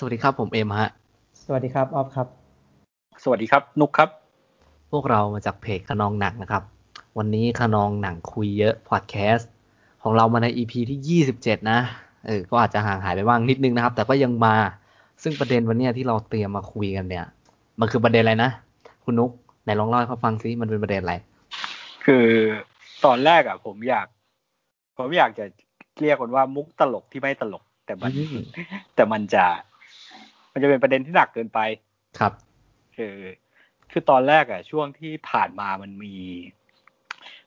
สวัสดีครับผมเอ็มฮะ สวัสดีครับออฟครับ สวัสดีครับ นุกครับ พวกเรามาจากเพจขนองหนังนะครับ วันนี้ขนองหนังคุยเยอะพอดแคสต์ของเรามาใน EP ที่ยี่สิบเจ็ดนะเออก็อาจจะห่างหายไปบ้างนิดนึงนะครับ แต่ก็ยังมาซึ่งประเด็นวันเนี้ยที่เราเตรียมมาคุยกันเนี่ย มันคือประเด็นอะไรนะ คุณนุกไหนลองเล่าให้เขาฟังซิมันเป็นประเด็นอะไร คือตอนแรกอะ ผมอยาก ผมอยากจะเรียกมันว่ามุกตลกที่ไม่ตลก แต่มันอืมแต่มันจะ มันจะเป็นประเด็นที่หนักเกินไปครับ คือคือตอนแรกอะช่วงที่ผ่านมามันมี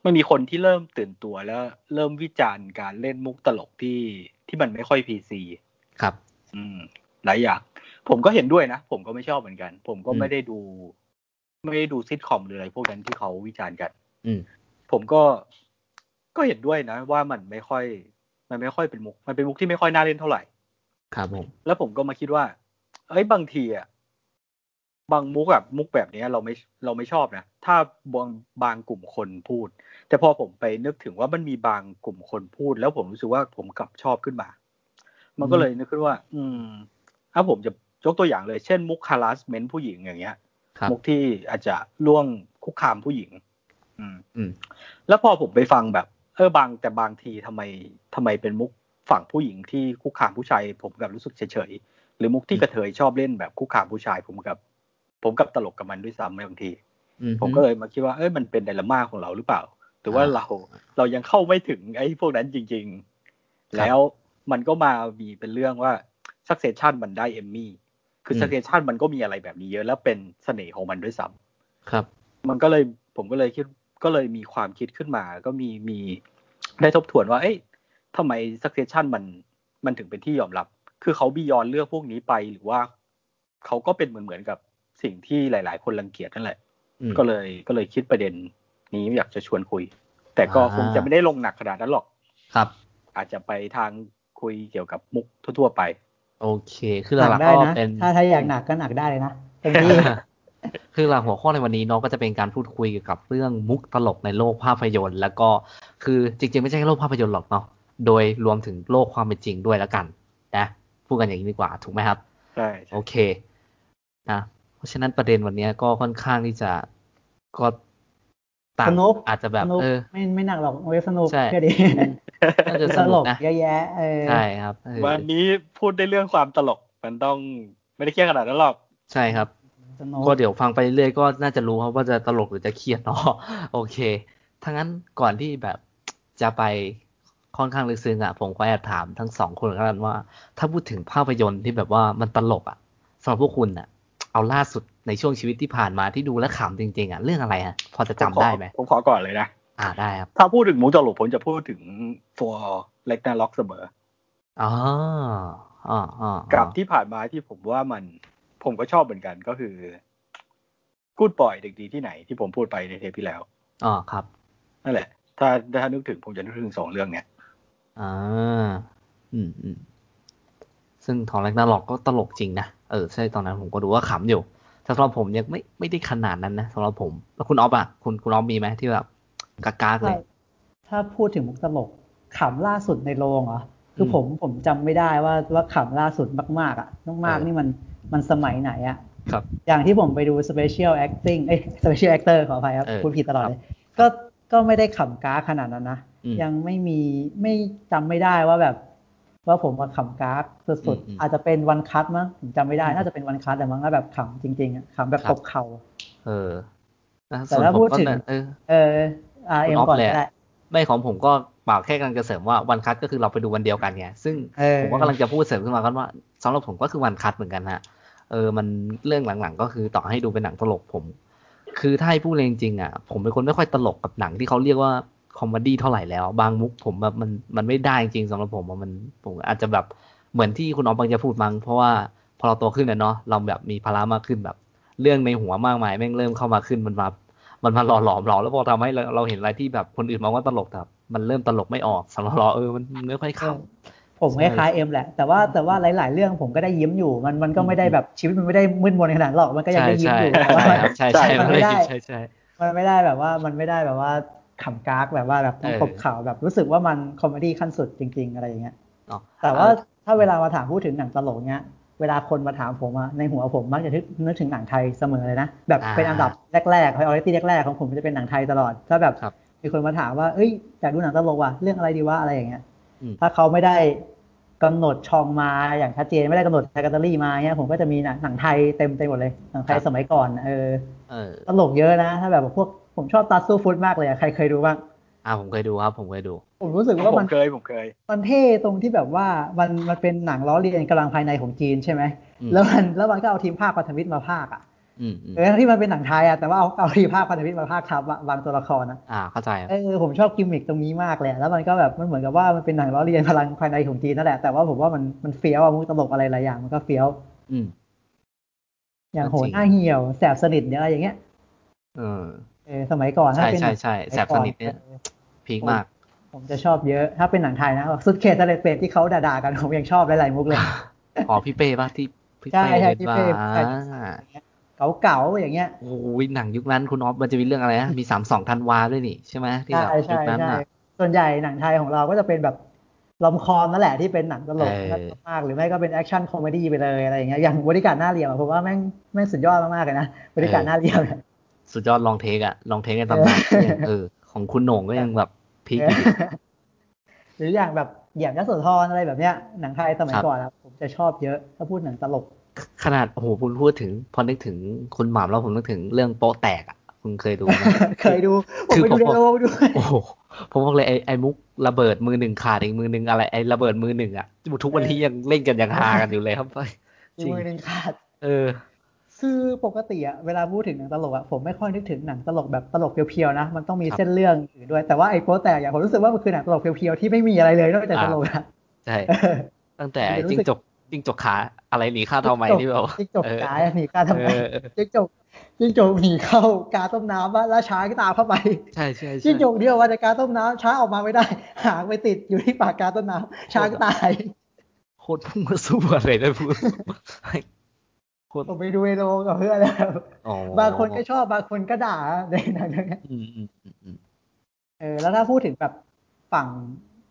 มันมีคนที่เริ่มตื่นตัวแล้ว เริ่มวิจารณ์การเล่นมุกตลกที่ที่มันไม่ค่อยพีซีครับ อืม หลายอย่าง ผมก็เห็นด้วยนะ ผมก็ไม่ชอบเหมือนกัน ผมก็อืมไม่ได้ดู ไม่ได้ดูซิทคอมหรืออะไรพวกนั้นที่เขาวิจารณ์กัน อืมผมก็ก็เห็นด้วยนะ ว่ามันไม่ค่อย มันไม่ค่อยเป็นมุก มันเป็นมุกที่ไม่ค่อยน่าเล่นเท่าไหร่ ครับผม แล้วผมก็มาคิดว่า เอ้ยบางทีอะบางมุกแบบมุกแบบเนี้ยเราไม่เราไม่ชอบนะถ้าบางบางกลุ่มคนพูด แต่พอผมไปนึกถึงว่ามันมีบางกลุ่มคนพูด แล้วผมรู้สึกว่าผมกลับชอบขึ้นมา มันก็เลยนึกขึ้นว่า อืม ถ้าผมจะยกตัวอย่างเลย เช่น มุก harassment ผู้หญิงอย่างเงี้ยครับมุกที่อาจจะล่วงคุกคามผู้หญิง อืมอืม แล้วพอผมไปฟังแบบ เออบางแต่บางทีทำไมทำไมเป็นมุกฝั่งผู้หญิงที่คุกคามผู้ชายผมกับรู้สึกเฉยๆ หรือมุกที่กระเทยชอบเล่นแบบคุกคามผู้ชายผมกับ ผมกับตลกกับมันด้วยซ้ำบางทีอืมผมก็เลยมาคิดว่าเอ้ยมันเป็นไดลม่าของเราหรือเปล่าหรือว่าอ่าเราเรายังเข้าไม่ถึงไอ้พวกนั้นจริงครับๆแล้วมันก็มามีเป็นเรื่องว่า succession มันได้เอมมี่คือ succession มันก็มีอะไรแบบนี้เยอะแล้วเป็นเสน่ห์ของมันด้วยซ้ำครับ มันก็เลยผมก็เลยคิดก็เลยมีความคิดขึ้นมา ก็มีมีได้ทบทวนว่า เอ้ยทำไม succession มันมันถึงเป็นที่ยอมรับ คือเขาบียอนเรื่องพวกนี้ไปหรือว่าเขาก็เป็นเหมือนเหมือนกับสิ่งที่หลาย ๆ คนรังเกียจนั่นแหละอืมก็เลยก็เลยคิดประเด็นนี้อยากจะชวนคุย แต่ก็อ่าคงจะไม่ได้ลงหนักขนาดนั้นหรอกครับ อาจจะไปทางคุยเกี่ยวกับมุกทั่ว ๆ ไป โอเค คือหหนัลักกๆได้ก็นะเป็นถ้าถ้าอยากหนักก็หนักได้เลยนะเต็มที่คือหลักหัวข้อในวันนี้เนาะก็จะเป็นการพูดคุยเกี่ยวกับเรื่องมุกตลกในโลกภาพยนตร์ แล้วก็คือจริง ๆ ไม่ใช่แค่โลกภาพยนตร์หรอกเนาะโดยรวมถึงโลกความเป็นจริงด้วยแล้วกันนะ พูดกันอย่างนี้ดีกว่าถูกไหมครับใช่โอเคนะเพราะฉะนั้นประเด็นวันนี้ก็ค่อนข้างที่จะก็ต่างสนุกอาจจะแบบสนุกเออไม่ไม่หนักหรอกเว็บสนุกใช่แค่ดีน่าจะตสลนุกกนะเยอะแยะเออใช่ครับเออวันนี้พูดได้เรื่องความตลกมันต้องไม่ได้เครียดขนาดนั้นหรอกใช่ครับสนุกก็เดี๋ยวฟังไปเรื่อยๆก็น่าจะรู้ครับว่าจะตลกหรือจะเครียดเนาะโอเคถ้างั้นก่อนที่แบบจะไป ค่อนข้างลึกซึ้งอะผมก็แอบถามทั้งสองคนกันว่า ถ้าพูดถึงภาพยนตร์ที่แบบว่ามันตลกอะสำหรับพวกคุณอะ เอาล่าสุดในช่วงชีวิตที่ผ่านมาที่ดูแลวขำจริงๆอะเรื่องอะไรฮะพอจะจำได้ไหมผมขอก่อนเลยนะอ่าได้ครับถ้าพูดถึงมุกตลกผมจะพูดถึงตัวเล็กนาล็อกเสมออ๋ออ๋ออ๋อกับที่ผ่านมาที่ผมว่ามันผมก็ชอบเหมือนกันก็คือกูดปล่อยเด็กดีที่ไหนที่ผมพูดไปในเทปที่แล้วอ๋อครับนั่นแหละ ถ้าถ้านึกถึงผมจะนึกถึงสองเรื่องเนี้ย อ่า อืมอืมซึ่งทองแรกนาล็อกก็ตลกจริงนะ เออ ใช่ตอนนั้นผมก็ดูว่าขำอยู่แต่สำหรับผมยังไม่ไม่ได้ขนาดนั้นนะสำหรับผมแล้วคุณออฟอะคุณคุณออฟมีไหมที่แบบกากากๆเลถ้ายถ้าพูดถึงมุกตลกขำล่าสุดในโรงเหรอคืออมผมผมจำไม่ได้ว่าว่าขำล่าสุดมากๆอะมากเออๆนี่มันมันสมัยไหนอะครับ อย่างที่ผมไปดู special acting เอ้ย special actor ขออภัยครับเออพูดผิดตลอดครับเลย ก็ก็ไม่ได้ขำก้าขนาดนั้นนะอืม ยังไม่มีไม่จำไม่ได้ว่าแบบ ว่าผมมาขำก้าสุดอืมอืมๆอาจจะเป็นวันคัทมั้งผมจำไม่ได้ น่าจะเป็นวันคัทแต่มั้งแล้วแบบขำจริงๆอะขำแบบครับตบเข่าเออนะแต่ส่วนถ้าผมพูดก็ถึงเนี่ยเออเอออาเอ็มคุณออฟก่อนเลยก็อะได้ไม่ของผมก็เปล่าแค่กำลังจะเสริมว่าวันคัทก็คือเราไปดูวันเดียวกันไงซึ่งเออผมก็กำลังจะพูดเสริมขึ้นมากันว่าสำหรับผมก็คือวันคัทเหมือนกันฮะเออมันเรื่องหลังๆ ก็คือต่อให้ดูเป็นหนังตลกผม คือถ้าให้พูดเลยจริงๆอะผมเป็นคนไม่ค่อยตลกกับหนังที่เขาเรียกว่า comedy เท่าไหร่แล้ว บางมุกผมแบบมันมันไม่ได้จริงๆสำหรับผมอะมันผมอาจจะแบบเหมือนที่คุณออฟบางจะพูดมั้งเพราะว่าพอเราโตขึ้นอะเนาะเราแบบมีภาระมากขึ้นแบบ เรื่องในหัวมากมายแม่งเริ่มเข้ามาขึ้นมันมามันมาหล่อหลอมเราแล้วพอทำให้เราเราเห็นอะไรที่แบบคนอื่นมองว่าตลกแต่มันเริ่มตลกไม่ออกสำหรับเราเออมันไม่ค่อยขผมคล้ายๆเอ็มแหละ แต่ว่าแต่ว่าหลาย ๆ เรื่องผมก็ได้ยิ้มอยู่มันมันก็ไม่ได้แบบชีวิตมันไม่ได้มืดมนขนาดนั้นหรอกมันก็ำยังใช่ได้ยิ้มใช่อยู่แต่ว่าใช่ครับใช่ใช่มันไม่ได้ใช่ใช่มันไม่ได้แบบว่ามันไม่ได้แบบว่า ขำกากแบบว่าแบบต้องเออตบเข่าแบบรู้สึกว่ามัน comedy ขั้นสุดจริง ๆ อะไรอย่างเงี้ยเนาะแต่ว่าถ้าเวลามาถามพูดถึงหนังตลกเนี้ยเวลาคนมาถามผมอะในหัวผมมักจะนึกนึกถึงหนังไทยเสมอเลยนะ แบบเป็นอันดับแรกๆ priority แรกๆของผมจะเป็นหนังไทยตลอด ถ้าแบบครับมีคนมาถามว่าเอ้ยอยากดูหนังตลกว่ะเรื่องอะไรดีวะอะไรอย่างเงี้ยอืมถ้าเขาไม่ได้กำหนดช่องมาอย่างชัดเจนไม่ได้กำหนดแคตตาล็อกมาเงี้ยผมก็จะมีหนังหนังไทยเต็มเต็มหมดเลยหนังไทยสมัยก่อนเออเออตลกเยอะนะ ถ้าแบบพวก ผมชอบตาสู้ฟุตมากเลยอะใครเคยดูบ้างอ่าผมเคยดูครับ ผมเคยดู ผมรู้สึกว่าผมัมนเคยผมเคย มันเท่ตรงที่แบบว่ามันมันเป็นหนังล้อเลียนกำลังภายในของจีนใช่ไหมอืมแล้วมันแล้วมันก็เอาทีมภาคพันธมิตรมาภาคอะอืมอืมเออทั้งที่มันเป็นหนังไทยอะแต่ว่าเอาเอาทีมภาคพันธมิตรมาภาคทับบางตัวละครนะอ่าเข้าใจครับเออผมชอบกิมมิคตรงนี้มากเลยอะแล้วมันก็แบบมันเหมือนกับว่ามันเป็นหนังล้อเลียนพลังภายในของจีนนั่นแหละแต่ว่าผมว่ามันมันเฟี้ยวอะมุกตลกอะไรหลายอย่างมันก็เฟี้ยว อืมอย่างก็โหจริงหน้าเหี่ยวแสบสนิทเนี่ยอะไรอย่างเงี้ย เออเออ สมัยก่อนถ้าใช่เป็นใช่ใช่หแสบสนิทเนี่ยออพีคมาก ผมจะชอบเยอะ ถ้าเป็นหนังไทยนะสุดเขตทะเลเปรตที่เขาด่าๆกันผมยังชอบหลายๆมุกเลยอ๋อพี่เป้ป่ะที่พี่ใช่เป้ใช่เล่นพี่ว่าเป้ใช่อ่าเก่าๆอย่างเงี้ยโอ้ยหนังยุคนั้นคุณออฟมันจะมีเรื่องอะไรนะมีสามสองธันวาด้วยนี่ใช่ไหมที่ใช่แบบยุใช่คนั้นใช่อะส่วนใหญ่หนังไทยของเราก็จะเป็นแบบromcom นั่นแหละที่เป็นหนังตลกเออมากๆหรือไม่ก็เป็น action comedy ไปเลยอะไรอย่างเงี้ยอย่างบอดี้การ์ดหน้าเหลี่ยมอะผมว่าแม่งแม่งสุดยอดมากๆเลยนะบอดี้การ์ดหน้าเหลี่ยมเนี่ย สุดยอด long take อะ long take ในตำนานเออก็ยังเออของคุณโหน่งก็ยังแบบ peak อยู่ดิหรืออย่างแบบเหยี่ยมยักษ์โสธรอะไรแบบเนี้ยหนังไทยสมัยครับก่อนอะผมจะชอบเยอะ ถ้าพูดหนังตลก ขนาดโอ้โหคุณพูดถึง พอนึกถึงคุณหม่ำแล้วผมนึกถึงเรื่องโป๊ะแตกอะคุณเคยดูไหมเคยดูผมคือไปดูผมในโรงด้วยโอ้โหผมบอกเลยไอ้ไอ้มุกระเบิดมือหนึ่งขาดอีกมือหนึ่งอะไรไอ้ระเบิดมือหนึ่งอะทุกวันนี้ยังเล่นกันยังฮากันอยู่เลยครับจอีกริงมือหนึ่งขาด เออ คือปกติอะเวลาพูดถึงหนังตลกอะผมไม่ค่อยนึกถึงหนังตลกแบบตลกเพียวๆนะ มันต้องมีครับเส้นเรื่องอื่นด้วย แต่ว่าไอ้โป๊แตกอย่างผมรู้สึกว่ามันคือหนังตลกเพียวๆที่ไม่มีอะไรเลยนอกจากตลกอะใช่เออตั้งแต่ผมจะรู้จิ้งสึกจกจิ้งจกขาอะไรหนีข้าวเท่าไหมที่แบบว่าจิ้งจกเออกายหนีกาทำไมเออเออจิ้งจกจิ้งจกหนีเข้ากาต้มน้ำว่าแล้วช้างก็ตามเข้าไปใช่ใช่ใช่จิ้งจกเดียวว่าจะกาต้มน้ำช้างออกมาไม่ได้ หางไปติดอยู่ที่ปากกาต้มน้ำช้างก็ตายโคตรพุ่งมาสู้อะไรได้พูดโคตร ผมไปดูในโรงกับเพื่อนแล้วอ๋อบางคนก็ชอบบางคนก็ด่าในหนังเรื่องเนี้ยอืมอืมอืมอืมเออ แล้วถ้าพูดถึงแบบฝั่ง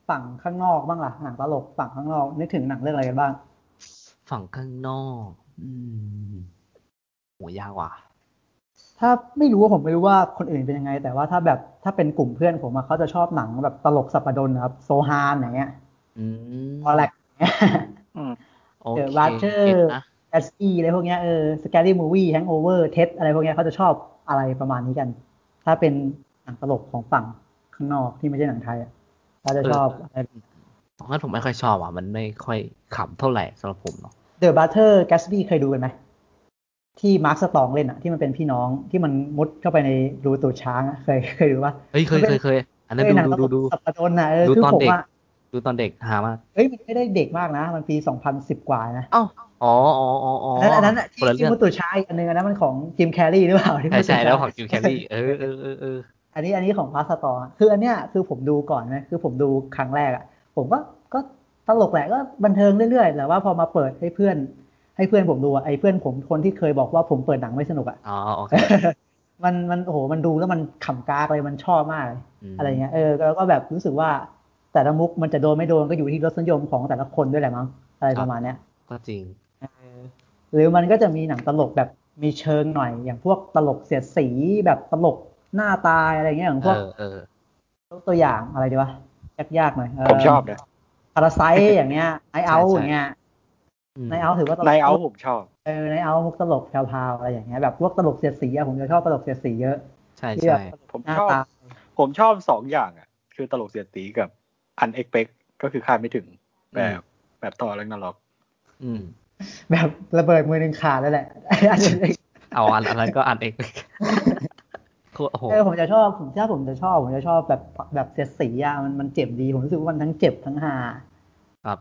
ฝั่งข้างนอกบ้างล่ะหนังตลกฝั่งข้างนอกนึกถึงหนังเรื่องอะไรกันบ้าง ฝั่งข้างนอก อืมโหยากว่ะถ้าไม่รู้ว่าผมไม่รู้ว่าคนอื่นเป็นยังไง แต่ว่าถ้าแบบถ้าเป็นกลุ่มเพื่อนผมอะเขาจะชอบหนังแบบตลกสัปดนนะครับ โซฮานอย่างเงี้ยอืมออแลกอย่างเงี้ยอืมโอเดเคอะบัตเชอเก็ตร์นะ แอสอีอะไรพวกเนี้ยเออสแกรี่มูวี่แฮงโอเวอร์เท็อะไรพวกเนี้ยเขาจะชอบอะไรประมาณนี้กัน ถ้าเป็นหนังตลกของฝั่งข้างนอกที่ไม่ใช่หนังไทยอะเขาจะชอบอะไรงั้นผมไม่ค่อยชอบอะ มันไม่ค่อยขำเท่าไหร่สำหรับผมเนาะเดอะบัตเ e อร์แกสบี้เคยดูกันไหมที่มาร์คสตองเล่นอะที่มันเป็นพี่น้องที่มันมุดเข้าไปในรูตูดช้างอะเคยเคยดูปะเฮ้ยเคยเคยเคยอันนั้นเอ้ยหนังดูตดูลกดูสัปดนนะเออดูคือตอนผมเด็กอะ ดูตอนเด็กหามากเฮ้ยมันไม่ได้เด็กมากนะ มันปีสองพันสิบกว่านะเอ้าอ๋ออ๋ออ๋ออ๋ออันนั้นอันนั้นอะคที่นละที่เรื่องมุดตูดช้างอีกอันนึงอันนั้นมันของจิมแคร์รีหรือเปล่าที่ใช่มุดตูดใช่ช้างแล้วของจิมแคร์รีเออเออเออเอออันนี้อันนี้ของพาสตอร์คืออันเนี้ยคือผมดูก่อนนะคือผมดูครั้งแรกอะผมก็ก็ตลกแหละก็บันเทิงเรื่อยๆแต่ว่าพอมาเปิดให้เพื่อน ให้เพื่อนผมดูอะไอ้เพื่อนผมคนที่เคยบอกว่าผมเปิดหนังไม่สนุกอะอ๋อโอเคมันมันโอ้โหมันดูแล้วมันขำกากเลยมันชอบมากเลยมอะไรเงี้ยเออแล้วก็แบบรู้สึกว่า แต่ละมุกมันจะโดนไม่โดนก็อยู่ที่รสนิยมของแต่ละคนด้วยแหละมั้งอะไรประมาณเนี้ยก็จริงเออหรือมันก็จะมีหนังตลกแบบมีเชิงหน่อย อย่างพวกตลกเสียดสีแบบตลกหน้าตายอะไรเงี้ยอย่างพเอวกอเออยกตัวอย่างอะไรดีวะยากๆหน่อยเผมชอบนะพาราไซอย่างเงี้ยไอเอาใช่ใช่อย่างเงี้ยอืมไนเอาถือว่าตลกในเอาผมชอบเออไนเอามุกตลกแพรวๆอะไรอย่างเงี้ยแบบพวกตลกเสียดสีอะผมจะชอบตลกเสียดสีเยอะใช่ที่แบใช่บผมหน้าชอบตาผมชอบสองอย่างอะคือตลกเสียดสีกับ อันเอ็กเ t ก็คือคาดไม่ถึงแบบแบบต่อแล้วนรกอืม แบบระเบิดมือหนึ่งขาดแล้วแหละอันนี้เอาอันอันนั้นก็อันเองโอ้โหเออผมจะชอบผมถ้าผมจะชอบ ผมจะชอบแบบแบบเสียดสีอะมันมันเจ็บดี ผมรู้สึกว่ามันทั้งเจ็บทั้งฮาครับ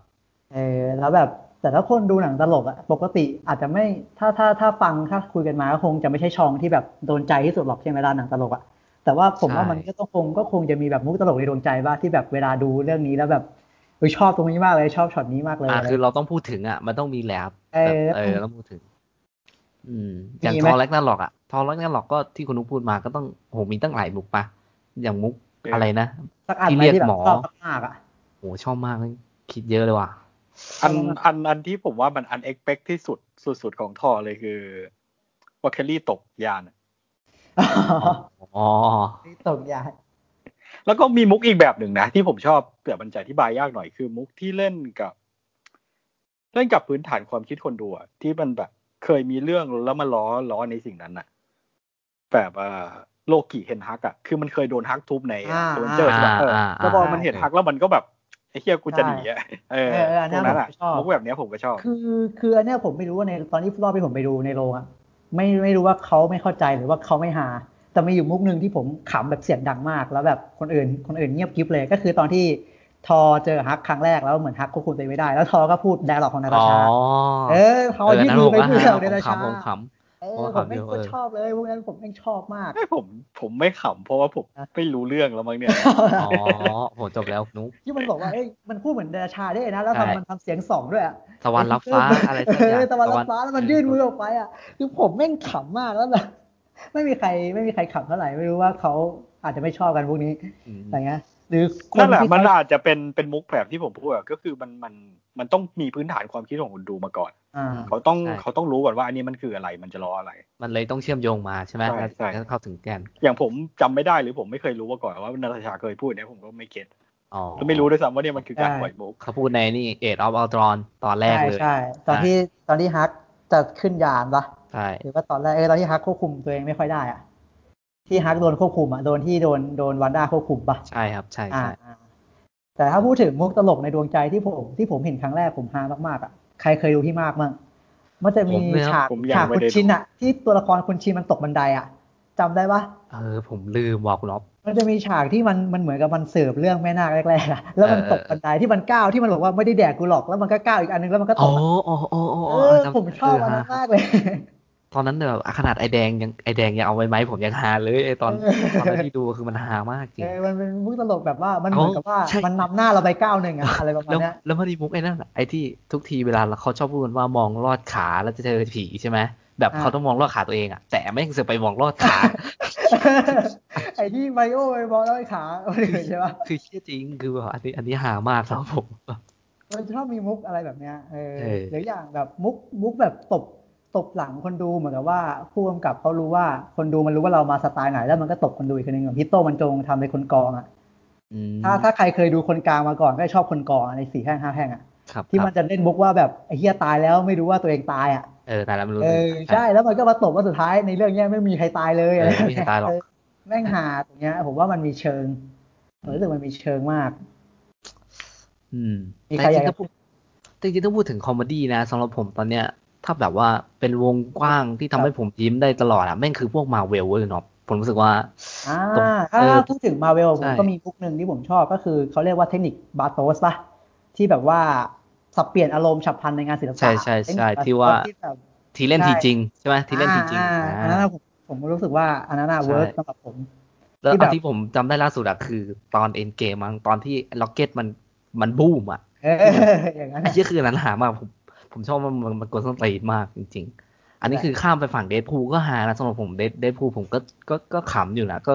เออแล้วแบบแต่ถ้าคนดูหนังตลกอะปกติอาจจะไม่ถ้าถ้าถ้าฟังถ้าคุยกันมาก็คงจะไม่ใช่ช่องที่แบบโดนใจที่สุดหรอกใช่ไหมล่ะหนังตลกอะ แต่ว่าผมว่าใช่มันก็ต้องคงก็คงจะมีแบบมุกตลกในดวงใจบ้างที่แบบเวลาดูเรื่องนี้แล้วแบบเออชอบตรงนี้มากเลยชอบช็อตนี้มากเลยอ่าอะไรคือเราต้องพูดถึงอะมันต้องมีแลบเออแบบเออต้องพูดถึง อืมอย่างมีทไหมอแลกนาหลอกอะทอแลกนาหลอกก็ที่คุณนุกพูดมาก็ต้องโหมีตั้งหลายมุกปะอย่างมุกเออออะไรนะสักอันที่ไหมเรียกที่แบหมบอชอบมากๆอะโหชอบมากเลยคิดเยอะเลยว่ะอันอันอันที่ผมว่ามันอันเอ็กเ t ที่สุดสุดๆของทอเลยคือว่าเคลลี่ตกยาน อ๋อตกยานแล้วก็มีมุกอีกแบบหนึ่งนะ ที่ผมชอบแต่มันจะอธิบายยากหน่อยคือมุกที่เล่นกับ เล่นกับพื้นฐานความคิดคนดูอะที่มันแบบ เคยมีเรื่องแล้วมาล้อล้อในสิ่งนั้นอะแบบอ่าโลกิเห็นฮักอะคือมันเคยโดนฮักทุบในอ่าโดนเจอใช่ปะเอออ่าแล้วพอมันเห็นฮักแล้วมันก็แบบไอ้เฮียกูจะหนีอะเออเออเอออันตนั้รนงนั้นอะผมชอบมุกแบบเนี้ยผมก็ชอบ คือ คืออันเนี้ยผมไม่รู้ว่าในตอนที่รอบที่ผมไปดูในโรงอะไม่ไม่รู้ว่าเขาไม่เข้าใจหรือว่าเขาไม่หา แต่มีอยู่มุกหนึ่งที่ผมขำแบบเสียงดังมาก แล้วแบบคนอื่น คนอื่นเงียบกริบเลยก็คือตอนที่ทอเจอฮักครั้งแรกแล้วเหมือนฮักควบคุมตัวเองไม่ได้ แล้วทอก็พูดแดร์ล็อกของนาตาอ๋อชาเออทอเออยื่นนั้นมืผอมไปก็พูดหากับผนามตาชาขำผมขเอผมอก็ผมขำไม่อยู่ก็เออชอบเลยพวกนั้นผมไม่ชอบมากไม่ผมผมไม่ขำเพราะว่าผมไม่รู้เรื่องแล้วมั้งเนี่ยำอ๋อผมจบแล้วนุ๊กที่มันบอกว่าเอ้ยมันพูดเหมือนนาตาชาได้นะแล้วใช่ทำมันทำเสียงสองด้วยอะตะวันรับฟ้าอะไรสักอย่างเตะวันรับฟ้าแล้วมันยื่นมือออกไปอะคือผมแม่งขำมากแล้วแบบ ไม่มีใครไม่มีใครขำเท่าไหร่ไม่รู้ว่าเขาอาจจะไม่ชอบกันพวกนี้อืมอะไรเงี้ยหรือคนั่นนแหละที่มันเขาอาจจะเป็นเป็นมุกแบบที่ผมพูดอะก็คือมันมันมันต้องมีพื้นฐานความคิดของคนดูมาก่อนอ่าเขาต้องใช่เขาต้องรู้ก่อนว่าอันนี้มันคืออะไรมันจะล้ออะไร มันเลยต้องเชื่อมโยงมาใช่ไหมใช่ใช่แล้วเข้าถึงแกนอย่างผมจำไม่ได้หรือผมไม่เคยรู้มาก่อนว่านาตาชาเคยพูดเนี่ยผมก็ไม่เก็ตอ๋อแล้วไม่รู้ด้วยซ้ำว่าเนี่ยมันคือการใช่ปล่อยมุกเขาพูดในนี่เอ็ดออฟอัลตรอนตอนแรกใช่เลยใช่ตอนที่ตอนที่ฮักจะขึ้นยานปะ ใช่หรือว่าตอนแรกเออตอนที่ฮักควบคุมตัวเองไม่ค่อยได้อะที่ฮักโดนควบคุมอะโดนที่โดนโดนวันด้าควบคุมปะใช่ครับ ใช่อ่าใช่อ่าแต่ถ้าพูดถึงมุกตลกในดวงใจที่ผมที่ผมเห็นครั้งแรกผมฮามากๆอะใครเคยดูพี่มากมั่งมันจะมีฉากผมยังฉากไม่คุณได้ดูชินอะ ที่ตัวละครคุณชินมันตกบันไดอะจำได้ปะเออ ผมลืมบอกคุณอ๊อฟมันจะมีฉากที่มันมันเหมือนกับมันเสิร์ฟเรื่องแม่นาคแรกๆอะแล้วมันเออตกบันไดที่มันก้าวที่มันบอกว่าไม่ได้แดกกูหรอกแล้วมันก็ก้าวอีกอันนึงแล้วมันก็ตอ๋อกอะอ๋ออ๋ออ๋อเออ๋อจำผมชอบเอันนั้นมากเลย ตอนนั้นเนี่ยแบบขนาดไอแดงยังไอแดงยังเอาไว้ไหมผมยังหาเลยไอตอนเออตอนนั้นที่ดูคือมันหามากจริงเออมันเป็นมุกตลกแบบว่ามันเหมือนกับว่าใช่มันนำหน้าเราไปก้าวหนึ่งอะอะไรประมาณแล้วเนี้ยแล้วมันมีมุกไอ้นั่นอะไอ้ที่ทุกทีเวลาเขาชอบพูดกันว่ามองลอดขาแล้วจะเจอผีใช่ไหมแบบอ่าเขาต้องมองลอดขาตัวเองอะแต่ไม่งเสือกไปมองลอดขาไอ้ที่ไบโอไปบอกแล้วไอ้ขาคนอื่นใช่ปะคือเชื่อจริงคือแบบอันนี้อันนี้หามากสำหรับผมมันชอบมีมุกอะไรแบบเนี้ยเออเออหรืออย่างแบบมุกมุกแบบตบ ตบหลังคนดูเหมือนกับว่าผู้กำกับเขารู้ว่าคนดูมันรู้ว่าเรามาสไตล์ไหน แล้วมันก็ตบคนดูอีกคนหนึงอย่างพี่โตมันจงทำเป็นคนกองอะอืมถ้าถ้าใครเคยดูคนกลางมาก่อนก็จะชอบคนกองอะในสี่แห้งห้าแห้งอะครับที่คมัรันบจะเล่นมุกว่าแบบไอ้เฮียตายแล้วไม่รู้ว่าตัวเองตายอะเออแต่ละไม่รู้เออใช่แล้วมันก็มาตบว่าสุดท้ายในเรื่องเนี้ยไม่มีใครตายเลยเออะไรอไม่มีใครตายหรอกเแม่งหาตรงเนี้ย ผมว่ามันมีเชิงผมรู้สึกมันมีเชิงมาก อืมมีแต่ใครจอริยากงๆถ้าพูดจริงๆถ้าพูดถึงคอมเมดี้นะสำหรับผมตอนเนี้ย ถ้าแบบว่าเป็นวงกว้างที่ทำให้ผมยิ้มได้ตลอดอะแม่งคือพวกมาเวลเว้ยเนาะผมรู้สึกว่าอ่าตรงถ้าเออพูดถึงมาเวลผใช่มก็มีมุกหนึ่งที่ผมชอบก็คือเขาเรียกว่าเทคนิคbathos ป่ะที่แบบว่าสับเปลี่ยนอารมณ์ฉับพลันในงานศิลปะใช่ใช่ใช่เทคนิคที่ว่า bathos ที่แบบทีเล่นใช่ทีจริงใช่ไหมทีเล่นทีจริงอ่าอ่าอันนั้นอะผมผมรู้สึกว่าอันนั้นอะใช่เวิร์กสำหรับผม แล้วที่แบบอันที่ผมจำได้ล่าสุดอะคือตอน Endgame มั้งตอนที่ Rocket มันมันบูมอะเอออย่างนั้นไอ้อะเชี่ยคืออันนั้นหามากผม ผมชอบมันมันมันกวนส้นตีนมากจริง ๆ อันนี้ใช่คือข้ามไปฝั่ง Deadpool ก็หานะสำหรับผมเดด Deadpool ผมก็ก็ก็ขำอยู่นะก็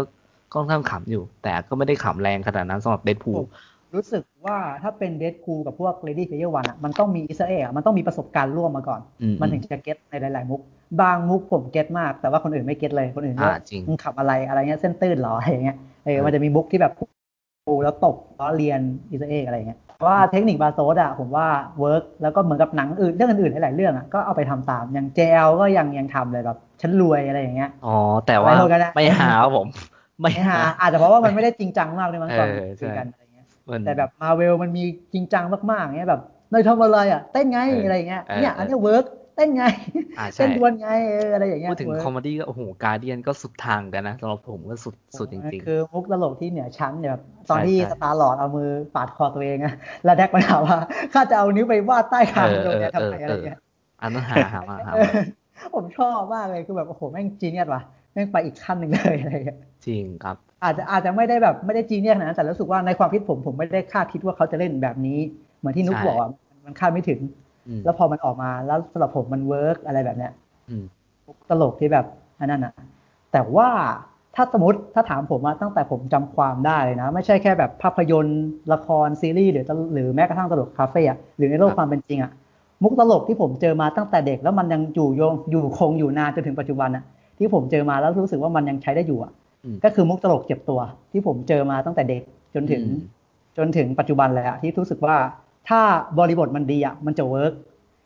ก็ค่อนข้างขำอยู่ แต่ก็ไม่ได้ขำแรงขนาดนั้นสำหรับ Deadpool ผมรู้สึกว่าถ้าเป็นเด d คูกับพวก Lady Player One อะมันต้องมีอิสเอะมันต้องมีประสบการณ์ร่วมมาก่อนอืมมันถึงจะ get ในหลาย ๆ มุก บางมุกผม get มาก แต่ว่าคนอื่นไม่ get เลยคนอื่นอ่าว่าจริงมึงขำอะไรอะไรเงี้ยเส้นตื้นเหรออะไรเงี้ยเออเออมันจะมีมุกที่แบบปูแล้วตบล้อเลียนอิสเอะอะไรเงี้ยเพราะ ว่าเทคนิคบาโซดอะผมว่า work แล้วก็เหมือนกับหนังอื่นเรื่องอื่นๆหลายๆเรื่องอะก็เอาไปทำตามอย่าง JL ก็ยังยังทำเลยแบบฉันรวยอะไรอย่างเงี้ยอ๋อแต่ว่าอะไรพวกนั้นอะไม่ฮาครับผมไม่ไม่ฮาฮา อาจจะเพราะว่ามันไม่ได้จริงจังมากเลยมั้งตอนเออคุยกันใช่อะไรเงี้ยมันแต่แบบมาเวลมันมีจริงจังมากๆเงี้ยแบบนายทำอะไรอะเต้นไงเออออะไรเงี้ยเออเนี่ยเอออัอันเนี้ย work เต้นไงอ่าใช่เต้นดวลไงเอออะไรอย่างเงี้ยพูดถึงเวิร์กคอมเมดี้ก็โอ้โห Guardian ก็สุดทางกันนะสำหรับผมก็สุดสุดจริงคือมุกตลกที่เหนือชั้นเนี่ยแบบตอนใช่ที่ใช่ Star-Lord เอามือปาดคอตัวเองอะแล้วแดกมาถามว่าข้าจะเอานิ้วไปวาดใต้คางเออตรงเนี้ยเอทำอไมเอออะไรเงี้ยอันนั้นฮาฮามาฮาเอมาอผมชอบมากเลยคือแบบโอ้โหแม่ง genius ว่ะแม่งไปอีกขั้นหนึ่งเลยอะไรเงี้ยจริงครับอาจจะอาจจะไม่ได้แบบไม่ได้ genius ขนาดนั้นแต่รู้สึกว่าในความคิดผมผมไม่ได้คาดคิดว่าเขาจะเล่นแบบนี้ เหมือนที่นุกใช่บอกอะมันคาดไม่ถึงอืม แล้วพอมันออกมาแล้วสำหรับผมมัน work อะไรแบบเนี้ยอืมตลกที่แบบอันนั้นอะ แต่ว่าถ้าสมมติถ้าถามผมอะตั้งแต่ผมจำความได้เลยนะ ไม่ใช่แค่แบบภาพยนตร์ ละครซีรีส์หรือหรือแม้กระทั่งตลกคาเฟ่อะหรือในโลกความเป็นจริงอะมุกตลกที่ผมเจอมาตั้งแต่เด็กแล้วมันยังอยู่ยงอยู่คงอยู่นานจนถึงปัจจุบันอะที่ผมเจอมาแล้วรู้สึกว่ามันยังใช้ได้อยู่อะก็คือมุกตลกเจ็บตัว ที่ผมเจอมาตั้งแต่เด็กจนถึง จนถึงปัจจุบันเลยอะที่รู้สึกว่า ถ้าบริบทมันดีอะมันจะ work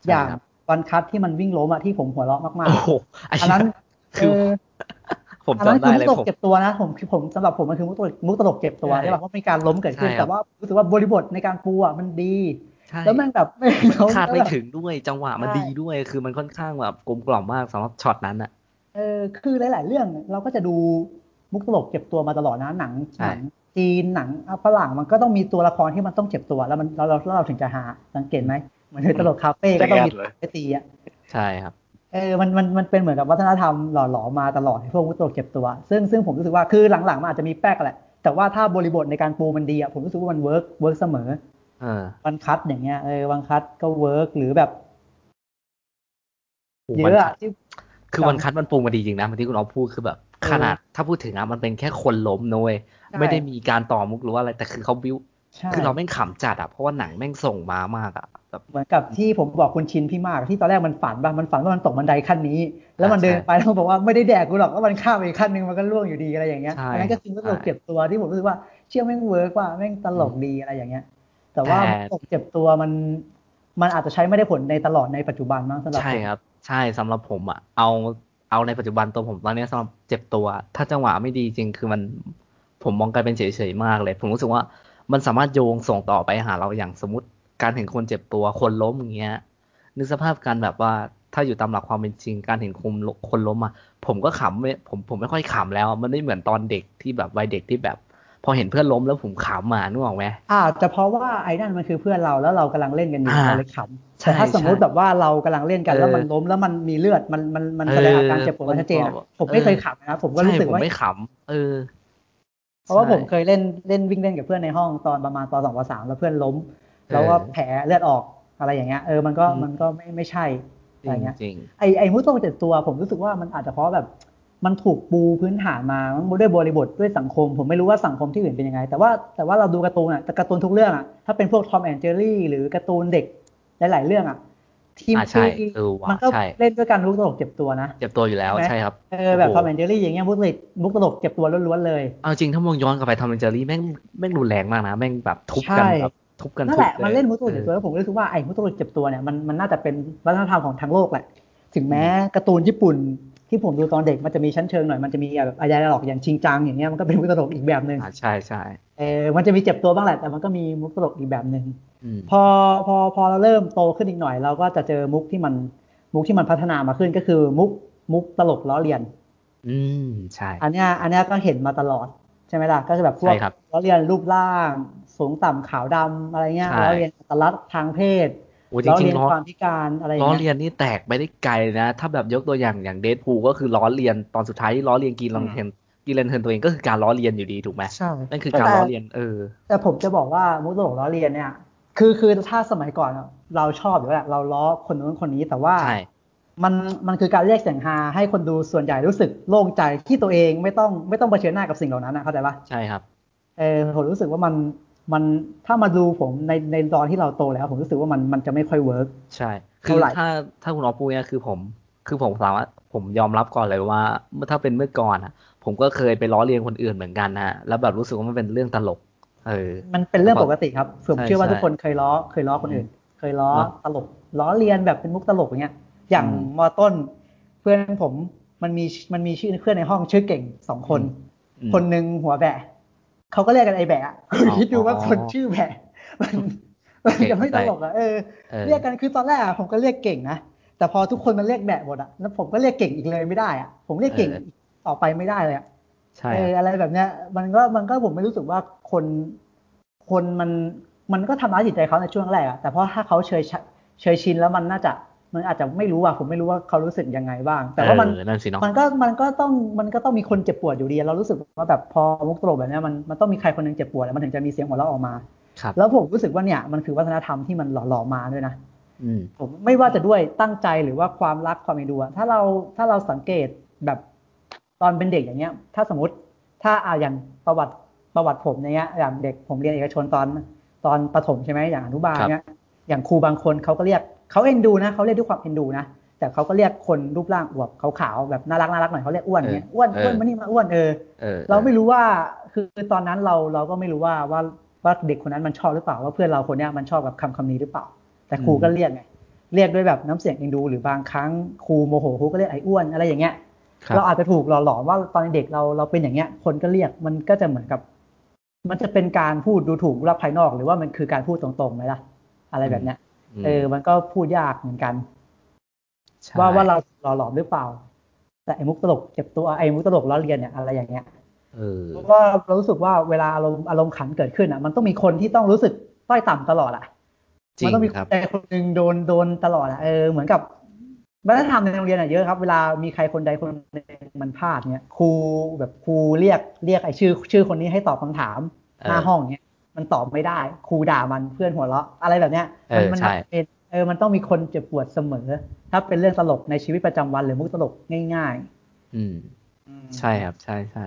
อย่าง One Cut ที่มันวิ่งล้มอะที่ผมหัวเราะมากๆอันนั้นคือผมจำได้เลยมุกตลกเจ็บตัวนะผมคือผมสำหรับผมมันคือมุกตลกมุกตลกเจ็บตัวใช่ป่ะเพราะมีการล้มเกิดขึ้นแต่ว่ารู้สึกว่าบริบทในการปูอะมันดีแล้วมันแบบไม่คาดไม่ถึงด้วยจังหวะมันดีด้วย คือมันค่อนข้างแบบกลมกล่อมมากสำหรับช็อตนั้นอะเออคือหลาย ๆ เรื่องเราก็จะดูมุกตลกเจ็บตัวมาตลอดนะหนังหนัง จีนหนังฝรั่งมันก็ต้องมีตัวละครที่มันต้องเจ็บตัวแล้วมันเราเราเราถึงจะหาสังเกตไหมเหมือนตลกคาเฟ่ก็ต้องมีไปตีอะใช่ครับเออมันมันมันเป็นเหมือนกับวัฒนธรรมหล่อหลอมาตลอดพวกมุตโตเก็บตัว ซึ่งซึ่งผมรู้สึกว่าคือหลังๆมันอาจจะมีแป๊กแหละแต่ว่าถ้าบริบทในการปูมันดีอะผมรู้สึกว่ามัน work work เสมอ One Cut อย่างเงี้ยเออ One Cut ก็ work หรือแบบเยอะอะที่ คือวันคัดมันปูมาดีจริงนะที่คุณน้องพูดคือแบบ ขนาดถ้าพูดถึงอะมันเป็นแค่คนล้มนุ้ยไม่ได้มีการต่อมุกหรือว่าอะไรแต่คือเขาบิ้วคือเราแม่งขำจัดอะเพราะว่าหนังแม่งส่งมามากอะแบบเหมือนกับที่ผมบอกคุณชินพี่มากที่ตอนแรกมันฝันป่ะมันฝันว่ามันตกบันไดขั้นนี้ แล้วมันเดินไปแล้วบอกว่าไม่ได้แดกกูหรอกก็มันข้ามไปขั้นนึงมันก็ร่วงอยู่ดีอะไรอย่างเงี้ยอันนั้นก็คือตลกเจ็บตัวที่ผมรู้สึกว่าเชื่อแม่งเวิร์กว่าแม่งตลกดีอะไรอย่างเงี้ย แต่ว่าตกเจ็บตัวมัน มันอาจจะใช้ไม่ได้ผลในตลอดในปัจจุบันมั้งสำหรับใช่ครับ ใช่สำหรับผมอะเอาเอาในปัจจุบันตัวผมตอนนี้สำหรับเจ็บตัว ถ้าจังหวะไม่ดีจริงคือมันผมมองกลายเป็นเฉยๆมากเลย ผมรู้สึกว่ามันสามารถโยงส่งต่อไปหาเราอย่างสมมติการเห็นคนเจ็บตัวคนล้มอย่างเงี้ยนึกสภาพการแบบว่าถ้าอยู่ตามหลักความเป็นจริง การเห็นคนคนล้มอะผมก็ขำไม่ผมผมไม่ค่อยขำแล้ว มันไม่เหมือนตอนเด็กที่แบบวัยเด็กที่แบบ พอเห็นเพื่อนล้มแล้วผมขำมานึกออกไหมอ่าจะเพราะว่าไอ้นั่นมันคือเพื่อนเราแล้วเรากำลังเล่นกันอยู่เราเลยขำแต่ถ้าสมมุติแบบว่าเรากำลังเล่นกันแล้วมันล้มแล้วมันมีเลือดมันมันมันแสดงอาการเจ็บปวดชัดเจนผมไม่เคยขำนะผมก็รู้สึกว่าไม่ขำเออ เพราะว่าผมเคยเล่นเล่นวิ่งเล่นกับเพื่อนในห้องตอนประมาณตอนสองปสามแล้วเพื่อนล้ม แล้วก็แผลเลือดออกอะไรอย่างเงี้ยเออมันก็มันก็ไม่ไม่ใช่อะไรเงี้ยไอไอมุกตลกเจ็บตัวผมรู้สึกว่ามันอาจจะเพราะแบบ มันถูกปูพื้นฐานมาด้วยบริบทด้วยสังคม ผมไม่รู้ว่าสังคมที่อื่นเป็นยังไง แต่ว่าแต่ว่าเราดูการ์ตูนอะแต่การ์ตูนทุกเรื่องอะถ้าเป็นพวก Tom and Jerry หรือการ์ตูนเด็กหลาย ๆ เรื่องอะทีมที่มันก็เล่นด้วยกันมุกตลกเจ็บตัวนะ เจ็บตัวอยู่แล้วใช่ครับเออแบบ Tom and Jerry อย่างเงี้ยมุกตลกมุกตลกเจ็บตัวล้วนๆเลยเอาจริงถ้ามองย้อนกลับไป Tom and Jerry แม่งแม่งรุนแรงมากนะแม่งแบบทุบกันแบบทุบกันนั่นแหละมันเล่นมุกตลกเจ็บตัวแล้วผมรู้สึกว่าไอ้มุกตลกเจ็บตัวเนี่ยมันมันน่าจะเป็นวัฒนธรรมของทั้งโลกแหละ ถึงแม้การ์ตูนญี่ปุ่น ที่ผมดูตอนเด็กมันจะมีชั้นเชิงหน่อยมันจะมีแบบอายาหลอกอย่างชิงจังอย่างเงี้ยมันก็เป็นมุกตลกอีกแบบหนึ่งใช่ใช่เออมันจะมีเจ็บตัวบ้างแหละแต่มันก็มีมุกตลกอีกแบบหนึ่งพอพอพอเราเริ่มโตขึ้นอีกหน่อย เราก็จะเจอมุกที่มันมุกที่มันพัฒนามาขึ้นก็คือมุกมุกตลกล้อเลียน อืมใช่ อันเนี้ยอันเนี้ยก็เห็นมาตลอดใช่ไหมล่ะก็จะแบบพวกล้อเลียนรูปร่าง สูงต่ำขาวดำอะไรเงี้ยล้อเลียนตลัดทางเพศ ล้อเลียนความพิการอะไรล้อเลียนนี่แตกไปได้ไกลนะ ถ้าแบบยกตัวอย่างอย่างเดทพูก็คือล้อเลียนตอนสุดท้ายที่ล้อเลียนกีนลองเทนกีเลนเทนตัวเองก็คือการล้อเลียนอยู่ดีถูกไหมใช่นั่นคือการล้อเลียนเออ แต่ผมจะบอกว่ามุกตลกล้อเลียนเนี่ย คือคือถ้าสมัยก่อนเราชอบอยู่แล้วเราล้อคนนู้นคนนี้แต่ว่ามันมันคือการเรียกเสียงฮาให้คนดูส่วนใหญ่รู้สึกโล่งใจที่ตัวเองไม่ต้องไม่ต้องเผชิญหน้ากับสิ่งเหล่านั้นนะเข้าใจปะใช่ครับเออผมรู้สึกว่ามัน มันถ้ามาดูผมในในตอนที่เราโตแล้ว ผมรู้สึกว่ามันมันจะไม่ค่อย work ใช่ คือถ้าถ้าคุณออพูดเนี่ยคือผม คือผมสามารถผมยอมรับก่อนเลยว่าเมื่อถ้าเป็นเมื่อก่อนอะ ผมก็เคยไปล้อเลียนคนอื่นเหมือนกันนะแล้วแบบรู้สึกว่ามันเป็นเรื่องตลก เออ มันเป็นเรื่องปกติครับผมเชื่อว่าทุกคนเคยล้อเคยล้อคนอื่น เคยล้อตลก ล้อเลียนแบบเป็นมุกตลกอย่างเงี้ย อย่างมอต้น เพื่อนผมมันมีมันมีชื่อเพื่อนในห้องชื่อเก่งสองคน คนหนึ่งหัวแบะ เขาก็เรียกกันไอแบะคิดดูว่าคนชื่อแบะมันมันจะไม่ตลกอะเออ เรียกกันคือตอนแรกผมก็เรียกเก่งนะแต่พอทุกคนมันเรียกแบะหมดอะแล้วผมก็เรียกเก่งอีกเลยไม่ได้อะผมเรียกเก่งต่อไปไม่ได้เลยอะใช่อะไรแบบเนี้ย มันก็มันก็ผมไม่รู้สึกว่าคนคนมันมันก็ทำร้ายจิตใจเขาในช่วงแรกอะแต่เพราะถ้าเขาเฉยเฉยชินแล้วมันน่าจะ มันอาจจะไม่รู้อะผมไม่รู้ว่าเขารู้สึกยังไงบ้าง แต่ว่ามันมันก็มันก็ต้องมันก็ต้องมีคนเจ็บปวดอยู่ดี เรารู้สึกว่าแบบพอมุกตลกแบบนี้มันมันต้องมีใครคนนึงเจ็บปวดแล้วมันถึงจะมีเสียงหัวเราะออกมาแล้วผมรู้สึกว่าเนี่ยมันคือวัฒนธรรมที่มันหล่อหลอมาด้วยนะผมไม่ว่าจะด้วยตั้งใจหรือว่าความรักความเอ็นดูถ้าเราถ้าเราสังเกตแบบตอนเป็นเด็กอย่างเงี้ย ถ้าสมมติถ้าอ่าอย่างประวัติประวัติผมเนี้ยอย่างเด็กผมเรียนเอกชนตอนตอนประถมใช่ไหมอย่างอนุบาลเนี้ยอย่างครูบางคนเขาก็เรียก เขาเอ็นดูนะเขาเรียกด้วยความเอ็นดูนะแต่เขาก็เรียกคนรูปร่างอวบขาวๆแบบน่ารักน่ารักหน่อยเขาเรียกอ้วนเนี้ยอ้วนอ้วนมานี่มาอ้วนเออเราไม่รู้ว่าคือตอนนั้นเราเราก็ไม่รู้ว่าว่าว่าเด็กคนนั้นมันชอบหรือเปล่าว่าเพื่อนเราคนเนี้ยมันชอบกับคำคำนี้หรือเปล่า แต่ครูก็เรียกไงเรียกด้วยแบบน้ำเสียงเอ็นดูหรือบางครั้งครูโมโหครูก็เรียกไอ้อ้วนอะไรอย่างเงี้ยเราอาจจะถูกหล่อหลอมว่าตอนเด็กเราเราเป็นอย่างเงี้ย คนก็เรียกมันก็จะเหมือนกับ มันจะเป็นการพูดดูถูกรับภายนอก หรือว่ามันคือการพูดตรงๆไหมล่ะ อะไรแบบเนี้ย เออ มันก็พูดยากเหมือนกัน ว่าว่าเราหล่อหลอมหรือเปล่า แต่ไอ้มุกตลกเจ็บตัวไอ้มุกตลกล้อเลียนเนี่ยอะไรอย่างเงี้ยเพราะว่าเรารู้สึกว่าเวลาอารมณ์อารมณ์ขันเกิดขึ้นอะ มันต้องมีคนที่ต้องรู้สึกต้อยต่ำตลอดอะมันต้องมีคนใดคนหนึ่งโดนโดนตลอดอะเออเหมือนกับวัฒนธรรมในโรงเรียนอะเยอะครับ เวลามีใครคนใดคนหนึ่งมันพลาดเนี่ยครูแบบครูเรียกเรียกไอ้ชื่อ ชื่อคนนี้ให้ตอบคำถามหน้าห้องเนี่ย มันตอบไม่ได้ครูด่ามันเพื่อนหัวเราะอะไรแบบเนี้ยมันมันเป็นเออมันต้องมีคนเจ็บปวดเสมอ ถ้าเป็นเรื่องตลกในชีวิตประจำวันหรือมุกตลกง่าย ๆ อืมใช่ครับ ใช่ใช่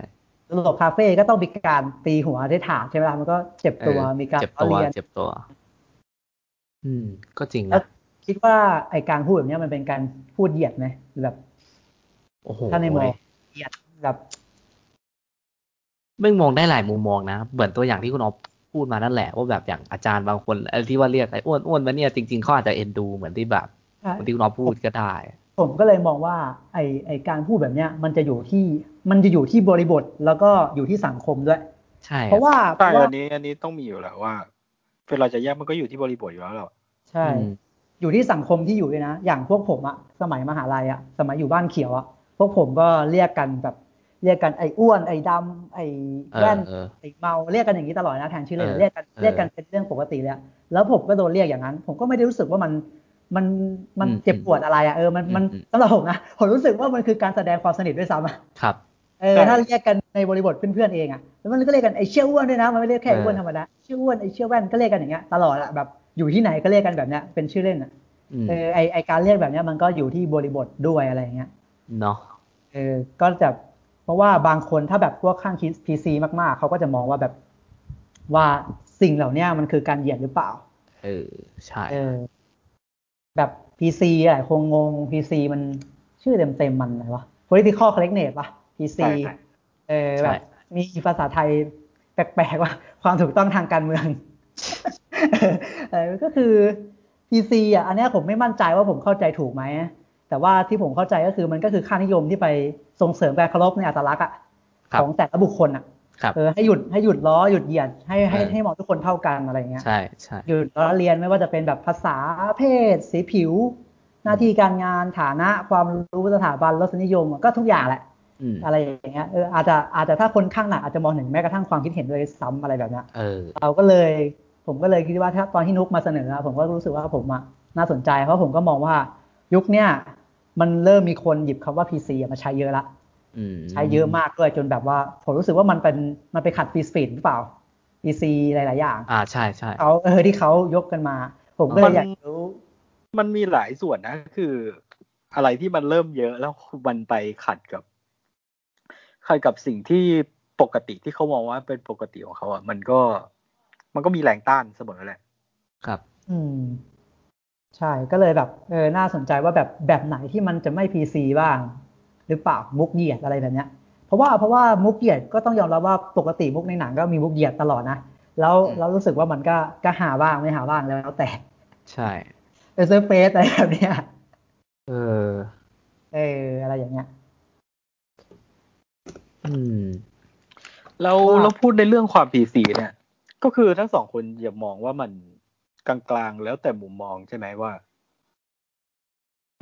ตลกคาเฟ่ก็ต้องมีการตีหัวได้ถามใช่ไหมล่ะมันก็เจ็บตัวมีการเจ็บตัวเจ็บตัว อืม ก็จริงนะคิดว่าไอการพูดแบบนี้มันเป็นการพูดเหยียดไหมแบบโอ้โหถ้าในมองเหยียดแบบไม่มองได้หลายมุมมองนะ เหมือนตัวอย่างที่คุณอ๊อฟ พูดมานั่นแหละว่าแบบอย่างอาจารย์บางคนที่ว่าเรียกไอ้อ้วนอ้วนมาเนี่ยจริงๆเขาอาจจะเอ็นดูเหมือนที่แบบเหมือนที่คุณอ๊อฟพูดก็ได้ ผมก็เลยมองว่าไอไอการพูดแบบเนี้ยมันจะอยู่ที่มันจะอยู่ที่บริบทแล้วก็อยู่ที่สังคมด้วย ใช่ เพราะว่าใช่อันนี้อันนี้ต้องมีอยู่แล้วว่าเวลาจะแยกมันก็อยู่ที่บริบทอยู่แล้วหรอใช่ อยู่ที่สังคมที่อยู่ด้วยนะ อย่างพวกผมอะสมัยมหาลัยอะสมัยอยู่บ้านเขียวอะพวกผมก็เรียกกันแบบ เรียกกันไอ้อ้วน ไอ้ดำไอ้แว่นไอ้เมาเรียกกันอย่างนี้ตลอดนะแทนชื่อเล่นเรียกกันเรียกกันเป็นเรื่องปกติเลยแล้วผมก็โดนเรียกอย่างนั้น ผมก็ไม่ได้รู้สึกว่ามันมันมันเจ็บปวดอะไรอะเออมันมันสำหรับผมนะผมรู้สึกว่ามันคือการแสดงความสนิทด้วยซ้ำอะครับเออถ้าเรียกกันในบริบทเพื่อนๆเองอะแล้วมันก็เรียกกันไอ้เชี่ยวอ้วนด้วยนะมันไม่เรียกแค่อ้วนธรรมดาเชี่ยวอ้วนไอ้เชี่ยวแว่นก็เรียกกันอย่างเงี้ยตลอดอะแบบอยู่ที่ไหนก็เรียกกันแบบเนี้ยเป็นชื่อเล่นอะเออไอไอการเรียกแบบนี้มันก็อยู่ที่บริบทด้วยอะไรเงี้ยเนาะเออก็จะเพ ราะว่าบางคนถ้าแบบพวกข้างพีซีมากๆ เขาก็จะมองว่าแบบว่าสิ่งเหล่านี้มันคือการเหยียดหรือเปล่า เออ ใช่เออแบบPC หลายคนงง PC มันชื่อเต็มเต็มมันอะไรวะ political correctness ปะ PC เออแบบมีภาษาไทยแปลกๆว่า ความถูกต้องทางการเมืองเออก็คือ PC อะ อันนี้ผมไม่มั่นใจว่าผมเข้าใจถูกไหม แต่ว่าที่ผมเข้าใจก็คือมันก็คือค่านิยมที่ไปส่งเสริมการเคารพในอัตลักษณ์อะของแต่ละบุคคลอะเออให้หยุดให้หยุดล้อหยุดเหยียดให้ให้ให้มองทุกคนเท่ากันอะไรเงี้ยใช่ใช่หยุดล้อเลียนไม่ว่าจะเป็นแบบภาษาเพศ สีผิว หน้าที่การงานฐานะความรู้สถาบันรสนิยมก็ทุกอย่างแหละอะไรอย่างเงี้ยเอออาจจะอาจจะถ้าคนข้างหนักอาจจะมองถึงแม้กระทั่งความคิดเห็นโดยซ้ำอะไรแบบเนี้ยเราก็เลยผมก็เลยคิดว่าถ้าตอนที่นุกมาเสนอผมก็รู้สึกว่าผมอะน่าสนใจเพราะผมก็มองว่ายุคเนี้ย มันเริ่มมีคนหยิบคำว่า PC มาใช้เยอะละใช้เยอะมากด้วยจนแบบว่า ผมรู้สึกว่ามันเป็นมันไปขัดฟีสปีดหรือเปล่า PC หลาย ๆ อย่าง อ่าใช่ใช่เขาเออที่เขายกกันมา ผมก็เลยอยากรู้ มันมีหลายส่วนนะ คืออะไรที่มันเริ่มเยอะแล้วมันไปขัดกับขัดกับสิ่งที่ปกติที่เขามองว่าเป็นปกติของเขาอะมันก็ มันก็มีแรงต้านเสมอแหละ ครับ อืม ใช่ก็เลยแบบเออน่าสนใจว่าแบบแบบไหนที่มันจะไม่พีซีบ้าง หรือเปล่ามุกเหยียดอะไรแบบเนี้ยเพราะว่าเพราะว่ามุกเหยียดก็ต้องยอมรับว่าปกติมุกในหนังก็มีมุกเหยียดตลอดนะแล้วเรารู้สึกว่ามันก็ก็ฮาบ้างไม่ฮาบ้างแล้วแต่ ใช่เอเซอร์เฟสอะไรแบบเนี้ยเออเอออะไรอย่างเงี้ย อืมแล้วเราพูดในเรื่องความ PC เนี่ย ก็คือทั้งสองคนอย่ามองว่ามัน กลางๆ แล้วแต่มุมมองใช่ไหมว่า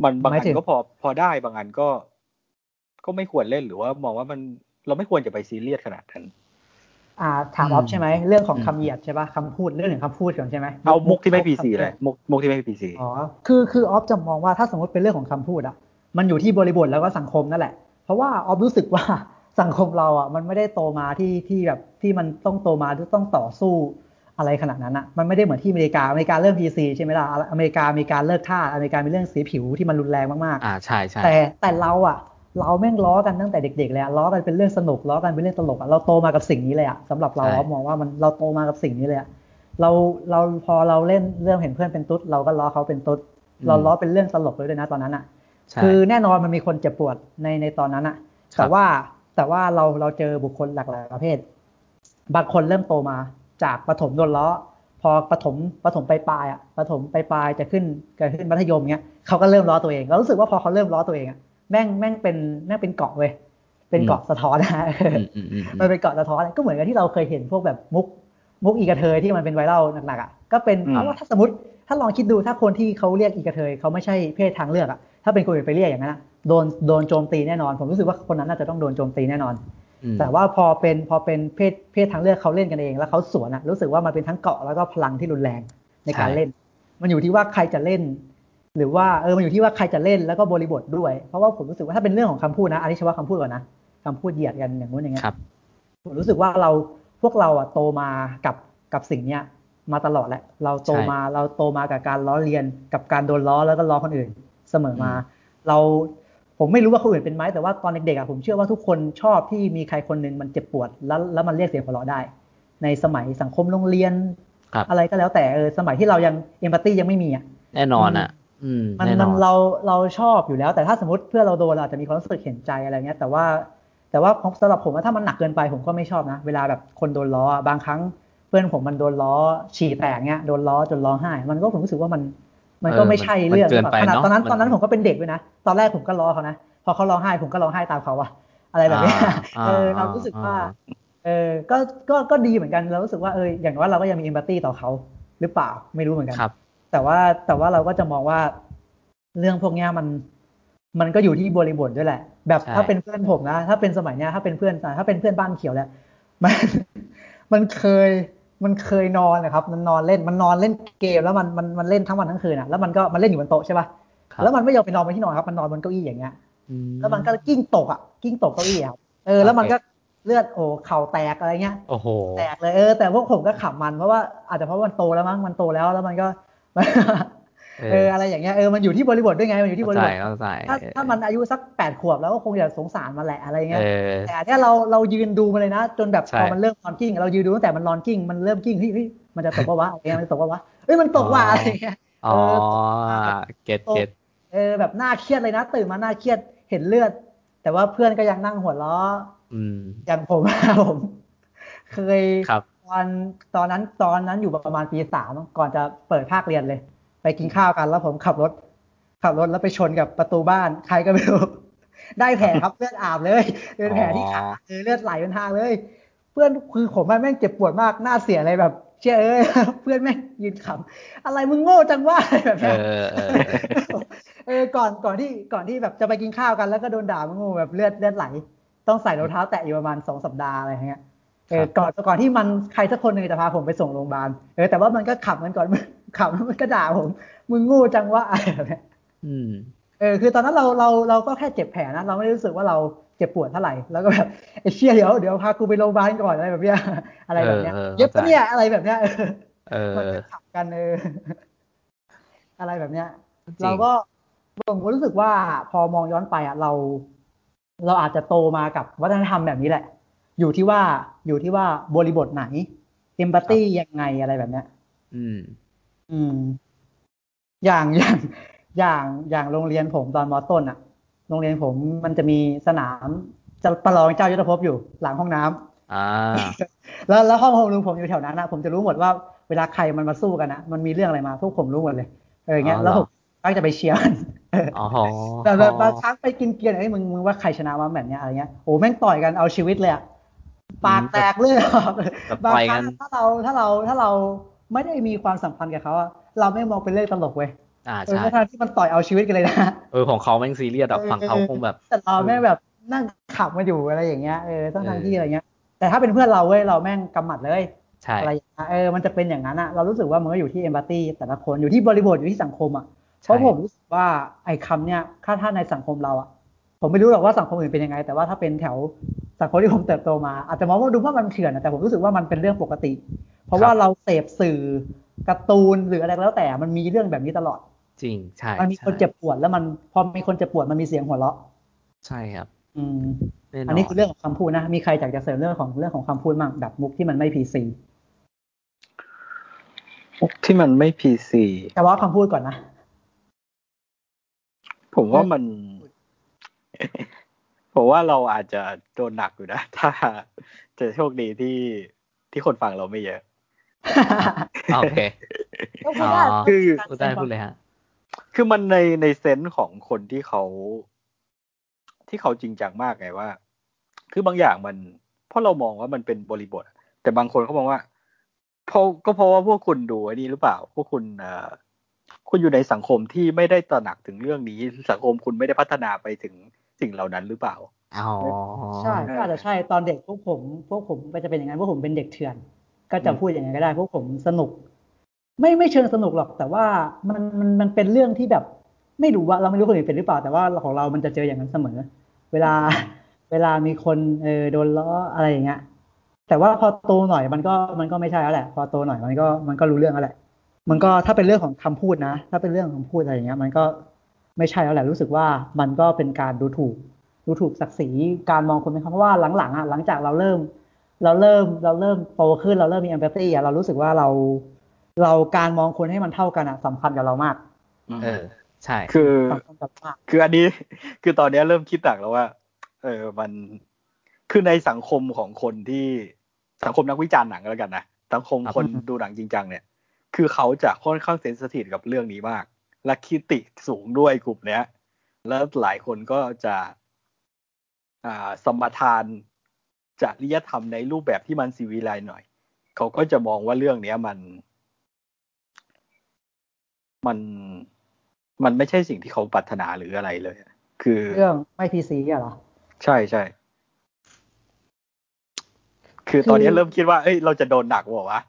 มันบางอันก็พอพอได้บางอันก็ ก็ไม่ควรเล่นหรือว่ามองว่ามันเราไม่ควรจะไปซีเรียสขนาดนั้นอ่าถามออฟใช่ไหมเรื่องของคำเหยียดใช่ปะคำพูดเรื่องหนึ่งคำพูดก่อนใช่ไหมเอามุกที่ไม่พีซีเลยมุกมุกที่ไม่พีซีอ๋อคือคือออฟจะมองว่าถ้าสมมติเป็นเรื่องของคำพูดอะมันอยู่ที่บริบทแล้วก็สังคมนั่นแหละ เพราะว่าออฟรู้สึกว่าสังคมเราอะมันไม่ได้โตมาที่ที่แบบที่มันต้องโตมาที่ต้องต่อสู้ อะไรขนาดนั้นอะมันไม่ได้เหมือนที่อเมริกาอเมริกาเริ่ม PC ใช่ไหมล่ะอเมริกามีการเลิกท่าอเมริกามีเรื่องสีผิวที่มันรุนแรงมากๆอ่าใช่ใช่แต่แต่เราอะเราแม่งล้อกันตั้งแต่เด็กๆเลยอะล้อกันเป็นเรื่องสนุกล้อกันเป็นเรื่องตลกอะเราโตมากับสิ่งนี้เลยอะสำหรับเราใช่เรามองว่ามันเราโตมากับสิ่งนี้เลยอะเราเราพอเราเล่นเรื่องเห็นเพื่อนเป็นตุ๊ดเราก็ล้อเขาเป็นตุ๊ดเราล้อเป็นเรื่องตลกเลยด้วยนะตอนนั้นอะใช่คือแน่นอนมันมีคนเจ็บปวดในในตอนนั้นอะครับแต่ว่าแต่ว่าเราเราเจอบุคคลหลากหลายประเภท บางคนเริ่มโตมา จากประถมโดนล้อ พอประถมประถมไปปลายๆอะประถมไปปลายๆจะขึ้นจะขึ้นมัธยมเงี้ยเขาก็เริ่มล้อตัวเองเรารู้สึกว่าพอเขาเริ่มล้อตัวเองอะแม่งแม่งเป็นแม่งเป็นเกาะเว้ยเป็นเกาะสะท้อนนะอืมอืมอืมอืมันมเป็นเกาะสะท้อนก็เหมือนกับที่เราเคยเห็นพวกแบบมุกมุกอีกระเทยที่มันเป็นไวรัลหนักๆอะก็เป็นอืมเพราะว่าถ้าสมมติถ้าลองคิดดูถ้าคนที่เขาเรียกอีกระเทยเขาไม่ใช่เพศทางเลือกอะถ้าเป็นคนอื่นไปเรียกอย่างนั้นอะโดนโดนโจมตีแน่นอน ผมรู้สึกว่าคนนั้นน่าจะต้องโดนโจมตีแน่นอนอืม แต่ว่าพอเป็นพอเป็นเพศเพศทางเลือกเขาเล่นกันเอง แล้วเขาสวนอะรู้สึกว่ามันเป็นทั้งเกาะแล้วก็พลังที่รุนแรงในการใช่เล่น มันอยู่ที่ว่าใครจะเล่น หรือว่าเออมันอยู่ที่ว่าใครจะเล่นแล้วก็บริบทด้วย เพราะว่าผมรู้สึกว่าถ้าเป็นเรื่องของคำพูดนะอันนี้เฉพาะคำพูดก่อนนะคำพูดเหยียดกันอย่างนู้นอย่างเงี้ยครับผมรู้สึกว่าเราพวกเราอะโตมากับกับสิ่งเนี้ยมาตลอดแหละเราโตใช่มาเราโตมากับการล้อเลียนกับการโดนล้อแล้วก็ล้อคนอื่นเสมอมาอืมเรา ผมไม่รู้ว่าคนอื่นเป็นไหมแต่ว่าตอนเด็กๆอะผมเชื่อว่าทุกคนชอบที่มีใครคนหนึ่งมันเจ็บปวดแล้วแล้วมันเรียกเสียงหัวเราะได้ ในสมัยสังคมโรงเรียนครับอะไรก็แล้วแต่เออสมัยที่เรายังเอมพัตตียังไม่มีอะแน่นอนอะอืมมันแน่นมัอนนเราเราชอบอยู่แล้ว แต่ถ้าสมมติเพื่อนเราโดนเราอาจจะมีความรู้สึกเห็นใจอะไรเงี้ย แต่ว่าแต่ว่าสำหรับผมว่าถ้ามันหนักเกินไปผมก็ไม่ชอบนะ เวลาแบบคนโดนล้ออะบางครั้งเพื่อนผมมันโดนล้อฉี่แตกเงี้ยโดนล้อจนร้องไห้ มันก็ผมรู้สึกว่ามัน มันก็ไม่ใช่เออมันเรื่องมันเกินไปขนาดเนอะตอนนั้นมันตอนนั้นผมก็เป็นเด็กด้วยนะ ตอนแรกผมก็ล้อเขานะ พอเขาร้องไห้ผมก็ร้องไห้ตามเขาอะอะไรแบบเนี้ยอ่าเอออ่าเรารู้สึกว่าอ่าเออก็ก็ก็ดีเหมือนกันเรารู้สึกว่าเอออย่างน้อยเราก็ยังมีเอมพัตตีต่อเขาหรือเปล่าไม่รู้เหมือนกันครับแต่ว่าแต่ว่าเราก็จะมองว่า เรื่องพวกเนี้ยมัน มันก็อยู่ที่บริบทด้วยแหละ แบบใช่ถ้าเป็นเพื่อนผมนะถ้าเป็นสมัยเนี้ยถ้าเป็นเพื่อนถ้าเป็นเพื่อนบ้านเขียวแล้วมันมันเคย มันเคยนอนนะครับ มันนอนเล่นมันนอนเล่นเกมแล้วมันมันมันเล่นทั้งวันทั้งคืนอะแล้วมันก็มันเล่นอยู่บนโต๊ะใช่ป่ะครับแล้วมันไม่ยอมไปนอนบนที่นอนครับมันนอนบนเก้าอี้อย่างเงี้ยอืแล้วมันก็กลิ้งตกอะกลิ้งตกเก้าอี้อะครับเออแล้วมันก็เลือดโอ้เข่าแตกอะไรเงี้ยโอ้โหแตกเลยเออแต่พวกผมก็ขำมันเพราะว่าอาจจะเพราะมันโตแล้วมั้งมันโตแล้วแล้วมันก็ เอเออออะไรอย่างเงี้ยเออมันอยู่ที่บริบทด้วยไงมันอยู่ที่บเข้าริใจบทเข้าใจถ้าถ้ามันอายุสักแปดขวบแล้วก็คงจะสงสารมันแหละอะไรเงี้เอยอแต่อันเนี้ยเราเรายืนดูมันเลยนะ จนแบบใช่พอมันเริ่มนอนกลิ้งเรายืนดูตั้งแต่มันนอนกลิ้งมันเริ่มกลิ้งเฮ้ยเฮ้ยมันจะตกปะวะอะไรเงี้ยมันจะตกปะวะเฮ้ยมันตกว่ะอะไรเงี้ยอ๋อเออ get getเออแบบน่าเครียดเลยนะตื่นมาน่าเครียดเห็นเลือด แต่ว่าเพื่อนก็ยังนั่งหัวเราะอืมอย่างผมผม เคยครับตอนตอนนั้นตอนนั้นอยู่ประมาณปีสามก่อนจะเปิดภาคเรียนเลย ไปกินข้าวกัน แล้วผมขับรถ ขับรถแล้วไปชนกับประตูบ้าน ใครก็ไม่รู้ได้แผลครับเลือดอาบเลยเป็นแผลที่ขาเออเลือดไหลเป็นทางเลย เพื่อนคือผมอะแม่งเจ็บปวดมากหน้าเสียอะไรแบบเชื่อเอ้ยเพื่อนแม่งยืนขำอะไรมึงโง่จังว่าอะไรแบบเอเนี้ยอเออเออเออก่อนก่อนที่ก่อนที่แบบจะไปกินข้าวกันแล้วก็โดนด่ามึงโง่แบบเลือดเลือดไหล ต้องใส่รองเท้าแตะอยู่ประมาณสองสัปดาห์อะไรอย่างเงี้ยเออก่อนก่อนที่มันใครสักคนหนึ่งจะพาผมไปส่งโรงพยาบาลเออแต่ว่ามันก็ขับมันก่อน ขับแล้วมันก็ด่าผม มึงโง่จังว่าอะไรแบบเนี้ยอืมเออคือตอนนั้นเราเราเราก็แค่เจ็บแผลนะเราไม่ได้รู้สึกว่าเราเจ็บปวดเท่าไหร่แล้วก็แบบไอ้เชี่ยเดี๋ยวเดี๋ยวพากูไปโรงพยาบาลก่อนอะไรแบบเนี้ยอะไรแบบเนี้ยเออเออเย็บปะเข้าใจเนี่ยอะไรแบบเนี้ยเออเออมันจะขับกันเอออะไรแบบเนี้ยจริงเราก็ผมก็รู้สึกว่าพอมองย้อนไปอะเรา เราอาจจะโตมากับวัฒนธรรมแบบนี้แหละ อยู่ที่ว่าอยู่ที่ว่าบริบทไหนเอมพัตตียังไงอะไรแบบเนี้ย อืม อืม อย่างอย่างอย่างอย่างโรงเรียนผมตอนมอต้นอะโรงเรียนผมมันจะมีสนามจะประลองเจ้ายุทธภพอยู่หลังห้องน้ำอ่า แล้วแล้วห้องโฮมรูมผมอยู่แถวนั้นนะผมจะรู้หมดว่าเวลาใครมันมาสู้กันนะมันมีเรื่องอะไรมา พวกผมรู้หมดเลยเอออย่างเงี้ยอ๋อเหรอแล้วผมก็จะไปเชียร์มันเอออ๋อแบบแบบบางครั้งไปกินเกียร์เอ้ยมึงมึงว่าใครชนะวะแบบเนี้ยอะไรเงี้ยโอ้แม่งต่อยกันเอาชีวิตเลยอะปากแตกเลยอะแบบบางต่อยคกัรั้นงถ้าเราถ้าเราถ้าเรา ไม่ได้มีความสัมพันธ์กับเขาอะเราไม่มองเป็นเรื่องตลกเว้ยอ่าเออใช่ในทางที่มันต่อยเอาชีวิตกันเลยนะเออของเขาแม่งซีเรียสอะฝั่งเขาคงแบบแต่เราแม่งแบบนั่งขับมาอยู่อะไรอย่างเงี้ยเออต้องทางที่อะไรเงี้ย แต่ถ้าเป็นเพื่อนเราเว้ยเราแม่งกำหมัดเลยใช่อะไรอย่างเงี้ยเออมันจะเป็นอย่างนั้นอะเรารู้สึกว่ามันก็อยู่ที่เอมพัตตีแต่ละคนอยู่ที่บริบทอยู่ที่สังคมอะเพใช่ราะผมรู้สึกว่าไอ้คำเนี้ยถ้าถ้าในสังคมเราอะผมไม่รู้หรอกว่าสังคมอื่นเป็นยังไง แต่ว่าถ้าเป็นแถว สังคมที่ผมเติบโตมา อาจจะมองว่าดูว่ามันเถื่อนนะแต่ผมรู้สึกว่ามันเป็นเรื่องปกติ เพราะว่าเราเสพสื่อการ์ตูนหรืออะไรก็แล้วแต่มันมีเรื่องแบบนี้ตลอด จริงใช่มันมีคนใช่เจ็บปวดแล้วมันพอมีคนเจ็บปวดมันมีเสียงหัวเราะ ใช่ครับ อืมแน่นอนอันนี้คือเรื่องของคำพูดนะมีใครอยากจะเสริมเรื่องของเรื่องของคำพูดมั่งแบบมุกที่มันไม่พีซีที่มันไม่พีซีแต่ว่าคำพูดก่อนนะ ผมว่ามัน ผมว่าเราอาจจะโดนหนักอยู่นะ ถ้าจะโชคดีที่ที่คนฟังเราไม่เยอะ โอเคก็พูดได้อ๋อคือพูดได้พูดเลยฮะ คือมันในในเซนส์ของคนที่เขา ที่เขาจริงจังมากไงว่า คือบางอย่างมัน เพราะเรามองว่ามันเป็นบริบท แต่บางคนเขามองว่าเพราะก็เพราะว่าพวกคุณดูไอ้นี่หรือเปล่า พวกคุณเอ่อคุณอยู่ในสังคมที่ไม่ได้ตระหนักถึงเรื่องนี้ สังคมคุณไม่ได้พัฒนาไปถึง สิ่งเหล่านั้นหรือเปล่าอ๋อใช่ก็อาจจะใช่ตอนเด็กพวกผม พวกผมก็จะเป็นอย่างนั้นพวกผมเป็นเด็กเถื่อน ก็จะอืมพูดอย่างไงก็ได้พวกผมสนุก ไม่ไม่เชิงสนุกหรอก แต่ว่ามันมันมันเป็นเรื่องที่แบบ ไม่รู้ว่าเราไม่รู้คนอื่นเป็นหรือเปล่า แต่ว่าของเรามันจะเจออย่างนั้นเสมอ เวลาเวลามีคนเออโดนล้ออะไรอย่างเงี้ยแต่ว่าพอโตหน่อยมันก็มันก็ไม่ใช่แล้วแหละ พอโตหน่อยมันก็มันก็รู้เรื่องแล้วแหละ มันก็ถ้าเป็นเรื่องของคำพูดนะ ถ้าเป็นเรื่องของคำพูดอะไรอย่างเงี้ย มันก็ ไม่ใช่แล้วแหละรู้สึกว่ามันก็เป็นการดูถูกดูถูกศักดิ์ศรีการมองคนเป็นเพราะว่าหลังๆอะหลังจากเราเริ่ม เราเริ่มเราเริ่มโตขึ้นเราเริ่มมี empathy อะเรารู้สึกว่าเรา เราการมองคนให้มันเท่ากันอะสำคัญกับเรามากเออใช่คือสำคัญกับมากคืออันนี้คือตอนเนี้ยเริ่มคิดต่างแล้วว่า เออมันคือในสังคมของคนที่สังคมนักวิจารณ์หนังแล้วกันนะสังคมคนดูหนังจริงจังเนี่ย คือเขาจะค่อนข้างเซนสทีฟกับเรื่องนี้มากและคิดติสูงด้วยกลุ่มเนี้ย แล้วหลายคนก็จะอ่าสมทานจริยธรรมในรูปแบบที่มันซีวิไลซ์หน่อย เขาก็จะมองว่าเรื่องเนี้ยมัน มันมันไม่ใช่สิ่งที่เขาปรารถนาหรืออะไรเลยอะคือเรื่องไม่พีซีอะเหรอ ใช่ใช่ คือตอนนี้คือเริ่มคิดว่า เอ้ย เราจะโดนหนักเปล่าวะ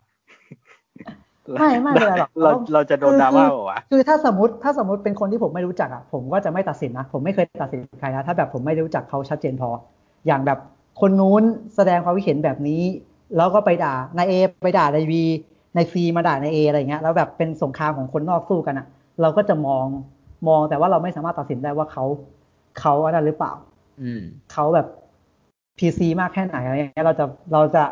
ไม่ไม่เป็นไรหรอกเราเราจะโดนดราม่าคือเปล่าวะคือถ้าสมมติถ้าสมมติเป็นคนที่ผมไม่รู้จักอะผมก็จะไม่ตัดสินนะ ผมไม่เคยตัดสินใครนะถ้าแบบผมไม่รู้จักเขาชัดเจนพอ อย่างแบบคนนู้นแสดงความคิดเห็นแบบนี้ แล้วก็ไปด่านายเอไปด่านายบีนายซีมาด่านายเออะไรเงี้ยแล้วแบบเป็นสงครามของคนนอกสู้กันอะ เราก็จะมองมองแต่ว่าเราไม่สามารถตัดสินได้ว่าเขาเขาอะไรหรือเปล่า อืมเขาแบบ PC มากแค่ไหนอะไรเงี้ยเราจะเราจะ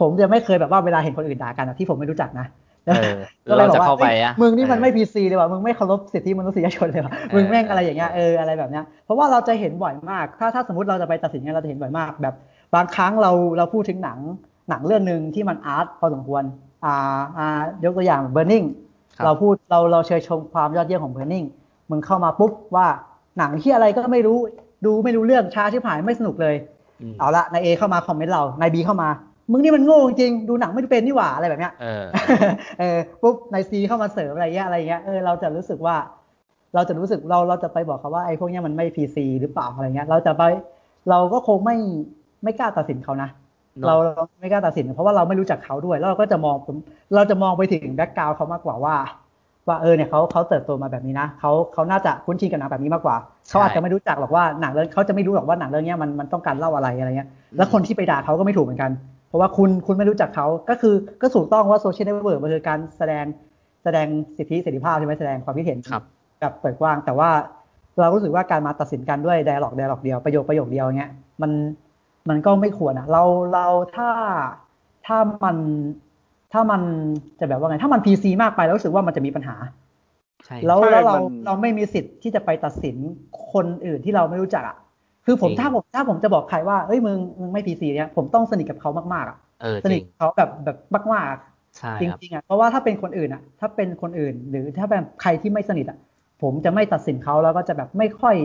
ผมจะไม่เคยแบบว่าเวลาเห็นคนอื่นด่ากันอะที่ผมไม่รู้จักนะ เออแล้วเราจะเข้าไปอะมึงนี่มันเออไม่ PC เลยว่ะมึงไม่เคารพสิทธิมนุษยชนเลยว่ะมึงแม่งอะไรอย่างเงี้ยเอออะไรแบบเนี้ยเพราะว่าเราจะเห็นบ่อยมาก ถ้าถ้าสมมติเราจะไปตัดสินเนี่ยเราจะเห็นบ่อยมาก แบบ บางครั้งเราเราพูดถึงหนังหนังเรื่องหนึ่งที่มัน art พอสมควรอ่าอ่ายกตัวอย่าง Burning ครับเราพูดเราเราเชยชมความยอดเยี่ยมของ Burning มึงเข้ามาปุ๊บว่าหนังที่อะไรก็ไม่รู้ดูไม่รู้เรื่องช้าชิบหายไม่สนุกเลยอืมเอาละนายเอเข้ามาคอมเมนต์เรานายบีเข้ามา มึงนี่มันโง่จริงๆดูหนังไม่เป็นนี่หว่าอะไรแบบเนี้ยเออเออปุ๊บนายซีเข้ามาเสริมอะไรเงี้ยอะไรเงี้ยเออเราจะรู้สึกว่า เราจะรู้สึกเราเราจะไปบอกเขาว่าไอ้พวกเนี้ยมันไม่พีซีหรือเปล่าอะไรเงี้ย เราจะไปเราก็คงไม่ไม่กล้าตัดสินเขานะเนอะเราเราไม่กล้าตัดสิน เพราะว่าเราไม่รู้จักเขาด้วย แล้วเราก็จะมองผมเราจะมองไปถึง background เขามากกว่าว่า ว่าเออเนี่ยเขาเขาเติบโตมาแบบนี้นะเขาเขาน่าจะคุ้นชินกับหนังแบบนี้มากกว่า เขาอาจจะไม่รู้จักหรอกว่าหนังเรื่องเขาจะไม่รู้หรอกว่าหนังเรื่องเนี้ยมันมันต้องการเล่าอะไรอะไรเงี้ย แล้วคนที่ไปด่าเขาก็ไม่ถูกเหมือนกัน เพราะว่าคุณคุณไม่รู้จักเขาก็คือก็ถูกต้องว่า social network มันคือการแสดงแสดงสิทธิเสรีภาพใช่ไหมแสดงความคิดเห็นครับแบบเปิดกว้าง แต่ว่าเรารู้สึกว่าการมาตัดสินกันด้วย d ด a l ล็อก d ด a l ล็อกเดียวประโยคประโยคเดียวเงี้ยมันมันก็ไม่ควรอะ เราเราถ้าถ้ามันถ้ามันจะแบบว่าไง ถ้ามัน PC มากไปแล้วรู้สึกว่ามันจะมีปัญหาใช่แล้วใช่แล้วเรามันเราไม่มีสิทธิ์ที่จะไปตัดสินคนอื่นที่เราไม่รู้จักอะ คือผมจริงถ้าผมถ้าผมจะบอกใครว่าเอ้ยมึงมึงไม่พีซีเนี่ยผมต้องสนิทกับเขามากๆอะเออสจนิริทงกับเขาแบบแบบมากๆอะใช่จครับริงๆอะเพราะว่าถ้าเป็นคนอื่นอะ ถ้าเป็นคนอื่น หรือถ้าเป็นใครที่ไม่สนิทอะ ผมจะไม่ตัดสินเขาแล้วก็จะแบบไม่ค่อย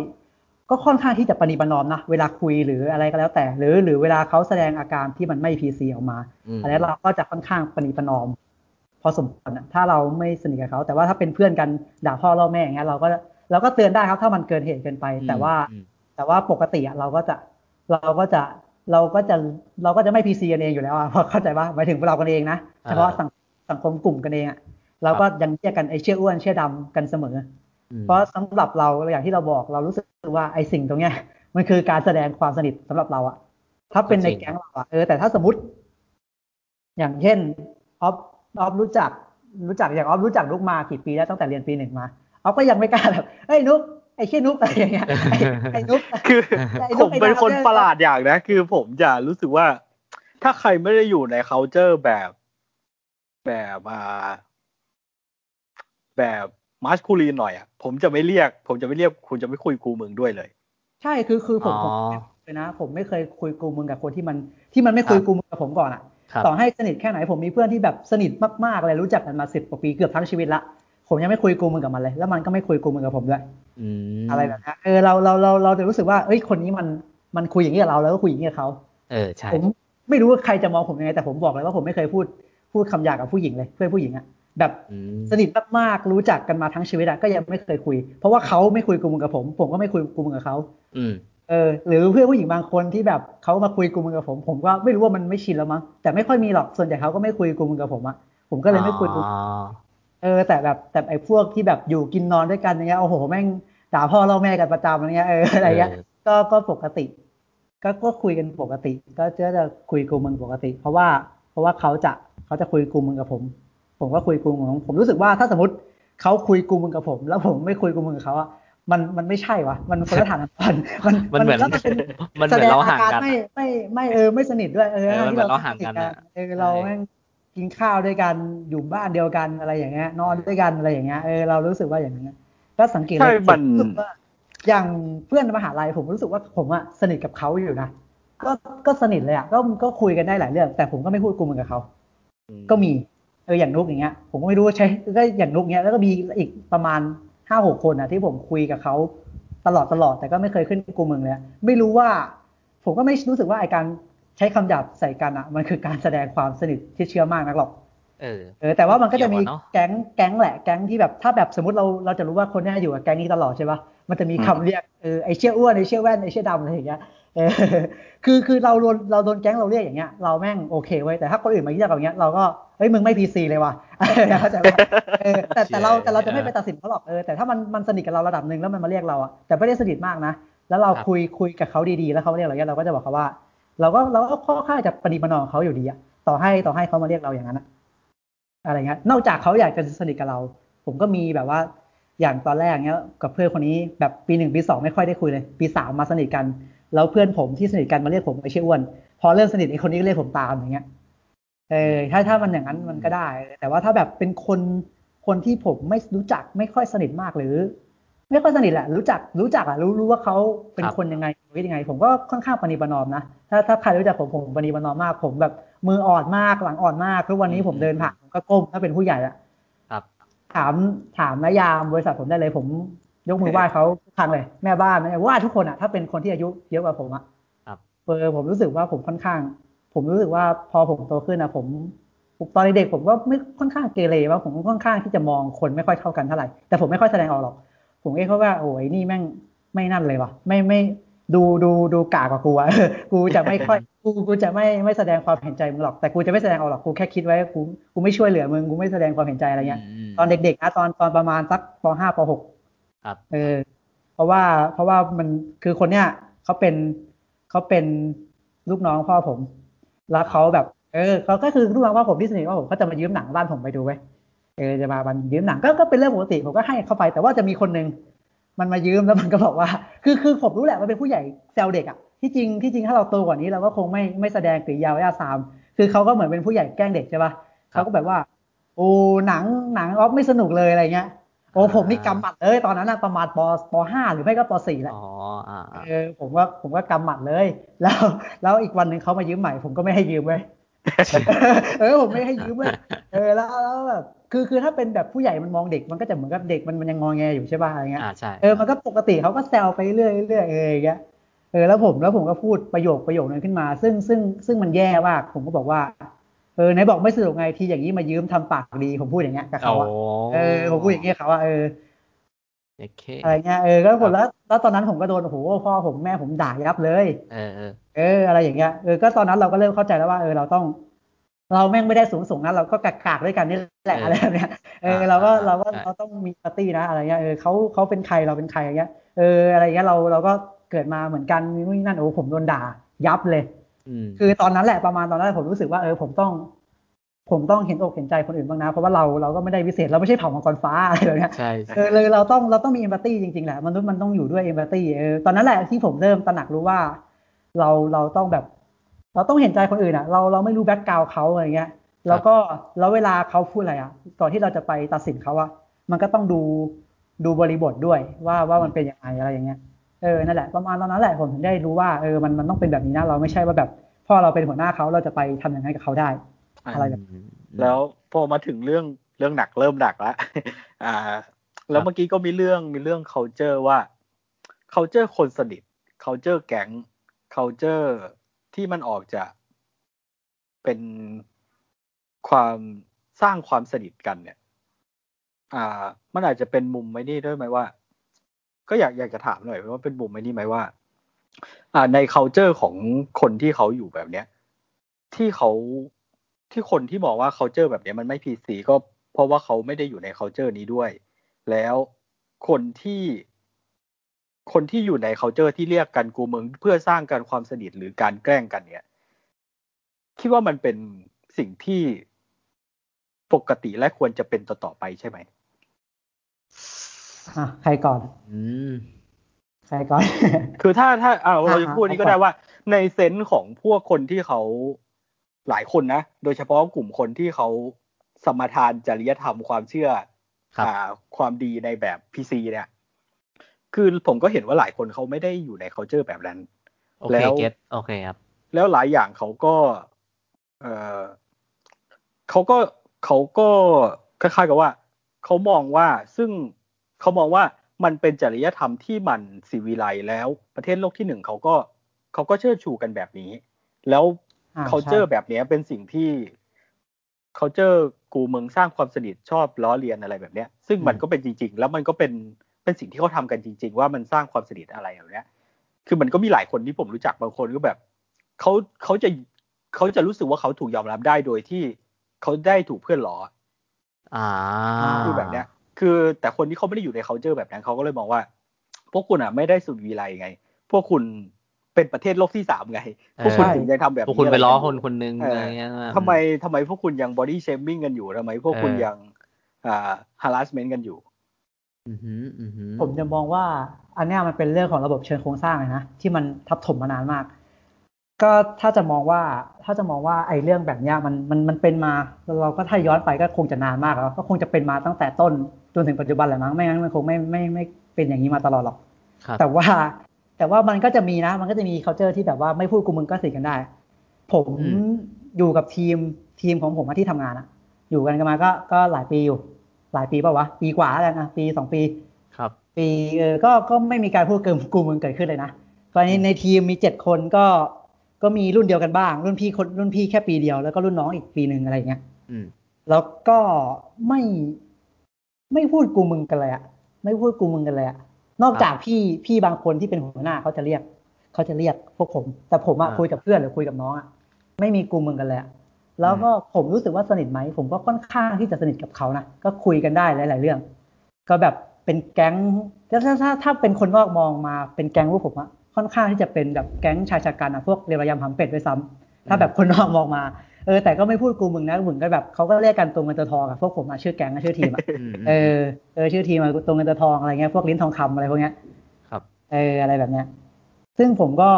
ก็ค่อนข้างที่จะปณีประนอมนะเวลาคุยหรืออะไรก็แล้วแต่ หรือหรือเวลาเขาแสดงอาการที่มันไม่พีซีออกมาอืมอันนี้เราก็จะค่อนข้างปณีประนอม พอสมควรอะถ้าเราไม่สนิทกับเขา แต่ว่าถ้าเป็นเพื่อนกันด่าพ่อล่อแม่อย่างเงี้ยเราก็เราก็เตือนได้ครับถ้ามันเกินเหตุเกินไป แต่ว่าอืม แต่ว่าปกติอะเราก็จะเราก็จะเราก็จะเราก็จะไม่พีซีกันเองอยู่แล้วอะเพราะเข้าใจว่าหมายถึงเรากันเองนะเฉพาะสังสังคมกลุ่มกันเองอะเราก็ยังเรียกกันไอ้เชื่ออ้วนเชื่อดำกันเสมออืมเพราะสำหรับเราอย่างที่เราบอกเรารู้สึกว่าไอ้สิ่งตรงเนี้ยมันคือการแสดงความสนิทสำหรับเราอะถ้าเป็นในแก๊งเราอะเออแต่ถ้าสมมติ อย่างเช่นออฟออฟรู้จักรู้จักอย่างออฟรู้จักนุกมากี่ปีแล้วตั้งแต่เรียนปีหนึ่งมาออฟก็ยังไม่กล้าแบบเฮ้ยนุก ไอ้เชี่ยนุ๊กอะไรอย่างเงี้ยไอ้ไอ้นุ๊กคือไอ้ผนุ๊กมไอ้เป็นดาวคนเนี่ยประหลาดอย่างนะ คือผมจะรู้สึกว่า ถ้าใครไม่ได้อยู่ใน culture แบบ แบบอ่าแบบมาสคูลีนหน่อยอะผมจะไม่เรียก ผมจะไม่เรียกคุณจะไม่คุยกูมึงด้วยเลย ใช่คือคือผมอ๋อผมเลยนะ ผมไม่เคยคุยกูมึงกับคนที่มันที่มันไม่คุยกูมึงกับผมก่อนอะครับต่อให้สนิทแค่ไหนผมมีเพื่อนที่แบบสนิทมากๆเลยรู้จักกันมาสิบกว่าปีเกือบทั้งชีวิตละ ผมยังไม่คุยกูมึงกับมันเลย แล้วมันก็ไม่คุยกูมึงกับผมด้วยอืมอะไรแบบนี้เออเราเราเราเราจะรู้สึกว่าเอ้ยคนนี้มันมันคุยอย่างนี้กับเราแล้วก็คุยอย่างนี้กับเขาเออใช่ผมไม่รู้ว่าใครจะมองผมยังไงแต่ผมบอกเลยว่าผมไม่เคยพูดพูดคำหยาบกับผู้หญิงเลยเพื่อนผู้หญิงอะแบบอืมสนิทมากๆรู้จักกันมาทั้งชีวิตอะก็ยังไม่เคยคุย เพราะว่าเขาไม่คุยกูมึงกับผม ผมก็ไม่คุยกูมึงกับเขาอืมเออ หรือเพื่อนผู้หญิงบางคนที่แบบเขามาคุยกูมึงกับผม ผมก็ไม่รู้ว่ามันไม่ชินแล้วมั้งแต่ไม่ค่อยมีหรอกส่วนใหญ่เขาก็ไม่คุยกูมึงกับผมอะผมก็เลยไม่คุยกูอ๋อ เออแต่แบบแต่ไอ้พวกที่แบบอยู่กินนอนด้วยกันอย่างเงี้ยโอ้โหแม่งด่าพ่อเล่าแม่กันประจำอะไรเงี้ยเอออะไรเงี้ยเออก็ก็ปกติ ก็ก็คุยกันปกติ ก็จะจะคุยกูมึงปกติ เพราะว่าเพราะว่าเขาจะเขาจะคุยกูมึงกับผม ผมก็คุยกูมึงของผมผมรู้สึกว่าถ้าสมมติเขาคุยกูมึงกับผม แล้วผมไม่คุยกูมึงกับเขาอะมันมันไม่ใช่วะมันคนละฐานกันมันมันเหมือนแล้วมันเป็นมันเหมือนเราห่างกันแสดอรไม่ไม่ไม่เออไม่สนิทด้วยเออเออมันเหมือนที่เราห่างกันสทอะเออเราใช่แม่ง กินข้าวด้วยกันอยู่บ้านเดียวกันอะไรอย่างเงี้ยนอนด้วยกันอะไรอย่างเงี้ยเออเรารู้สึกว่าอย่างเงี้ยก็สังเกตใช่เลยมันผมรู้สึกว่าอย่างเพื่อนมหาลัยผมรู้สึกว่าผมอะสนิทกับเขาอยู่นะก็ก็สนิทเลยอะก็ก็คุยกันได้หลายเรื่อง แต่ผมก็ไม่พูดกูมึงกับเขาอืมก็มีเอออย่างนุกอย่างเงี้ย ผมก็ไม่รู้ว่าใช้ก็อย่างนุกเงี้ยแล้วก็มีอีกประมาณห้าหกคนอะที่ผมคุยกับเขาตลอดตลอดแต่ก็ไม่เคยขึ้นกูมึงเลยอะไม่รู้ว่า ผมก็ไม่รู้สึกว่าไอการ ใช้คำหยาบใส่กันอะมันคือการแสดงความสนิทที่เชื่อมากนักหรอกเออเออ แต่ว่ามันก็จะมีเกี่ยวอะเนอะแก๊งแก๊งแหละแก๊งที่แบบถ้าแบบสมมติเราเราจะรู้ว่าคนเนี้ยอยู่กับแก๊งนี้ตลอดใช่ปะมันจะมีคำเรียกเออไอเชี่ยอ้วนไอเชี่ยแว่นไอเชี่ยดำอะไรอย่างเงี้ยเออคือคือเราโดนเราโดนแก๊งเราเรียกอย่างเงี้ยเราแม่งโอเคเว้ยแต่ถ้าคนอื่นมาเรียกเราอย่างเงี้ยเราก็เฮ้ยมึงไม่พีซีเลยว่ะเข้าใจปะเออแต่แต่เราแต่เราจะไม่ไปตัดสินเขาหรอกเออแต่ถ้ามันมันสนิทกับเราระดับหนึ่งแล้วมันมาเรียกเราอะแต่ไม่ได้สนิทมากนะแล้วเราครับคุยคุยกับเขาดีๆ แล้วเขามาเรียกเราเงี้ยเราก็จะบอกเขาว่า เราก็เราก็ค่อนข้างจะปฏิบัตินอเขาอยู่ดีอะต่อให้ต่อให้เขามาเรียกเราอย่างนั้นอะอะไรเงี้ย นอกจากเขาอยากจะสนิทกับเรา ผมก็มีแบบว่าอย่างตอนแรกเนี้ยกับเพื่อนคนนี้แบบปีหนึ่งปีสองไม่ค่อยได้คุยเลย ปีสามมาสนิทกัน แล้วเพื่อนผมที่สนิทกันมาเรียกผมไอ้เชี่ยอ้วน พอเริ่มสนิทไอ้คนนี้ก็เรียกผมตามอย่างเงี้ยเออถ้าถ้ามันอย่างนั้นมันก็ได้ แต่ว่าถ้าแบบเป็นคนคนที่ผมไม่รู้จักไม่ค่อยสนิทมากหรือ ไม่ค่อยสนิทแหละ รู้จักรู้จักอะรู้รู้ว่าเขาเป็นคนยังไง วิตยังไง ผมก็ค่อนข้างปณีประนอมนะ ถ้าถ้าใครรู้จักผมผมปณีประนอมมาก ผมแบบมืออ่อนมากหลังอ่อนมากทุกวันนี้ผมเดินผ่านผมก็ก้มถ้าเป็นผู้ใหญ่อะครับ ถามถามนายามบริษัทผมได้เลย ผมยกมือไหว้เขาทุกครั้งเลย แม่บ้านนะไหว้ทุกคนอะถ้าเป็นคนที่อายุเยอะกว่าผมอะครับเออผมรู้สึกว่าผมค่อนข้าง ผมรู้สึกว่าพอผมโตขึ้นอะผมผมตอนเด็กๆผมก็ไม่ค่อนข้างเกเรว่าผมค่อนข้างที่จะมองคนไม่ค่อยเท่ากันเท่าไหร่แต่ผมไม่ค่อยแสดงออกหรอก ผมเอ้เขาว่าโอ้ยนี่แม่งไม่นั่นเลยวะไม่ไม่ ดูดูดูกากกว่ากูอะกูจะไม่ค่อยกูกูจะไม่ไม่แสดงความเห็นใจมึงหรอกแต่กูจะไม่แสดงออกหรอกกูแค่คิดไว้กูกูไม่ช่วยเหลือมึงกูไม่แสดงความเห็นใจอะไรเงี้ยมตอนเด็กๆนะตอนตอนประมาณสักปห้าปหกครับเออเพราะว่าเพราะว่ามันคือคนเนี้ยเขาเป็นเขาเป็นลูกน้องพ่อผม แล้วเขาแบบ เออเขาก็คือลูกน้องพ่อผมที่สนิทว่าผมเขาจะมายืมหนังบ้านผมไปดูไว้ยเออจะมาบันยืมหนังก็ก็เป็นเรื่องปกติผมก็ให้เขาไปแต่ว่าจะมีคนหนึ่ง มันมายืมแล้วมันก็บอกว่า คือคือผมรู้แหละมันเป็นผู้ใหญ่แซวเด็กอะที่จริงที่จริงถ้าเราโตกว่านี้เราก็คงไม่ไม่แสดงกริยาวิทยาสามคือเขาก็เหมือนเป็นผู้ใหญ่แกล้งเด็กใช่ปะเขาก็แบบว่า โอ้หนังหนังออฟไม่สนุกเลยอะไรเงี้ยโอ้ผมนี่กำหมัดเลยตอนนั้นนะประมาณปปห้าหรือไม่ก็ปสี่แหละอ๋ออ่าอ่าเออผมว่าผมก็กำหมัดเลย แล้วแล้วอีกวันหนึ่งเขามายืมใหม่ ผมก็ไม่ให้ยืมเว้ยเออผมไม่ให้ยืมเว้ยเออแล้วแล้วแบบ คือคือถ้าเป็นแบบผู้ใหญ่มันมองเด็กมันก็จะเหมือนกับเด็กมันมันยังงอแงอยู่ใช่ป่ะอะไรเงี้ยอ่าใช่เออมันก็ปกติเขาก็แซวไปเรื่อยเรื่อยเอออย่างเงี้ยเออแล้วผมแล้วผมก็พูดประโยคประโยคนั้นขึ้นมา ซึ่งซึ่งซึ่งมันแย่มากผมก็บอกว่าเออไหนบอกไม่สนุกไงทีอย่างนี้มายืมทำปากดีผมพูดอย่างเงี้ยกับเขาอะโอ้เออผมพูดอย่างเงี้ยเขาว่าเออโอเคอะไรเงี้ยเออก็ผลแล้วแล้วตอนนั้นผมก็โดนโอ้โหพ่อผมแม่ผมด่ายับเลยเออเออเอออะไรอย่างเงี้ยเออก็ตอนนั้นเราก็เริ่มเข้าใจแล้วว่าเออเราต้อง เราแม่งไม่ได้สูงส่งนะเราก็กากๆด้วยกันนี่แหละอะไรแบบเนี้ยเออเราก็เราก็เราต้องมีปาร์ตี้นะอะไรเงี้ยเออเขาเขาเป็นใครเราเป็นใครอย่างเงี้ยเอออะไรเงี้ยเราเราก็เกิดมาเหมือนกันนู่นนี่นั่นโอ้ผมโดนด่ายับเลยอืมคือตอนนั้นแหละประมาณตอนนั้นผมรู้สึกว่าเออผมต้อง ผมต้องเห็นอกเห็นใจคนอื่นบ้างนะ เพราะว่าเราเราก็ไม่ได้วิเศษเราไม่ใช่เผ่ามังกรฟ้าอะไรแบบเนี้ยใช่เออเลยเราต้องเราต้องมีเอมพัตตีจริงๆแหละมนุษย์มันต้องอยู่ด้วยเอมพัตตีเออตอนนั้นแหละที่ผมเริ่มตระหนักรู้ว่า เราเราต้องแบบ เราต้องเห็นใจคนอื่นอะ เราเราไม่รู้แบ็กกราวเขาอะไรเงี้ย แล้วก็แล้วเวลาเขาพูดอะไรอะ ก่อนที่เราจะไปตัดสินเขาอะมันก็ต้องดูดูบริบทด้วยว่าว่ามันเป็นยังไงอะไรอย่างเงี้ยเออนั่นแหละประมาณตอนนั้นแหละผมถึงได้รู้ว่าเออมันมันต้องเป็นแบบนี้นะเราไม่ใช่ว่าแบบพอเราเป็นหัวหน้าเขาเราจะไปทำอย่างนั้นกับเขาได้ อะไรแบบแล้วพอมาถึงเรื่องเรื่องหนักเริ่มหนักแล้วอ่า แล้วเมื่อกี้ก็มีเรื่องมีเรื่อง culture ว่า culture คนสนิท culture แก๊ง culture ที่มันออกจะเป็นความสร้างความสนิทกันเนี่ย อ่า มันอาจจะเป็นมุมไม่นี่ด้วยไหมว่า ก็อยากอยากจะถามหน่อยว่าเป็นมุมไม่นี่ไหมว่า อ่า ใน culture ของคนที่เขาอยู่แบบเนี้ย ที่เขาที่คนที่มองว่า culture แบบเนี้ยมันไม่พีซีก็เพราะว่าเขาไม่ได้อยู่ใน culture นี้ด้วย แล้วคนที่ คนที่อยู่ใน culture ที่เรียกกันกูเมืองเพื่อสร้างการความสนิทหรือการแกล้งกันเนี่ย คิดว่ามันเป็นสิ่งที่ปกติและควรจะเป็นต่อๆไปใช่ไหมอะใครก่อน อืมใครก่อน คือถ้าถ้าเอาเราจะอ่าพูดนี้ก็ได้ว่า ในเซนส์ของพวกคนที่เขาหลายคนนะ โดยเฉพาะกลุ่มคนที่เขาสมทานจริยธรรมความเชื่อครับอ่าความดีในแบบพีซีเนี่ย คือผมก็เห็นว่าหลายคนเขาไม่ได้อยู่ใน culture แบบนั้น โอแล้เควเก็ตโอเคครับ แล้วหลายอย่างเขาก็ เออเขาก็เขาก็คล้ายๆกับว่าเขามองว่าซึ่งเขามองว่ามันเป็นจริยธรรมที่มันสีวิไลซ์แล้วประเทศโลกที่หนึ่งเขาก็เขาก็เชิดชูกันแบบนี้ แล้วอ่าเขาเจอใช่แบบเนี้ยเป็นสิ่งที่เขาเจอกูเมืองสร้างความสนิทชอบล้อเลียนอะไรแบบเนี้ย ซึ่งมันก็เป็นจริง ๆ แล้วมันก็เป็น เป็นสิ่งที่เขาทำกันจริง ๆ ว่ามันสร้างความสนิทอะไรแบบเนี้ย คือมันก็มีหลายคนที่ผมรู้จักบางคนก็แบบเขาเขาจะเขาจะรู้สึกว่าเขาถูกยอมรับได้โดยที่เขาได้ถูกเพื่อนล้ออ่าคือแบบเนี้ย คือแต่คนที่เขาไม่ได้อยู่ใน culture แบบนั้นเขาก็เลยมองว่า พวกคุณอะไม่ได้สุดวีไลไง พวกคุณเป็นประเทศโลกที่สามไง พวกคุณใช่ถึงยังทำแบบพวนี้กคุณไปล้อกัคนคนหนึงเออะไรอเงี้ยทำไมทำไมพวกคุณยัง body shaming กันอยู่ทำไม พวกคุณเออยังอ่า harassment กันอยู่อือหืออือหือ ผมจะมองว่า อันเนี้ยมันเป็นเรื่องของระบบเชิงโครงสร้างเลยนะที่มันทับถมมานานมาก ก็ถ้าจะมองว่าถ้าจะมองว่าไอ้เรื่องแบบเนี้ยมันมันมันเป็นมาเราก็ถ้าย้อนไปก็คงจะนานมากแล้วก็คงจะเป็นมาตั้งแต่ต้นจนถึงปัจจุบันแหละมั้งไม่งั้นมันคงไม่ไม่ไม่เป็นอย่างนี้มาตลอดหรอกครับแต่ว่าแต่ว่ามันก็จะมีนะ มันก็จะมี culture ที่แบบว่าไม่พูดกูมึงก็สิกันได้ ผมอืมอยู่กับทีมทีมของผมอะที่ทำงานอะอยู่กันกันมาก็ก็หลายปีอยู่ หลายปีเปล่าวะ ปีกว่าแล้วนะปีสองปี ครับ ปีเออก็ก็ไม่มีการพูดเกินกูมึงเกิดขึ้นเลยนะตอนนี้ในทีมมีเจ็ดคนก็ก็มีรุ่นเดียวกันบ้าง รุ่นพี่คนรุ่นพี่แค่ปีเดียวแล้วก็รุ่นน้องอีกปีหนึ่งอะไรอย่างเงี้ยอืมแล้วก็ไม่ไม่พูดกูมึงกันเลยอะไม่พูดกูมึงกันเลยอะนอกจากพี่พี่บางคนที่เป็นหัวหน้าเขาจะเรียกเขาจะเรียกพวกผม แต่ผมอะอ่าคุยกับเพื่อนหรือคุยกับน้องอะไม่มีกูมึงกันเลยอะ แล้วก็ผมรู้สึกว่าสนิทไหม ผมก็ค่อนข้างที่จะสนิทกับเขานะ ก็คุยกันได้หลาย ๆ เรื่อง ก็แบบเป็นแก๊งถ้าถ้าถ้าถ้าเป็นคนนอกมองมาเป็นแก๊งพวกผมอะค่อนข้างที่จะเป็นแบบแก๊งชายชะกันอะพวกเรียรยำหำเป็ดด้วยซ้ำถ้าแบบคนนอกมองมา เออแต่ก็ไม่พูดกูมึงนะมึงก็แบบเขาก็เรียกกันตรงกันตัวทองอะพวกผมอะชื่อแก๊งอะชื่อทีมอะอืมเออเออชื่อทีมอะตรงกันตัวทองอะไรเงี้ยพวกลิ้นทองคำอะไรพวกเนี้ย ครับ เอออะไรแบบเนี้ย ซึ่งผมก็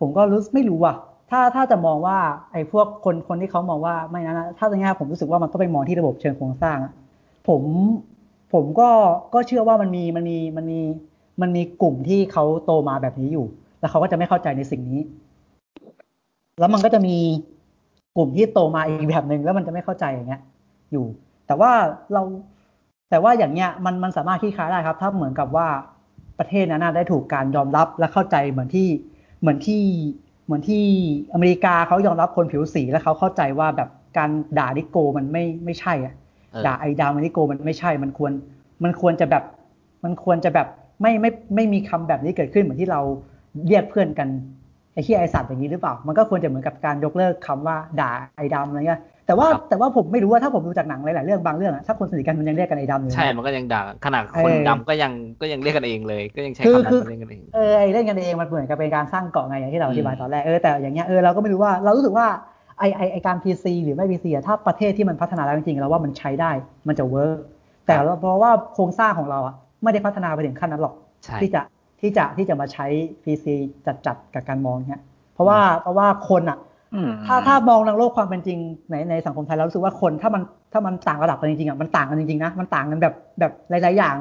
ผมก็รู้ไม่รู้ว่ะ ถ้าถ้าจะมองว่าไอ้พวกคนคนที่เขามองว่าไม่นะนะถ้าในแง่ผมรู้สึกว่ามันก็ไปมองที่ระบบเชิงโครงสร้างอะผมผมก็ก็เชื่อว่ามันมีมันมีมันมีมันมีกลุ่มที่เขาโตมาแบบนี้อยู่ แล้วเขาก็จะไม่เข้าใจในสิ่งนี้ แล้วมันก็จะมีกลุ่มที่โตมาอีกแบบหนึ่งแล้วมันจะไม่เข้าใจอย่างเงี้ย อยู่ แต่ว่าเราแต่ว่าอย่างเงี้ยมันมันสามารถคลี่คลายได้ครับ ถ้าเหมือนกับว่าประเทศนั้นได้ถูกการยอมรับและเข้าใจเหมือนที่เหมือนที่ เหมือนที่อเมริกาเขายอมรับคนผิวสีแล้วเขาเข้าใจว่าแบบการด่าดิโกมันไม่ไม่ใช่อะเออด่าไอดาวมันดิโกมันไม่ใช่มันควร มันควรจะแบบมันควรจะแบบไม่ไม่ไม่มีคำแบบนี้เกิดขึ้นเหมือนที่เราเรียกเพื่อนกัน ไอ้ที่ไอสัตว์อย่างนี้หรือเปล่า มันก็ควรจะเหมือนกับการยกเลิกคำว่าด่าไอดำอะไรเงี้ย แต่ว่าครับแต่ว่าผมไม่รู้ว่าถ้าผมดูจากหนังหลายๆเรื่องบางเรื่องอะถ้าคนสนิทกันมันยังเรียกกันไอดำอยู่นะใช่ มันก็ยังด่า ขนาดคนเออดำก็ยังก็ยังเรียกกันเองเลย ก็ยังใช้คือคำนั้นคือมาเรียกกันเอง เออไอเล่นกันเองมันเหมือนกับเป็นการสร้างเกาะไงอย่างที่เราอธิบายอืมตอนแรก เออแต่อย่างเงี้ยเออเราก็ไม่รู้ว่าเรารู้สึกว่าไอไอไอการ PC หรือไม่ PC อะถ้าประเทศที่มันพัฒนาแล้วจริงๆแล้วว่ามันใช้ได้ มันจะเวิร์กแต่เพราะว่าโครงสร้างของเราอะไม่ได้พัฒนาไปถึงขั้นนั้นหรอกใช่ที่จะ ที่จะที่จะมาใช้ PC จัดจัดๆกับการมองเนี้ยเพราะว่าเพราะว่าคนอะอืมถ้าถ้ามองในโลกความเป็นจริงในในสังคมไทยเรารู้สึกว่าคนถ้ามันถ้ามันต่างระดับกันจริงๆอะมันต่างกันจริงๆนะมันต่างกันแบบแบบหลายๆอย่าง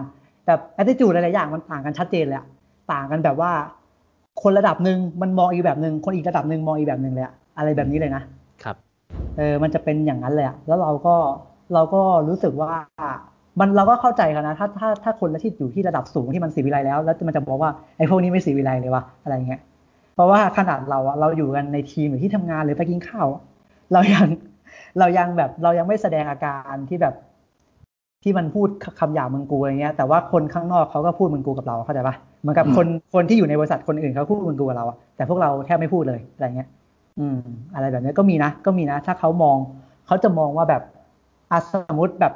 แบบ attitude หลายๆอย่างมันต่างกันชัดเจนเลยอะต่างกันแบบว่า คนระดับหนึ่งมันมองอีกแบบหนึ่งคนอีกระดับหนึ่งมองอีกแบบหนึ่งเลยอะอะไรแบบนี้เลยนะครับ เออมันจะเป็นอย่างนั้นเลยอะแล้วเราก็เราก็รู้สึกว่า มันเราก็เข้าใจกันนะถ้าถ้าถ้าคนที่อยู่ที่ระดับสูงที่มันสีวิไลแล้ว แล้วมันจะบอกว่าไอ้พวกนี้ไม่สีวิไลเลยวะอะไรเงี้ยเพราะว่าขนาดเราอะเราอยู่กันในทีมหรือที่ทำงานหรือไปกินข้าวอะเรายังเรายังแบบเรายังไม่แสดงอาการที่แบบ ที่มันพูดคำหยาบมึงกูอะไรเงี้ยแต่ว่าคนข้างนอกเขาก็พูดมึงกูกับเราเข้าใจปะเหมือนกับอืมคนคนที่อยู่ในบริษัทคนอื่นเขาพูดมึงกูกับเราอะแต่พวกเราแทบไม่พูดเลยอะไรเงี้ย อืม อะไรแบบนี้ก็มีนะก็มีนะ ถ้าเขามองเขาจะมองว่าแบบอะสมมติแบบ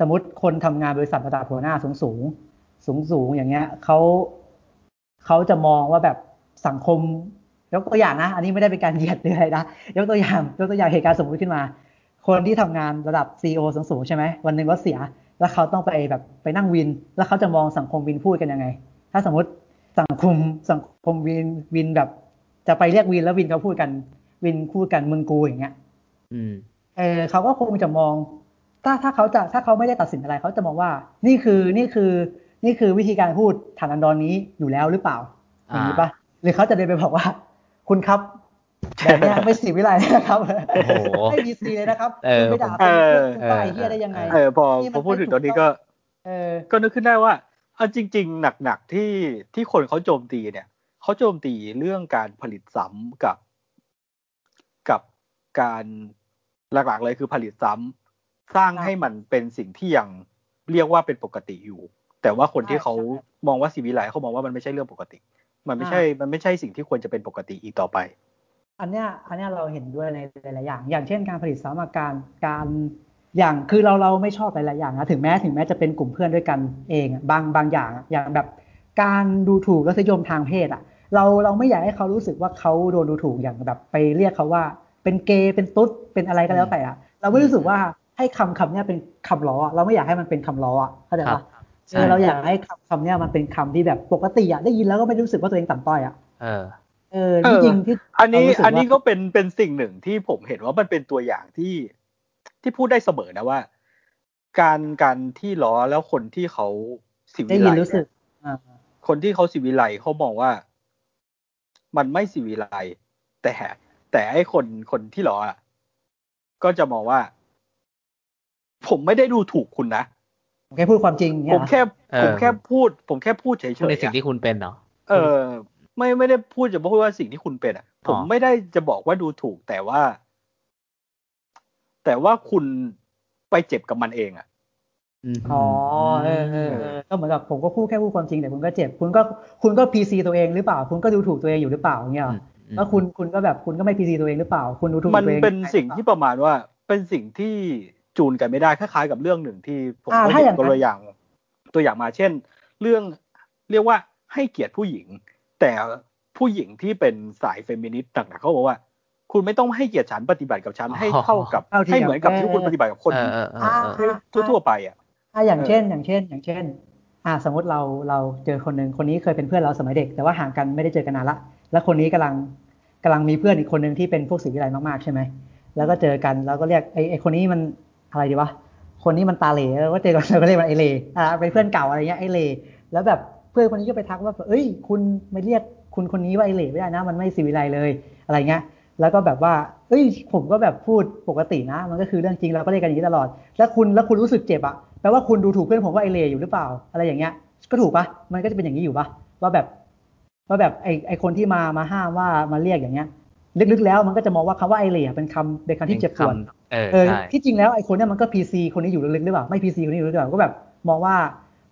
สมมติคนทำงานบริษัทระดับหัวหน้าสูงสูงสูงสูงๆอย่างเงี้ยเขาเขาจะมองว่าแบบสังคม ยกตัวอย่างนะ อันนี้ไม่ได้เป็นการเหยียดหรืออะไรนะยกตัวอย่างยกตัวอย่างเหตุการณ์สมมติขึ้นมา คนที่ทำงานระดับซีอสูงสูงๆใช่ไหมวันหนึ่งรถเสีย แล้วเขาต้องไปแบบไปนั่งวิน แล้วเขาจะมองสังคมวินพูดกันยังไง ถ้าสมมติสังคมสังคมวินวินแบบ จะไปเรียกวินแล้ววินเขาพูดกันวินพูดกันมึงกูอย่างเงี้ยอืมเออเขาก็คงจะมอง ถ้าถ้าเขาจะถ้าเขาไม่ได้ตัดสินอะไรเขาจะมองว่า นี่คือนี่คือนี่คือวิธีการพูดฐานันดรนนี้อยู่แล้วหรือเปล่าอย่างนี้ปะหรือเขาจะเดินไปบอกว่า คุณครับแบบเนี้ยไม่สีวิไลนะครับโอ้โหไม่มีสีเลยนะครับเออคุณไปด่าเออคุณป้าไอ้เฮียได้ยังไงเออพอนี่พมัอนพูดถึงตอนนี้ก็ เออก็นึกขึ้นได้ว่าเอาจริง ๆ หนักๆที่ที่คนเขาโจมตีเนี่ยเขาโจมตีเรื่องการผลิตซ้ำกับกับการหลักๆเลยคือผลิตซ้ำ สร้างให้มันเป็นสิ่งที่ยังเรียกว่าเป็นปกติอยู่ แต่ว่าคนที่เขาใช่ใช่มองว่าสีวิไลเขามองว่ามันไม่ใช่เรื่องปกติ มันไม่ใช่ มันไม่ใช่สิ่งที่ควรจะเป็นปกติอีกต่อไป อันเนี้ย อันเนี้ยเราเห็นด้วยในหลายๆอย่าง อย่างเช่นการผลิตสามาการ การอย่างคือเราเราไม่ชอบหลายๆอย่างนะถึงแม้ถึงแม้จะเป็นกลุ่มเพื่อนด้วยกันเองอะบางบางอย่างอะอย่างแบบการดูถูกรสนิยมทางเพศอะ เราเราไม่อยากให้เขารู้สึกว่าเขาโดนดูถูกอย่างแบบไปเรียกเขาว่า เป็นเกย์เป็นตุ๊ดเป็นอะไรก็แล้วแต่อะเราไม่รู้สึกว่า ให้คำคำเนี้ยเป็นคำล้ออะเราไม่อยากให้มันเป็นคำล้ออะเข้าใจครัปะบเออเราอยากให้คำคำเนี้ยมันเป็นคำที่แบบปกติอะได้ยินแล้วก็ไม่รู้สึกว่าตัวเองต่ำต้อยอะเออเออเอที่อจริงที่อันนี้เรารู้สึกอันนี้ว่าก็เป็นเป็นสิ่งหนึ่งที่ผมเห็นว่ามันเป็นตัวอย่างที่ที่พูดได้เสมอนะว่า การการที่ล้อแล้วคนที่เขาสิได้วิไลยินรู้สึเนี่กยอ่าคนที่เขาสิวิไลเขามองว่า มันไม่สิวิไลแต่แต่ไอ้คนคนที่ล้ออะก็จะมองว่า ผมไม่ได้ดูถูกคุณนะผมแค่พูดความจริงเนี่ผยมแค่เออผมแค่พูด ผมแค่พูดเฉยพูดในๆสิ่งอะที่คุณเป็นเนาะเออ ไม่ไม่ได้พูดจะพูดว่าสิ่งที่คุณเป็นอะ ผมอ๋อไม่ได้จะบอกว่าดูถูกแต่ว่า แต่ว่าคุณไปเจ็บกับมันเองอะมอ๋อเออเออเออก็เหมือนกับผมก็พูดแค่พูดความจริงแต่คุณก็เจ็บ คุณก็คุณก็พีซีตัวเองหรือเปล่า คุณก็ดูถูกตัวเองอยู่หรือเปล่าอย่างเงี้ยเหรออืมแล้วคุณคุณก็แบบคุณก็ไม่พีซีตัวเองหรือเปล่า คุณดูถูกมันตัวเองเป็นสิ่งที่ประมาณว่าเป็นสิ่งที่ จูนกันไม่ได้คล้ายๆกับเรื่องหนึ่งที่ผมอ่าก็ถ้าเห็อย่างนนั้นตัวอย่าง ตัวอย่างมาเช่น เรื่องเรียกว่าให้เกียรติผู้หญิง แต่ผู้หญิงที่เป็นสายเฟมินิสต์ต่างๆเขาบอกว่า คุณไม่ต้องให้เกียรติฉันปฏิบัติกับฉันให้เท่ากับเท่าเทียมให้เหมือนกับที่คุณเออปฏิบัติกับคนเออเออเออเออทั่วๆไปอะอ่าอย่างเออเช่น อย่างเช่น อย่างเช่น อ่าสมมติเราเราเจอคนหนึ่งคนนี้เคยเป็นเพื่อนเราสมัยเด็ก แต่ว่าห่างกันไม่ได้เจอกันนานละ แล้วคนนี้กำลังกำลังมีเพื่อนอีกคนหนึ่งที่เป็นพวกศิวิไลมากๆใช่ไหมแล้วก็เจอกันแล้วก็เรียกไอ้ไอ้คนนี้มัน อะไรดีวะคนนี้มันตาเหล่แล้วก็เจอกันเราก็เรียกมันไอเล่อ่าเป็นเพื่อนเก่าอะไรเงี้ยไอเล่แล้วแบบเพื่อนคนนี้ก็ไปทักว่าเอ้ย คุณไม่เรียกคุณคนนี้ว่าไอเล่ไม่ได้นะ มันไม่ศิวิไลเลยอะไรเงี้ยแล้วก็แบบว่า เอ้ย ผมก็แบบพูดปกตินะ มันก็คือเรื่องจริงเราก็เรียกกันอย่างนี้ตลอด แล้วคุณแล้วคุณรู้สึกเจ็บอะแปลว่าคุณดูถูกเพื่อนผมว่าไอเลอยู่หรือเปล่า อะไรอย่างเงี้ย ก็ถูกปะมันก็จะเป็นอย่างนี้อยู่ปะว่าแบบว่าแบบไอไอคนที่มามาห้ามว่ามาเรียกอย่างเงี้ย ลึกๆแล้วมันก็จะมองว่าคำว่าไอเลอะเป็นคำเป็นคำที่เจ็บปวดเออเออใช่ที่จริงแล้วไอ้คนเนี้ยมันก็พีซีคนนี้อยู่ลึกๆหรือเปล่าไม่พีซีคนนี้อยู่ลึกๆหรือเปล่าก็แบบมองว่า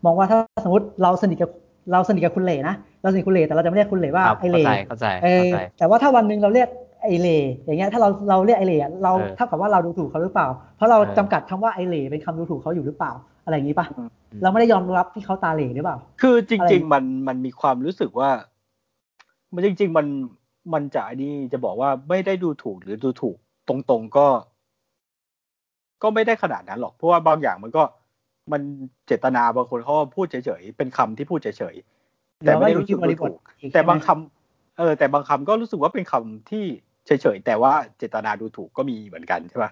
มองว่าถ้าสมมติเราสนิทกับเราสนิทกับคุณเหล่นะเราสนิทกับคุณเหล่แต่เราจะไม่เรียกคุณเหล่ว่าครับไอเหล่เข้าใจเอเข้าอใจแต่ว่าถ้าวันหนึ่งเราเรียกไอเหล่อย่างเงี้ยถ้าเราเราเรียกไอเหล่อะเราเออเท่ากับว่าเราดูถูกเขาหรือเปล่า เพราะเราเออจำกัดคำว่าไอเหล่เป็นคำดูถูกเขาอยู่หรือเปล่าอะไรอย่างนี้ปะอืมเราไม่ได้ยอมรับที่เขาตาเหล่หรือเปล่า คือจอะไรริง ๆ มันมันมีความรู้สึกว่า มันจริง ๆ มัน มันจะอันนี้จะบอกว่าไม่ได้ดูถูกหรือดูถูกตรงๆก็ ก็ไม่ได้ขนาดนั้นหรอก เพราะว่าบางอย่างมันก็มันเจตนาบางคนเขาพูดเฉยๆเป็นคำที่พูดเฉยๆแต่ไม่ได้รู้สึกว่าถูกแต่บางคำเออ แต่บางคำก็รู้สึกว่าเป็นคำที่เฉยๆแต่ว่าเจตนาดูถูกก็มีเหมือนกันใช่ปะ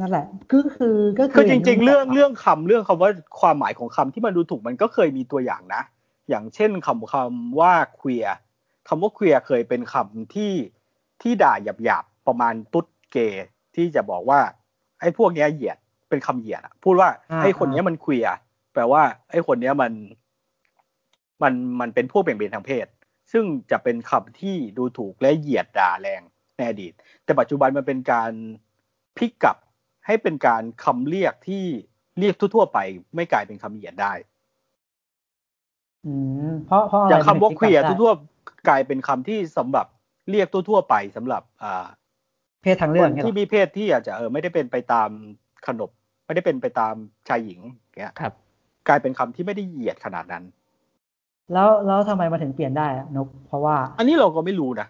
นั่นแหละก็คือก็คือจริง ๆ เรื่องเรื่องคำเรื่องคำว่าความหมายของคำที่มันดูถูกมันก็เคยมีตัวอย่างนะ อย่างเช่นคำคำว่าเคลีย คำว่าเคลียเคยเป็นคำที่ที่ด่าหยาบๆประมาณตุ๊ดเกย์ที่จะบอกว่า ไอ้พวกเนี้ยเหยียดเป็นคำเหยียดอะพูดว่าไอ้คนเนี้ยมันเคลียแปลว่า ไอ้คนเนี้ยมัน มันมันเป็นพวกเบี่ยงเบนทางเพศ ซึ่งจะเป็นคำที่ดูถูกและเหยียดด่าแรงในอดีต แต่ปัจจุบันมันเป็นการพลิกกลับให้เป็นการคำเรียกที่เรียกทั่วๆไป ไม่กลายเป็นคำเหยียดได้อืมเพราะเพราะอะไรอย่างคำว่าเคลียร์ทั่วๆ กลายเป็นคำที่สำหรับเรียกทั่วๆไปสำหรับอ่าเพศทางเลือกที่มีเพศที่อาจจะเออไม่ได้เป็นไปตามขนบ ไม่ได้เป็นไปตามชายหญิงเงี้ยครับ กลายเป็นคำที่ไม่ได้เหยียดขนาดนั้น แล้วแล้วทำไมมาถึงเปลี่ยนได้อะนกเพราะว่า อันนี้เราก็ไม่รู้นะ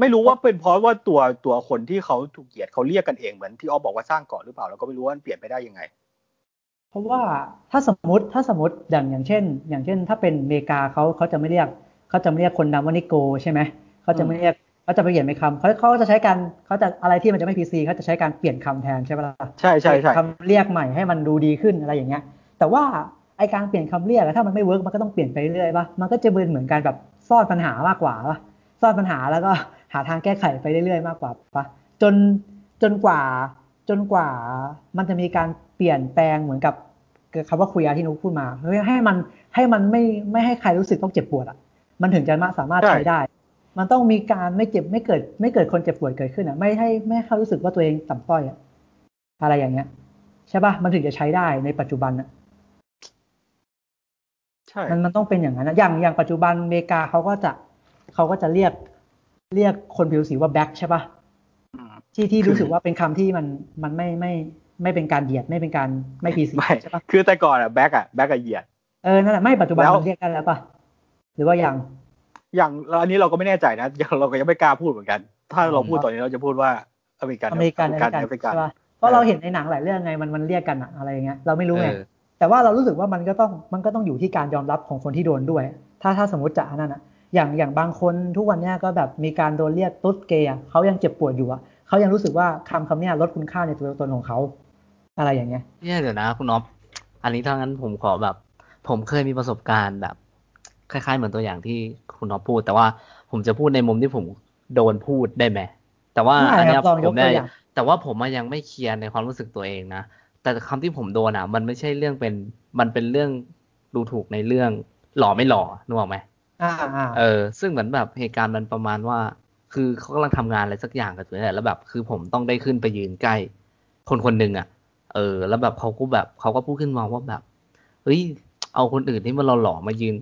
ไม่รู้ว่าเป็นเพราะว่าตัวตัวคนที่เขาถูกเหยียดเขาเรียกกันเองเหมือนที่อ้อบอกว่าสร้างเกาะหรือเปล่าเราก็ไม่รู้ว่ามันเปลี่ยนไปได้ยังไง เพราะว่าถ้าสมมติถ้าสมมติอย่างอย่างเช่น อย่างเช่น ถ้าเป็นอเมริกาเขาเขาจะไม่เรียก เขาจะไม่เรียกคนดำว่านิโกรใช่ไหมเขาจะไม่เรียกเขาจะไปเปลี่ยนเป็นคำเขาเขาจะใช้การเขาจะอะไรที่มันจะไม่ PC เขาจะใช้การเปลี่ยนคำแทนใช่ไหมล่ะใช่ใช่ใช่คำเรียกใหม่ให้มันดูดีขึ้นอะไรอย่างเงี้ย แต่ว่าไอการเปลี่ยนคำเรียกอะถ้ามันไม่ work มันก็ต้องเปลี่ยนไปเรื่อยๆป่ะมันก็จะเป็นเหมือนการแบบซ่อนปัญหามากกว่าป่ะซ่อนปัญหาแล้วก็หาทางแก้ไขไปเรื่อยๆมากกว่าป่ะจนจนกว่าจนกว่ามันจะมีการเปลี่ยนแปลงเหมือนกับคำว่าคุยที่นุกพูดมาเฮ้ยให้มันให้มันไม่ไม่ให้ใครรู้สึกต้องเจ็บปวดอะ มันถึงจะมาสามารถใช้ได้ มันต้องมีการไม่เจ็บไม่เกิด ไม่เกิดคนเจ็บปวดเกิดขึ้นอะ ไม่ให้ไม่ให้เขารู้สึกว่าตัวเองต่ำต้อยอะอะไรอย่างเงี้ยใช่ป่ะมันถึงจะใช้ได้ในปัจจุบันอะใช่มันมันต้องเป็นอย่างนั้นนะอย่างอย่างปัจจุบันอเมริกาเขาก็จะเขาก็จะเรียกเรียกคนผิวสีว่า black ใช่ป่ะอืมที่ที่รู้สึกว่าเป็นคำที่มันมันไม่ไม่ไม่เป็นการเหยียดไม่เป็นการไม่ PC ไม่ใช่ปะคือแต่ก่อนอะ black อะ black อะเหยียดเออนั่นแหละไม่ปัจจุบันแล้วมันเรียกกันแล้วปะ หรือว่ายังอย่างอันนี้เราก็ไม่แน่ใจนะยังเราก็ยังไม่กล้าพูดเหมือนกัน ถ้าเราพูดตอนนี้เราจะพูดว่า African American African American ใช่ปะเพราะเราเห็นในหนังหลายเรื่องไงมันมันเรียกกันอะอะไรอย่างเงี้ยเราไม่รู้ไงเออแต่ว่าเรารู้สึกว่ามันก็ต้องมันก็ต้องอยู่ที่การยอมรับของคนที่โดนด้วย ถ้าถ้าสมมติจะอันนั้นอะอย่างอย่างบางคนทุกวันเนี้ยก็แบบมีการโดนเรียกตุ๊ดเกย์อะเขายังเจ็บปวดอยู่อะเขายังรู้สึกว่าคำคำเนี้ยลดคุณค่าในตัวตนของเขาอะไรอย่างเงี้ยเนี่ยเดี๋ยวนะคุณอ๊อฟอันนี้ถ้างั้นผมขอแบบ ผมเคยมีประสบการณ์แบบ คล้ายๆ เหมือนตัวอย่างที่คุณอ๊อฟพูด แต่ว่าผมจะพูดในมุมที่ผมโดนพูดได้ไหมแต่ว่าได้อันเนี้คยรับลองยผกมตัวได้อย่างแต่ว่าผมอะยังไม่เคลียร์ในความรู้สึกตัวเองนะแต่คำที่ผมโดนอะ มันไม่ใช่เรื่องเป็นมันเป็นเรื่องดูถูกในเรื่องหล่อไม่หล่อนึกออกไหมอ่าอ่าเออ ซึ่งเหมือนแบบเหตุการณ์มันประมาณว่า คือเขากำลังทำงานอะไรสักอย่างกันอยู่นี่แหละแล้วแบบ คือผมต้องได้ขึ้นไปยืนใกล้ คนคนหนึ่งอะ เออ แล้วแบบเขาก็แบบเขาก็พูดขึ้นมาว่าแบบเฮ้ยเอาคนอื่นที่มันหล่อๆมายืน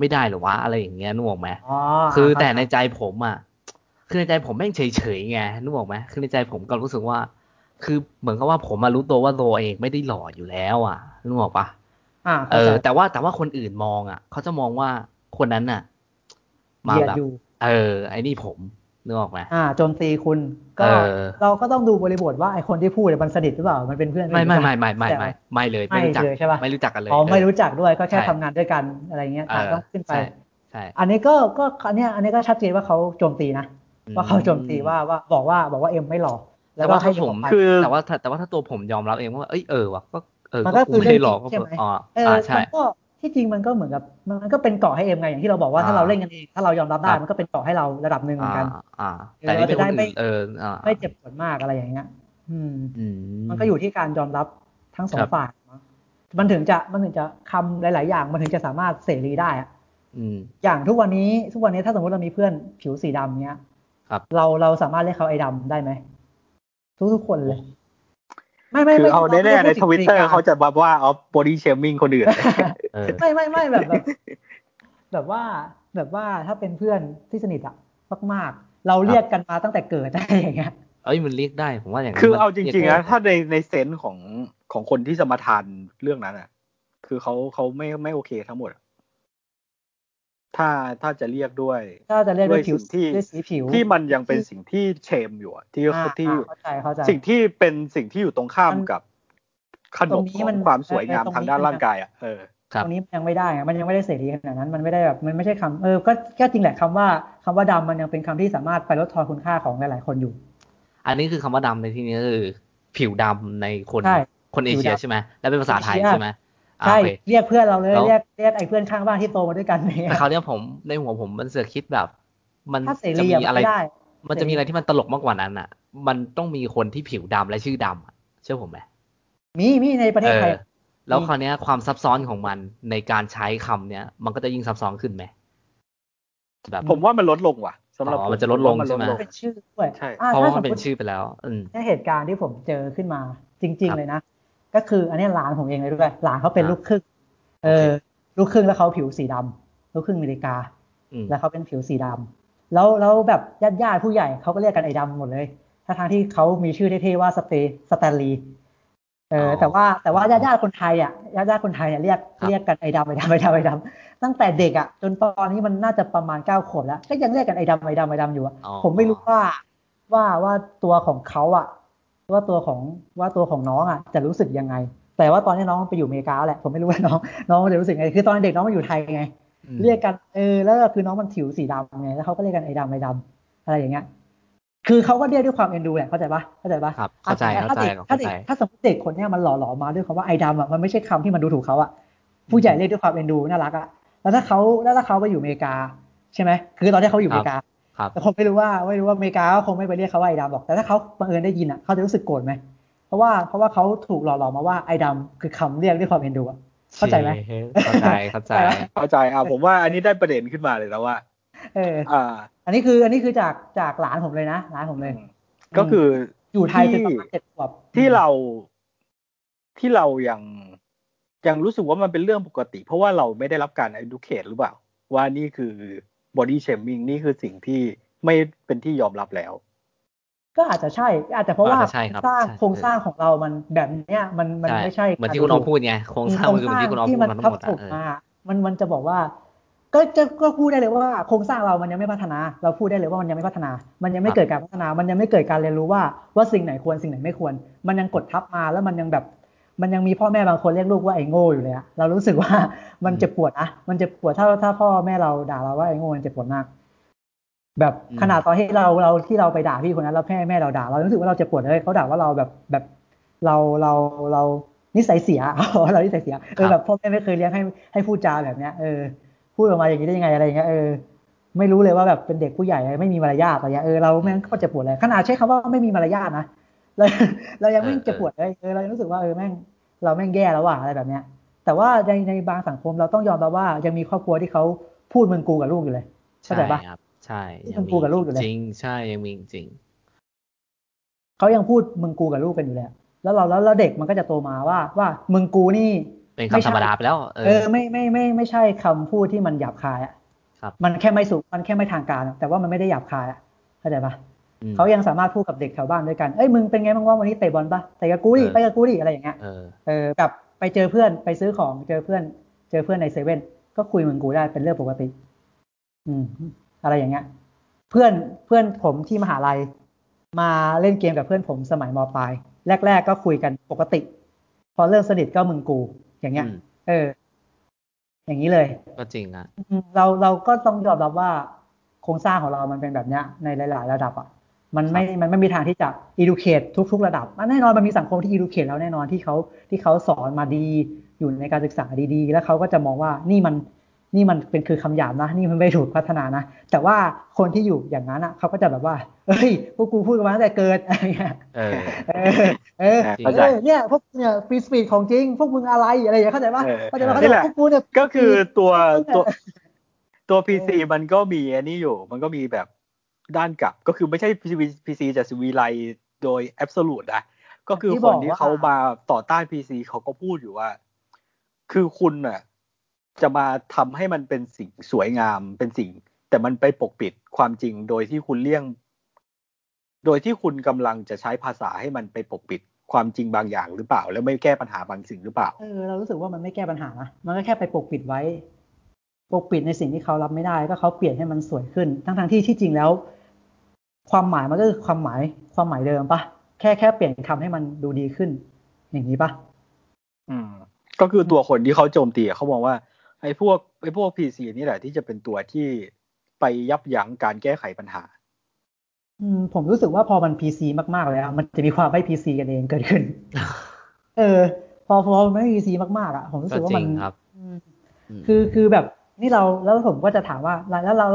ไม่ได้เหรอวะอะไรอย่างเงี้ยนึกออกไหมอ๋อคือแต่ในใจผมอะคือในใจผมแม่งเฉยๆไงนึกออกไหมคือในใจผมก็รู้สึกว่า คือเหมือนกับว่าผมมารู้ตัวว่าตัวเองไม่ได้หล่ออยู่แล้วอะนึกออกปะอ่าเอเข้าอใจแต่ว่าแต่ว่าคนอื่นมองอะเขาจะมองว่าคนนั้นน่ะ มาเหยียดแบบอยู่เออ ไอ้นี่ผม นึกออกไหมอ่าโจมตีคุณก็เออเราก็ต้องดูบริบทว่าไอคนที่พูดเนี่ยมันสนิทหรือเปล่ามันเป็นเพื่อนกันไม่หรือไม่เปล่าไม่ไม่ไม่ไม่ไม่เลยไม่ไม่รู้จักเลยใช่ปะไม่รู้จักกันเลยอ๋อไม่เออรู้จักด้วยก็แค่ใช่ทำงานด้วยกันอะไรเงี้ยเออก็ขึ้นไปใช่ใช่อันนี้ก็ก็อันเนี้ยอันนี้ก็ชัดเจนว่าเขาโจมตีนะว่าเขาโจมตีว่าว่าบอกว่าบอกว่าเอ็มไม่หล่อแล้แต่วก็ว่าให้ถ้าผมยกไปคือแต่ว่าถ้าแต่ว่าถ้าตัวผมยอมรับเองว่าเอ้ยเออว่ะก็เออมันก็ก็กูคือไม่ได้หลอกเรื่องจริงใช่ไหมอ๋อเอออ่าใช่มันก็ ที่จริงมันก็เหมือนกับมันก็เป็นเกาะให้เอ็มไงอย่างที่เราบอกว่าถ้าอ่าเราเล่นกันเองถ้าเรายอมรับได้ครับมันก็เป็นเกาะให้เราระดับหนึ่งเหมือนกันอ่าอ่าเออแต่นี่เป็นเราคจะนได้ไม่อื่นเอออ่าไม่เจ็บปวดมากอะไรอย่างเงี้ยอืมอืมมันก็อยู่ที่การยอมรับทั้งสอคงรับฝ่ายเนอะมันถึงจะมันถึงจะคำหลาย ๆ อย่าง มันถึงจะสามารถเสรีได้อะอืมอย่างทุกวันนี้ทุกวันนี้ถ้าสมมติเรามีเพื่อนผิวสีดำเนี้ยครับเราเราสามารถเรียกเขาไอ้ดำได้ไหมทุกทุกๆคนเลย ไม่ไม่คือไม่เอาไม่แน่ๆในไม่ทวิตเตอร์พูดถึงเขาจะมาว่าเอา body shaming คนอื่นเออไม่ไม่ไม่แบบแบบแบบว่าแบบว่าถ้าเป็นเพื่อนที่สนิทอะมากๆ เราเรียกกันมาตั้งแต่เกิดอะไรอย่างเงี้ยเอ้ยมันเรียกได้ผมว่าอย่างนั้นคือมันเอาจริงๆเรียกน่ะได้ถ้าในใน sense ของของคนที่สนิทกันเรื่องนั้นอะคือเขาเขาไม่ไม่โอเคทั้งหมดอะ ถ้าถ้าจะเรียกด้วยถ้าจะเรียกด้วยผิวสิ่งที่ด้วยสีผิวที่มันยังเป็นสิ่งที่เชมอยู่อะที่อ่าที่อ่าเข้าใจเข้าใจสิ่งที่เป็นสิ่งที่อยู่ตรงข้ามมันกับขนตรบงนี้ขอมันงความสวยงามเออตรงนี้ทางด้านมันร่างกายอะเออครับตรงนี้มันยังไม่ได้ไงมันยังไม่ได้เสรีขนาดนั้น มันไม่ได้แบบมันไม่ใช่คำเออก็ก็จริงแหละคำว่าคำว่าดำมันยังเป็นคำที่สามารถไปลดทอนคุณค่าของหลายๆคนอยู่ อันนี้คือคำว่าดำในที่นี้ก็คือ ผิวดำในคนใช่คนเอเชียผิวดำใช่ไหมแล้วเป็นภาษาไทยเอเชียใช่ไหมอ่า ใช่โอเคเรียกเพื่อนเราเลยแล้วเรียกเรียกไอ้เพื่อนข้างบ้านที่โตมาด้วยกันเนี่ยแต่คราวเนี้ยผมในหัวผมมันเสือกคิดแบบ มันถ้าเสจะรีมีอะอะไรไม่ได้มันจะมีอะไรที่มันตลกมากกว่านั้นอะ มันต้องมีคนที่ผิวดำและชื่อดำอะเชื่อผมไหมมีมีในประเทศไทยเออแล้วมีคราวเนี้ยความซับซ้อนของมันในการใช้คำเนี้ย มันก็จะยิ่งซับซ้อนขึ้นไหมแบบผมว่ามันลดลงว่ะสำหรับอ๋อผมันจะลดลงผว่าใช่ไหมลดเป็นชื่อด้วยใช่อ่เพราะถ้ว่าสมันมเป็มนติชื่อไปแล้วอืมในเหตุการณ์ที่ผมเจอขึ้นมาจริง ๆ เลยนะ ก็คือ อันนี้หลานผมเองเลยด้วยหลานเขาเป็นอ่าลูกครึ่งเออลูกครึ่งแล้วเขาผิวสีดำลูกครึ่งอเมริกาอืมแล้วเขาเป็นผิวสีดำแล้วแล้วแบบญาติญาติๆผู้ใหญ่เขาก็เรียกกันไอ้ดำหมดเลยทั้งทางๆที่เขามีชื่อเท่ๆว่าสเตสแตนลีย์เออออแต่ว่าแต่ว่าญาติญาติๆคนไทยอะญาติญาติๆคนไทยเนี่ยเรียกครับเรียกกันไอ้ดำไอ้ดำไอ้ดำไอ้ดำตั้งแต่เด็กอะจนตอนนี้มันน่าจะประมาณเก้าขวบแล้ว ก็ยังเรียกกันไอ้ดำไอ้ดำไอ้ดำอยู่อะอ๋อผมไม่รู้ว่าว่าว่าตัวของเขาอะ ว่าตัวของว่าตัวของน้องอะจะรู้สึกยังไง แต่ว่าตอนนี้น้องไปอยู่อเมริกาแล้วแหละผมไม่รู้ว่าน้องน้องจะรู้สึกไงคือตอนเด็กน้องมาอยู่ไทยไงอืมเรียกกันเออแล้วก็คือน้องมันผิวสีดำไงแล้วเขาก็เรียกกันไอ้ดำไอ้ดำอะไรอย่างเงี้ยคือเขาก็เรียกด้วยความเอ็นดูแหละเข้าใจปะเข้าใจปะครับเข้าใจอะเข้าใจถ้าเด็กถ้าเด็กเข้าใจถ้าสมมติเด็กคนเนี้ยมันหล่อหลอมมาด้วยคำว่าไอ้ดำอะมันไม่ใช่คำที่มันดูถูกเขาอะผู้ใหญ่เรียกด้วยความเอ็นดูน่ารักอะแล้วถ้าเขาแล้วถ้าเขาไปอยู่อเมริกาใช่ไหมคือตอนที่เขาอยู่อเมริกา ครับแต่ผมไม่รู้ว่าไม่รู้ว่าอเมริกาก็คงไม่ไปเรียกเขาว่าไอ้ดำหรอกแต่ถ้าเขาบังเอิญได้ยินอะเขาจะรู้สึกโกรธไหมเพราะว่าเพราะว่าเขาถูกหล่อหลอมมาว่าไอ้ดำคือคำเรียกด้วยความเอ็นดูอะเข้าใจไหมเข้าใจเข้าใจเข้าใจอะผมว่าอันนี้ได้ประเด็นขึ้นมาเลยแล้วว่า เออ อ่า อันนี้คืออันนี้คือจากจากหลานผมเลยนะหลานผมเลย ก็คืออยู่ไทยจนที่ประมาณเจ็ดขวบที่เราที่เรายังยังรู้สึกว่ามันเป็นเรื่องปกติ เพราะว่าเราไม่ได้รับการ educate หรือเปล่า ว่านี่คือ body shaming นี่คือสิ่งที่ไม่เป็นที่ยอมรับแล้ว ก็อาจจะใช่ อาจจะเพราะว่าอาจจะใช่ครับสร้างใช่โครงสร้างของเรามันแบบเนี้ยมันมันไม่ใช่เหมือนที่คุณน้องพูดไงโครงสร้างมันคือเหมือนที่คุณน้องที่พูดมันมาทั้ทังบหมดถอะมเออมามันมันจะบอกว่า ก็จะก็พูดได้เลยว่าโครงสร้างเรามันยังไม่พัฒนา เราพูดได้เลยว่ามันยังไม่พัฒนา มันยังไม่เกิดการพัฒนา มันยังไม่เกิดการเรียนรู้ว่าว่าสิ่งไหนควรสิ่งไหนไม่ควร มันยังกดทับมาแล้วมันยังแบบ มันยังมีพ่อแม่บางคนเรียกลูกว่าไอ้โง่อยู่เลยอะเรารู้สึกว่ามันเจ็บปวดนะมันเจ็บปวดถ้าถ้าพ่อแม่เราด่าเราว่าไอ้โง่มันเจ็บปวดมาก แบบอืมขนาดตอนที่เราเราที่เราไปด่าพี่คนนั้นแล้วแม่แม่เราด่า เรารู้สึกว่าเราเจ็บปวดเลยเขาด่าว่าเราแบบแบบเราเราเรานิสัยเสียเรานิสัยเสียเออแบบพ่อแม่ไม่เคยเลี้ยงให้ให้พูดจาแบบเนี้ยเออพูดออกมาอย่างนี้ได้ยังไงอะไรอย่างเงี้ยเออไม่รู้เลยว่าแบบเป็นเด็กผู้ใหญ่ไม่มีมารยาทอะไรเงี้ยเออเราแม่งก็เจ็บปวดเลยขนาดใช้คำว่าไม่มีมารยาทนะเราเรายังไม่เจ็บปวดเลยเออเรายังรู้สึกว่าเออแม่ง เราแม่งแย่แล้วว่ะอะไรแบบเนี้ย แต่ว่าในในบางสังคมเราต้องยอมรับว่ายังมีครอบครัวที่เขาพูดมึงกูกับลูกอยู่เลยเข้าใช่ใจปะครับใช่ที่ยังคุณครูกับลูกอยู่เลยจริงใช่ยังมีจริงเขายังพูดมึงกูกับลูกกันอยู่เลยอะแล้วเราแล้วแล้วเด็กมันก็จะโตมาว่าว่ามึงกูนี่เป็นไม่คำใช่ธรรมดาไปแล้วเอเอออไม่ไม่ไม่ไม่ใช่คำพูดที่มันหยาบคายอะครับมันแค่ไม่สุมันแค่ไม่ทางการอะแต่ว่ามันไม่ได้หยาบคายอะเข้าใจปะอืม เขายังสามารถพูดกับเด็กแถวบ้านด้วยกันเอ้ยมึงเป็นไงบ้างว่าวันนี้เตะบอลปะเตะกับกูดิเออไปกับกูดิอะไรอย่างเงี้ยเออเออกับไปเจอเพื่อนไปซื้อของเจอเพื่อน เจอเพื่อนในเซเว่นก็คุยมึงกูได้เป็นเรื่องปกติ อืม อะไรอย่างเงี้ย เพื่อนเพื่อนผมที่มหาลัย มาเล่นเกมกับเพื่อนผมสมัยมปลายแรก ๆ ก็คุยกันปกติ พอเริ่มสนิทก็มึงกู อย่างเงี้ยอืมเออ อย่างนี้เลย ก็จริงอะอืมเราเราก็ต้องยอมรับว่าโครงสร้างของเรามันเป็นแบบเนี้ย ในหลาย ๆ ระดับอะ มันไม่ มันไม่มีทางที่จะ educate ทุก ๆ ระดับมันแน่นอนมันมีสังคมที่ educate แล้วแน่นอนที่เขาที่เขาสอนมาดีอยู่ในการศึกษาดีๆ แล้วเขาก็จะมองว่านี่มันนี่มันเป็นคือคำหยาบนะ นี่มันไม่ถูกพัฒนานะ แต่ว่าคนที่อยู่อย่างนั้นอะเขาก็จะแบบว่าเฮ้ยพวกกูพูดกันมาตั้งแต่เกิดอะไรเงี้ยเออเออเออจริงเออเนี่ยพวกเนี่ยฟรีสปีดของจริง พวกมึงอะไรอะไรอย่างเงี้ยเข้าใจปะเออเข้าใจปะนี่เข้าใจแหละปะพวกกูเนี่ยก็คือตัวเออตัวตัว PC มันก็มีอันนี้อยู่ มันก็มีแบบ ด้านกลับ ก็คือไม่ใช่ PC จะสวีไลโดย absolute นะก็คือคนที่เขามาต่อต้าน PC เขาก็พูดอยู่ว่า คือคุณน่ะ จะมาทำให้มันเป็นสิ่งสวยงามเป็นสิ่ง แต่มันไปปกปิดความจริงโดยที่คุณเลี่ยง โดยที่คุณกำลังจะใช้ภาษาให้มันไปปกปิดความจริงบางอย่างหรือเปล่า แล้วไม่แก้ปัญหาบางสิ่งหรือเปล่าเออเรารู้สึกว่ามันไม่แก้ปัญหานะมันก็แค่ไปปกปิดไว้ ปกปิดในสิ่งที่เขารับไม่ได้ ก็เขาเปลี่ยนให้มันสวยขึ้น ทั้งทที่ที่จริงแล้ว ความหมายมันก็คือความหมายความหมายเดิมปะแค่แค่เปลี่ยนคำให้มันดูดีขึ้น อย่างนี้ปะอืม ก็คือตัวคนที่เขาโจมตีเขามองว่าไอ้พวกไอ้พวก PC นี่แหละที่จะเป็นตัวที่ไปยับยั้งการแก้ไขปัญหา อืม ผมรู้สึกว่าพอมัน PC มากๆแล้วมันจะมีความไม่ PC กันเองเกิดขึ้น เออ พอพอไม่ PC มากๆอะ ผมรู้สึกว่ามันคือคือแบบ นี่เราแล้วผมก็จะถามว่าแล้วเรา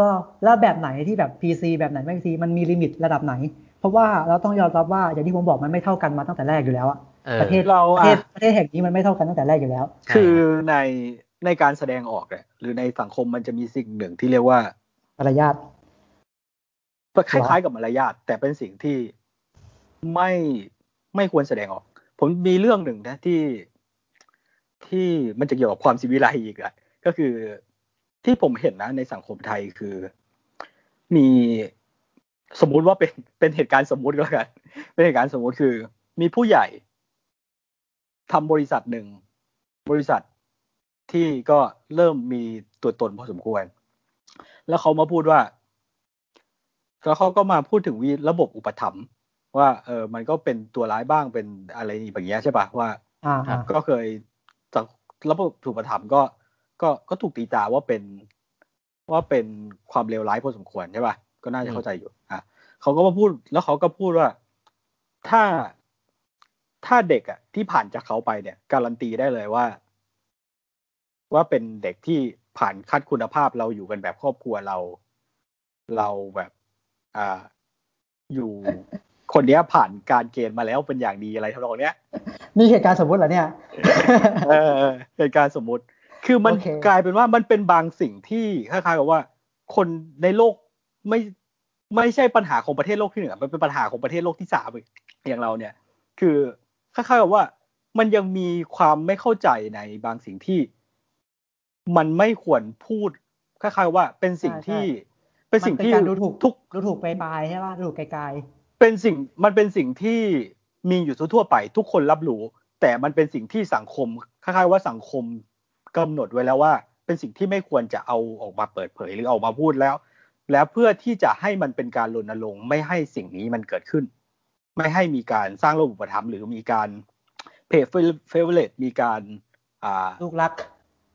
แล้วแบบไหนที่แบบ PC แบบไหนไม่ PC มันมี limit ระดับไหน เพราะว่าเราต้องยอมรับว่าอย่างที่ผมบอกมันไม่เท่ากันมาตั้งแต่แรกอยู่แล้วอะประเทศเราประเทศประเทศแห่งนี้มันไม่เท่ากันตั้งแต่แรกอยู่แล้ว คือในในการแสดงออกเนี่ยหรือในสังคมมันจะมีสิ่งหนึ่งที่เรียกว่ามารยาทคล้ายๆกับมารยาทแต่เป็นสิ่งที่ไม่ไม่ควรแสดงออก ผมมีเรื่องหนึ่งนะที่ที่มันจะเกี่ยวกับความสิวิไลอีกอะก็คือ ที่ผมเห็นนะในสังคมไทยคือ มีสมมุติว่าเป็นเป็นเหตุการณ์สมมุติก็แล้วกัน เป็นเหตุการณ์สมมุติคือ มีผู้ใหญ่ทำบริษัทหนึ่ง บริษัทที่ก็เริ่มมีตัวตนพอสมควร แล้วเขามาพูดว่า แล้วเขาก็มาพูดถึงวีระบบอุปถัมภ์ว่า เออมันก็เป็นตัวร้ายบ้างเป็นอะไรแบบนี้ใช่ปะว่าก็เคยจากระบบอุปถัมภ์ก็ ก็ก็ถูกตีตาว่าเป็นว่าเป็นความเลวร้ายพอสมควรใช่ปะก็น่าจะเข้าใจอยู่อะเขาก็มาพูดแล้วเขาก็พูดว่าถ้าถ้าเด็กอะที่ผ่านจากเขาไปเนี่ย การันตีได้เลยว่า ว่าเป็นเด็กที่ผ่านคัดคุณภาพเราอยู่กันแบบครอบครัวเรา เราแบบอ่าอยู่คนนี้ผ่านการเกณฑ์มาแล้วเป็นอย่างดีอะไรทำนองเนี้ย มีเหตุการณ์สมมุติเหรอเนี่ย เออเหตุการณ์สมมุติ คือมันกลายเป็นว่ามันเป็นบางสิ่งที่คล้ายๆกับว่า คนในโลกไม่ไม่ใช่ปัญหาของประเทศโลกที่หนึ่งมันเป็นปัญหาของประเทศโลกที่สามอย่างเราเนี่ย คือคล้ายๆกับว่ามันยังมีความไม่เข้าใจในบางสิ่งที่ มันไม่ควรพูดคล้ายๆว่าเป็นสิ่งที่ เป็นสิ่งที่ดูถูกทุกดูถูกไปปลายใช่ป่ะดูถูกไกลๆเป็นสิ่งมันเป็นสิ่งที่มีอยู่ทั่วไป ทุกคนรับรู้ แต่มันเป็นสิ่งที่สังคมคล้ายๆว่าสังคม กำหนดไว้แล้วว่า เป็นสิ่งที่ไม่ควรจะเอาออกมาเปิดเผยหรือออกมาพูดแล้ว แล้วเพื่อที่จะให้มันเป็นการรณรงค์ไม่ให้สิ่งนี้มันเกิดขึ้น ไม่ให้มีการสร้างระบบประทับหรือมีการเพจเฟเวอร์เลตมีการอ่าลูกรัก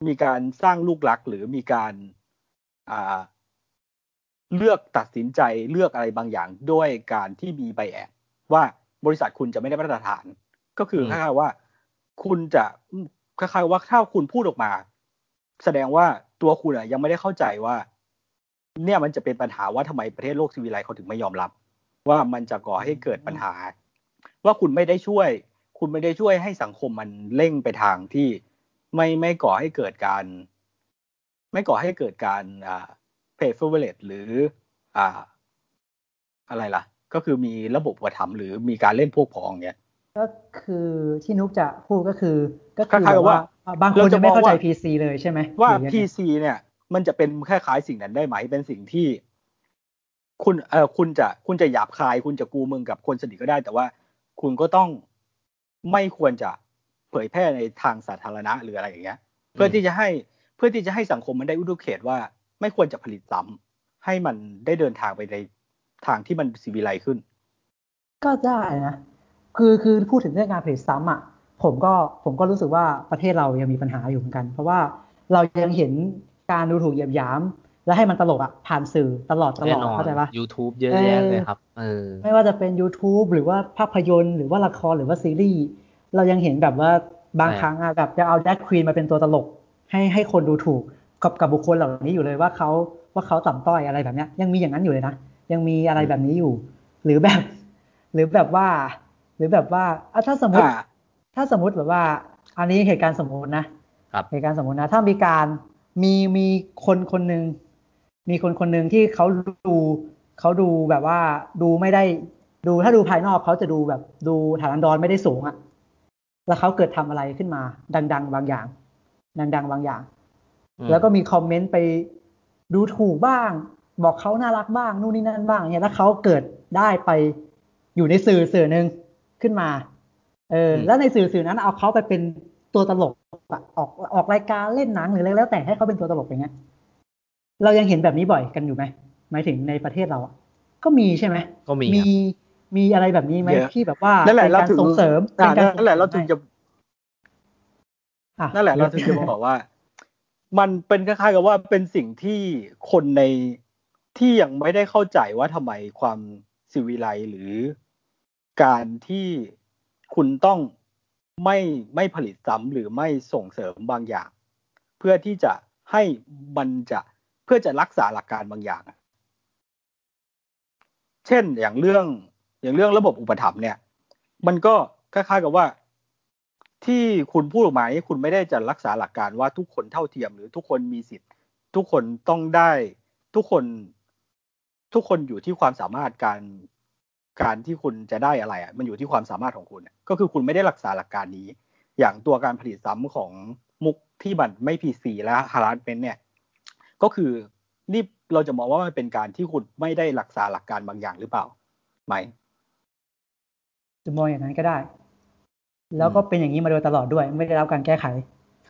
มีการสร้างลูกหลักหรือมีการเลือกตัดสินใจเลือกอะไรบางอย่างด้วยการที่มีใบแอบว่าบริษัทคุณจะไม่ได้มาตรฐาน ก็คือคล้ายๆว่าคุณจะ คล้ายๆว่าถ้าคุณพูดออกมา แสดงว่าตัวคุณอะยังไม่ได้เข้าใจว่า เนี่ยมันจะเป็นปัญหาว่าทำไมประเทศโลกซีวิไลเขาถึงไม่ยอมรับ ว่ามันจะก่อให้เกิดปัญหา ว่าคุณไม่ได้ช่วย คุณไม่ได้ช่วยให้สังคมมันเร่งไปทางที่ไม่ไม่ก่อให้เกิดการ ไม่ก่อให้เกิดการอ่าเพย์เฟอร์เวลหรืออ่าอะไรล่ะ ก็คือมีระบบวัฒนหรือมีการเล่นพวกพ้องเนี้ย ก็คือที่นุกจะพูดก็คือ ก็คือว่าบางคนจะไม่เข้าใจพีซีเลยใช่ไหมว่าพีซีเนี่ย มันจะเป็นคล้ายๆสิ่งนั้นได้ไหมเป็นสิ่งที่ คุณเออคุณจะคุณจะหยาบคาย คุณจะกูมึงกับคนสนิทก็ได้ แต่ว่าคุณก็ต้องไม่ควรจะเผยแพร่ในทางสาธารณะหรืออะไรอย่างเงี้ย เพื่อที่จะให้เพื่อที่จะให้สังคมมันได้อุดมเขตว่า ไม่ควรจะผลิตซ้ำให้มันได้เดินทางไปในทางที่มันสีวิไลขึ้น ก็ได้นะ คือคือพูดถึงเรื่องการผลิตซ้ำอะผมก็ผมก็รู้สึกว่าประเทศเรายังมีปัญหาอยู่เหมือนกัน เพราะว่าเรายังเห็นการดูถูกเหยียบยาม และให้มันตลกอะผ่านสื่อตลอดตลอดเข้าใจปะ YouTube เยอะแยะเลยครับเออไม่ว่าจะเป็น YouTube หรือว่าภาพยนตร์หรือว่าละครหรือว่าซีรีส์เรายังเห็นแบบว่าบางครั้งอะแบบจะเอาแดกควีนมาเป็นตัวตลก ให้ให้คนดูถูกกับกับบุคคลเหล่านี้อยู่เลยว่าเขาว่าเขาต่ำต้อยอะไรแบบเนี้ยยังมีอย่างนั้นอยู่เลยนะยังมีอะไรแบบนี้อยู่ หรือแบบ หรือแบบว่าห รือแบบว่าถ้าสมมติ ถ้าสมมติแบบว่า อันนี้เหตุการณ์สมมตินะเหตุการณ์สมมตินะ ถ้ามีการมีมีคนคนหนึ่งมีคนคนหนึ่งที่เขาดูเขาดูแบบว่าดูไม่ได้ดูถ้าดูภายนอกเขาจะดูแบบดูฐานันดรไม่ได้สูงอะแล้วเขาเกิดทำอะไรขึ้นมา ดัง ๆ บางอย่าง ดัง ๆ บางอย่าง แล้วก็มีคอมเมนต์ไปดูถูกบ้าง บอกเขาน่ารักบ้างนู่นนี่นั่นบ้างเนี่ยแล้วเขาเกิดได้ไปอยู่ในสื่อสื่อหนึ่ง ขึ้นมา เออ แล้วในสื่อสื่อนั้นเอาเขาไปเป็นตัวตลกออกออกรายการเล่นหนังหรืออะไรแล้วแต่ให้เขาเป็นตัวตลกอย่างเงี้ย เรายังเห็นแบบนี้บ่อยกันอยู่ไหมหมายถึงในประเทศเราอะก็มีใช่ไหมก็มีมีครับมีอะไรแบบนี้ไหมเยอะที่แบบว่านั่นแหละเป็นเราการถึงส่งเสริมอ่าเป็นการนั่นแหละเราถึงจะอ่นั่นแหละเราถึงจะบอกว่า มันเป็นคล้ายๆกับว่าเป็นสิ่งที่คนในที่ยังไม่ได้เข้าใจว่าทำไมความสิวิไลซ์หรือ การที่คุณต้องไม่ไม่ผลิตซ้ำหรือไม่ส่งเสริมบางอย่าง เพื่อที่จะให้มันจะเพื่อจะรักษาหลักการบางอย่าง เช่นอย่างเรื่องอย่างเรื่องระบบอุปถัมภ์เนี่ย มันก็คล้ายๆกับว่า ที่คุณพูดออกมานี่คุณไม่ได้จะรักษาหลักการว่าทุกคนเท่าเทียมหรือทุกคนมีสิทธิ์ ทุกคนต้องได้ทุกคน ทุกคนอยู่ที่ความสามารถการ การที่คุณจะได้อะไรอะมันอยู่ที่ความสามารถของคุณอะก็คือคุณไม่ได้รักษาหลักการนี้ อย่างตัวการผลิตซ้ำของมุกที่มันไม่ PC และ harassment เนี่ย ก็คือนี่เราจะมองว่ามันเป็นการที่คุณไม่ได้รักษาหลักการบางอย่างหรือเปล่าไหมจะมองอย่างนั้นก็ได้ แล้วก็เป็นอย่างนี้มาโดยตลอดด้วย ไม่ได้รับการแก้ไข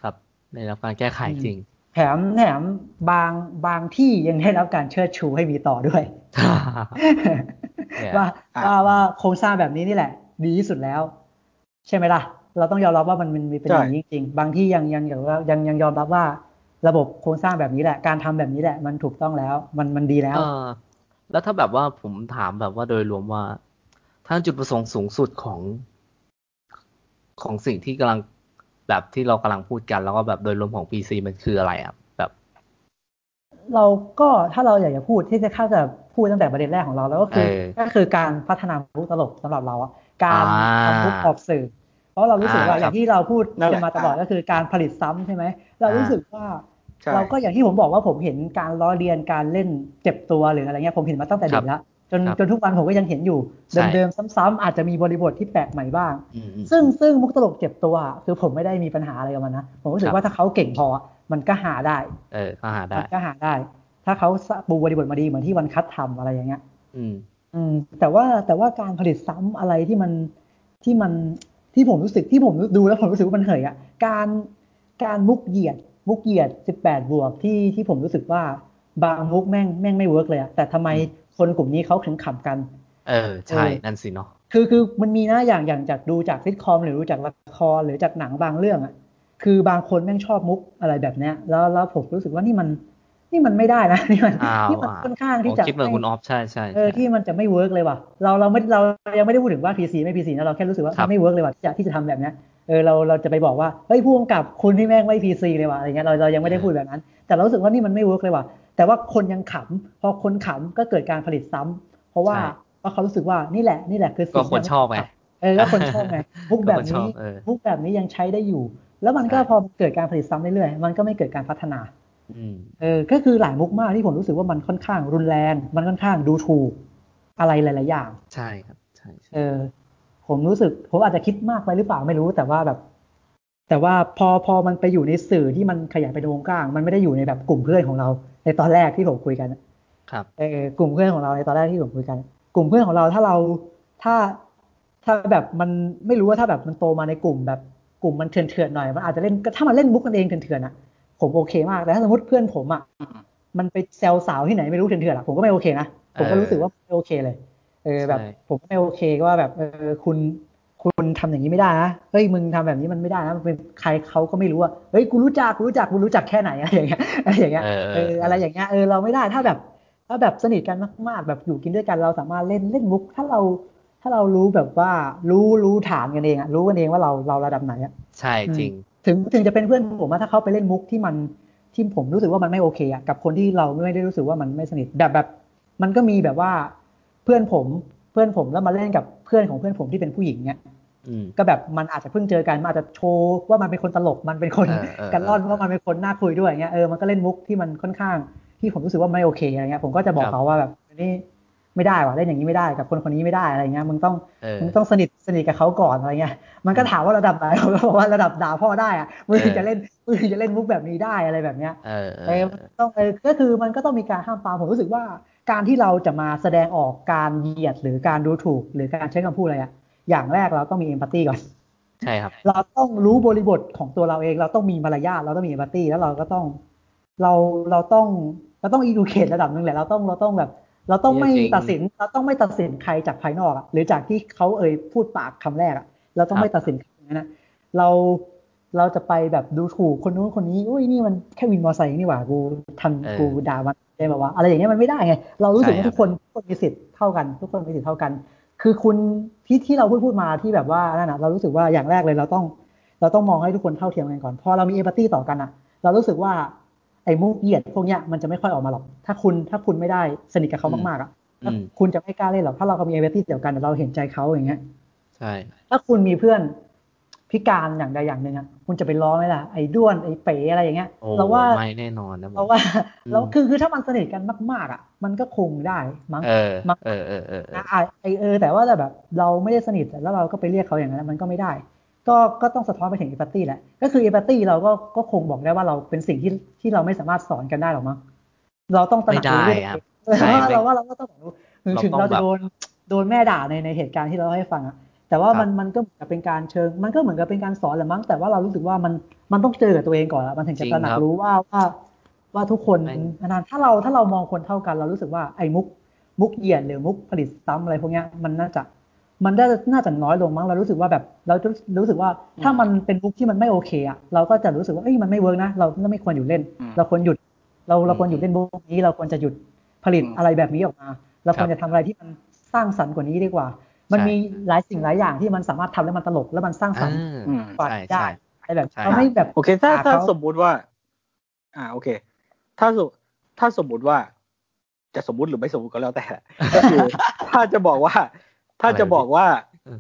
ครับได้รับการแก้ไขจริงแถมแถมบางบางที่ยังได้รับการเชิดชูให้มีต่อด้วยเนี่ย ว่าอะว่าว่าโครงสร้างแบบนี้นี่แหละ ดีที่สุดแล้ว ใช่ไหมล่ะ เราต้องยอมรับว่ามันมันมีเป็นอย่างนี้จริงๆบางที่ยังยังอย่างว่ายังยังยอมรับว่า ระบบโครงสร้างแบบนี้แหละ การทำแบบนี้แหละ มันถูกต้องแล้ว มันมันดีแล้วเออแล้วถ้าแบบว่าผมถามแบบว่าโดยรวมว่า ถ้าจุดประสงค์สูงสุดของของสิ่งที่กำลังแบบที่เรากำลังพูดกัน แล้วก็แบบโดยรวมของ PC มันคืออะไรอะแบบ เราก็ถ้าเราอยากจะพูดที่จะข้าจะ พูดตั้งแต่ประเด็นแรกของเราแล้วก็คือเออก็คือการพัฒนามุกตลกสำหรับเราอะการอ่าทำมุกออกสื่อ เพราะเรารู้สึกว่าอ่าอย่างที่เราพูดนั่นแหกัละนมาตลอดก็คือการผลิตซ้ำใช่ไหมเรารู้สึกว่าใช่เราก็อย่างที่ผมบอกว่าผมเห็นการล้อเลียนการเล่นเจ็บตัวหรืออะไรเงี้ยผมเห็นมาตั้งแต่เด็กแล้วจนครับจนทุกวันผมก็ยังเห็นอยู่ใช่เดิมๆซ้ำๆอาจจะมีบริบทที่แปลกใหม่บ้างอืมอืมซึ่งซึ่งมุกตลกเจ็บตัวอะคือผมไม่ได้มีปัญหาอะไรกับมันนะ ผมรู้สึคกรับว่าถ้าเขาเก่งพออะมันก็หาได้ เออก็หาได้มันก็หาได้ ถ้าเขาปูบริบทมาดีเหมือนที่ One Cut ทำอะไรอย่างเงี้ย อืม อืม แต่ว่าแต่ว่าการผลิตซ้ำอะไรที่มันที่มันที่ผมรู้สึกที่ผมดูแล้วผมรู้สึกว่ามันเหยอะการการมุกเหยียด มุกเหยียดสิบแปดบวกที่ที่ผมรู้สึกว่าบางมุกแม่งแม่งไม่ work เลยอะแต่ทำไมคนกลุ่มนี้เขาถึงขำกัน เออ ใช่เออนั่นสิเนาะคือคือมันมีนะอย่างอย่างจากดูจากซิทคอมหรือดูจากละครหรือจากหนังบางเรื่องอะคือบางคนแม่งชอบมุกอะไรแบบเนี้ยแล้วแล้วผมรู้สึกว่านี่มัน นี่มันไม่ได้นะนี่มันอ้าวนี่มันอ่าค่อนข้างผที่มจะคิดเหมือนคุณออฟใช่ใช่เออใช่ที่มันจะไม่ work เลยว่ะเราเราไม่เรายังไม่ได้พูดถึงว่า PC ไม่ PC นะเราแค่รู้สึกว่าครับมันไม่ work เลยว่ะที่จะที่จะทำแบบเนี้ยเออเราเราจะไปบอกว่าเฮ้ยผู้กำกับคุณที่แม่งไม่ PC เลยว่ะอะไรเงี้ยเราเรายังไม่ได้พูดแบบนั้น แต่เรารู้สึกว่านี่มันไม่ work เลยว่ะแต่ว่าคนยังขำพอคนขำก็เกิดการผลิตซ้ำเพราะว่าใช่เพราะเขารู้สึกว่านี่แหละนี่แหละคือสิ่งก็คนที่ชอบไงเออก็คนชอบไงมุกแบบก็คนชอนี้บเออมุกแบบนี้ยังใช้ได้อยู่ แล้วมันก็ใช่พอเกิดการผลิตซ้ำเรื่อยๆมันก็ไม่เกิดการพัฒนาอืม เออ ก็คือหลายมุกมากที่ผมรู้สึกว่ามันค่อนข้างรุนแรง มันค่อนข้างดูถูกอะไรหลาย ๆ อย่าง ใช่ครับใช่ใช่เออ ผมรู้สึก ผมอาจจะคิดมากไปหรือเปล่าไม่รู้ แต่ว่าแบบ แต่ว่าพอพอมันไปอยู่ในสื่อที่มันขยายไปในวงกว้าง มันไม่ได้อยู่ในแบบกลุ่มเพื่อนของเรา ในตอนแรกที่ผมคุยกัน ครับ เออ กลุ่มเพื่อนของเราในตอนแรกที่ผมคุยกัน กลุ่มเพื่อนของเราถ้าเรา ถ้า ถ้าแบบมันไม่รู้ว่าถ้าแบบมันโตมาในกลุ่มแบบกลุ่มมันเถื่อนๆหน่อย มันอาจจะเล่น ถ้ามันเล่นมุกกันเองเถื่อนๆอะ ผมโอเคมาก แต่ถ้าสมมติเพื่อนผมอะอืมมันไปแซวสาวที่ไหนไม่รู้เถื่อนๆอะผมก็ไม่โอเคนะ ผมก็รู้สึกว่าไม่โอเคเลย เออแบบใช่ผมก็ไม่โอเคก็ว่าแบบเออคุณคุณทำอย่างนี้ไม่ได้นะ เฮ้ยมึงทำแบบนี้มันไม่ได้นะมันเป็นใครเขาก็ไม่รู้ว่าเฮ้ยกูรู้จักกูรู้จักกูรู้จักแค่ไหนอะไรอย่างเงี้ยอะไรอย่างเงี้ยเออเอออะไรอย่างเงี้ยเออเราไม่ได้ถ้าแบบ ถ้าแบบสนิทกันมากๆ แบบอยู่กินด้วยกันเราสามารถเล่นเล่นมุก ถ้าเราถ้าเรารู้แบบว่ารู้รู้ฐานกันเองอะรู้กันเองว่าเราเราระดับไหนอะใช่จริง ถึงถึงจะเป็นเพื่อนผมว่าถ้าเขาไปเล่นมุกที่มันที่ผมรู้สึกว่ามันไม่โอเคอะกับคนที่เราไม่ได้รู้สึกว่ามันไม่สนิทแบบแบบ มันก็มีแบบว่าเพื่อนผมเพื่อนผมแล้วมาเล่นกับเพื่อนของเพื่อนผมที่เป็นผู้หญิงเนี่ยอืมก็แบบมันอาจจะเพิ่งเจอกันมันอาจจะโชว์ว่ามันเป็นคนตลกมันเป็นคนเออเออกันร่อนเออว่ามันเป็นคนน่าคุยด้วยอย่างเงี้ยเออมันก็เล่นมุกที่มันค่อนข้าง ที่ผมรู้สึกว่าไม่โอเคอะไรเงี้ยผมก็จะบอกครับเขาว่าแบบนี่ไม่ได้ว่ะเล่นอย่างนี้ไม่ได้กับคนคนนี้ไม่ได้อะไรเงี้ยมึงต้องเออมึงต้องสนิทสนิทกับเขาก่อนอะไรเงี้ย มันก็ถามว่าระดับไหนผมก็บอกว่าระดับด่าพ่อได้อะมึงถึงเออจะเล่นมึงถึงจะเล่นมุกแบบนี้ได้อะไรแบบเนี้ยเออเอเอออมันต้องเออก็คือมันก็ต้องมีการห้ามปรามผมรู้สึกว่าการที่เราจะมาแสดงออกการเหยียดหรือการดูถูกหรือการใช้คำพูดอะไรอะอย่างแรกเราต้องมีเอมพัตตีก่อนใช่ครับเราต้องรู้บริบทของตัวเราเอง เราต้องมีมารยาทเราต้องมีเอมพัตตีแล้วเราก็ต้อง เราเราต้องเราต้องอีดูเคทระดับหนึ่งแหละเราต้องเราต้องแบบเราต้องไม่จริงตัดสิน เราต้องไม่ตัดสินใครจากภายนอกอะหรือจากที่เขาเอ่ยพูดปากคำแรกอะ เราต้องครับไม่ตัดสินใครอย่างนั้นนะเราเราจะไปแบบดูถูกคนนู้นคนนี้อุ้ยนี่มันแค่วินมอเตอร์ไซค์นี่หว่ากูทันเออกูด่ามันได้แบบว่าอะไรอย่างเงี้ยมันไม่ได้ไง เรารู้สึกใช่ว่าครับทุกคนทุกคนมีสิทธิ์เท่ากัน ทุกคนมีสิทธิ์เท่ากัน คือคุณที่ที่เราพูดพูดมาที่แบบว่านั่นนะเรารู้สึกว่าอย่างแรกเลยเราต้อง เราต้องมองให้ทุกคนเท่าเทียมกันก่อนพอเรามีเอ p พัตตีต่อกันอะเรารู้สึกว่าไอ้มุกเหยียดพวกเนี้ยมันจะไม่ค่อยออกมาหรอก ถ้าคุณถ้าคุณไม่ได้สนิทกับเขามากๆอะอืมคุณจะไม่กล้าเล่นหรอกถ้าเราก็มีเอ p พัตตีเดียวกันเราเห็นใจเขาอย่างเงี้ย ใช่ถ้าคุณมีเพื่อนพิการอย่างใดอย่างหนึ่งอะคุณจะไปล้อไหมล่ะไอ้ด้วนไอ้เป๋อะไรอย่างเงี้ยโอ้เราว่าไม่แน่นอนนะผมเราว่าอืมเราคือคือถ้ามันสนิทกันมาก ๆอะมันก็คงได้มั้งเออมั้งเออเออเออเอออะไอเออ แต่ว่าแต่แบบ เราไม่ได้สนิทแล้วเราก็ไปเรียกเขาอย่างนั้นมันก็ไม่ได้ ก็ก็ต้องสะท้อนไปถึงอี p ัตตี้แหละก็คืออี p ัตตี้เราก็ก็คงบอกได้ว่าเราเป็นสิ่งที่ที่เราไม่สามารถสอนกันได้หรอกมั้งเราต้องตระหนักรู้ไม่ด้วยได้ครับเออใช่เราว่าเราก็ต้องรู้ถึงเราถึงต้องเราแบจะบโดนโดนแม่ด่าในในเหตุการณ์ที่เราเล่าให้ฟังอะ แต่ว่ามันมันก็เหมือนกับเป็นการเชิง มันก็เหมือนกับเป็นการสอนแหละมั้งแต่ว่าเรารู้สึกว่ามันมันต้องเจอกับตัวเองก่อนอะมันถึงจะตระหนักรู้ว่าว่าว่าทุกคนนานถ้าเราถ้าเรามองคนเท่ากัน เรารู้สึกว่าไอ้มุกมุกเหยียดหรือมุกผลิตซ้ำอะไรพวกเนี้ยมันน่าจะมันน่าจะน่าจะน้อยลงมั้งเรารู้สึกว่าแบบเราจะรู้สึกว่าถ้ามันเป็นมุกที่มันไม่โอเคอะเราก็จะรู้สึกว่าเอ้ยมันไม่ work นะเราไม่ควรอยู่เล่นอืมเราควรหยุด เราเราควรหยุดเล่นมุกนี้ เราควรจะหยุดผลิตอืมอะไรแบบนี้ออกมา เราควรครับจะทำอะไรที่มันสร้างสรรค์กว่านี้ดีกว่า มันใช่มีหลายสิ่งหลายอย่างที่มันสามารถทำแล้วมันตลกแล้วมันสร้างสรรค์อ่าอืมกว่าใช่ได้ใช่ไอ้แบบใช่เราไม่แบบโอเคถ้าด่าถ้าเขาสมมุติว่า อ่าโอเค ถ้าสมถ้าสมมุติว่า จะสมมุติหรือไม่สมมุติก็แล้วแต่ก็คือถ้าจะบอกว่า ถ้าจะบอกว่าเออ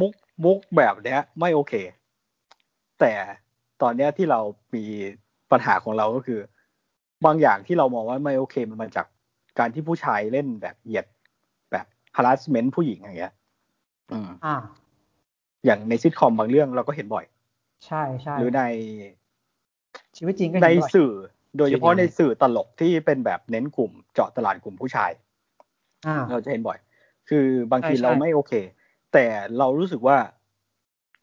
มุกมุกแบบเนี้ย ไม่โอเค แต่ตอนเนี้ยที่เรามีปัญหาของเราก็คือ บางอย่างที่เรามองว่าไม่โอเคมันมาจากการที่ผู้ชายเล่นแบบเหยียดแบบ harassment ผู้หญิงอย่างเงี้ยอืมอ่า อย่างในซิทคอมบางเรื่องเราก็เห็นบ่อย ใช่ใช่หรือในชีวิตจริงก็ในเห็นด้วยสื่อ โดยเฉพาะชีวิตจริในงสื่อตลกที่เป็นแบบเน้นกลุ่ม เจาะตลาดกลุ่มผู้ชายอ่าเราจะเห็นบ่อย คือบางทีใช่ใช่เราไม่โอเค แต่เรารู้สึกว่า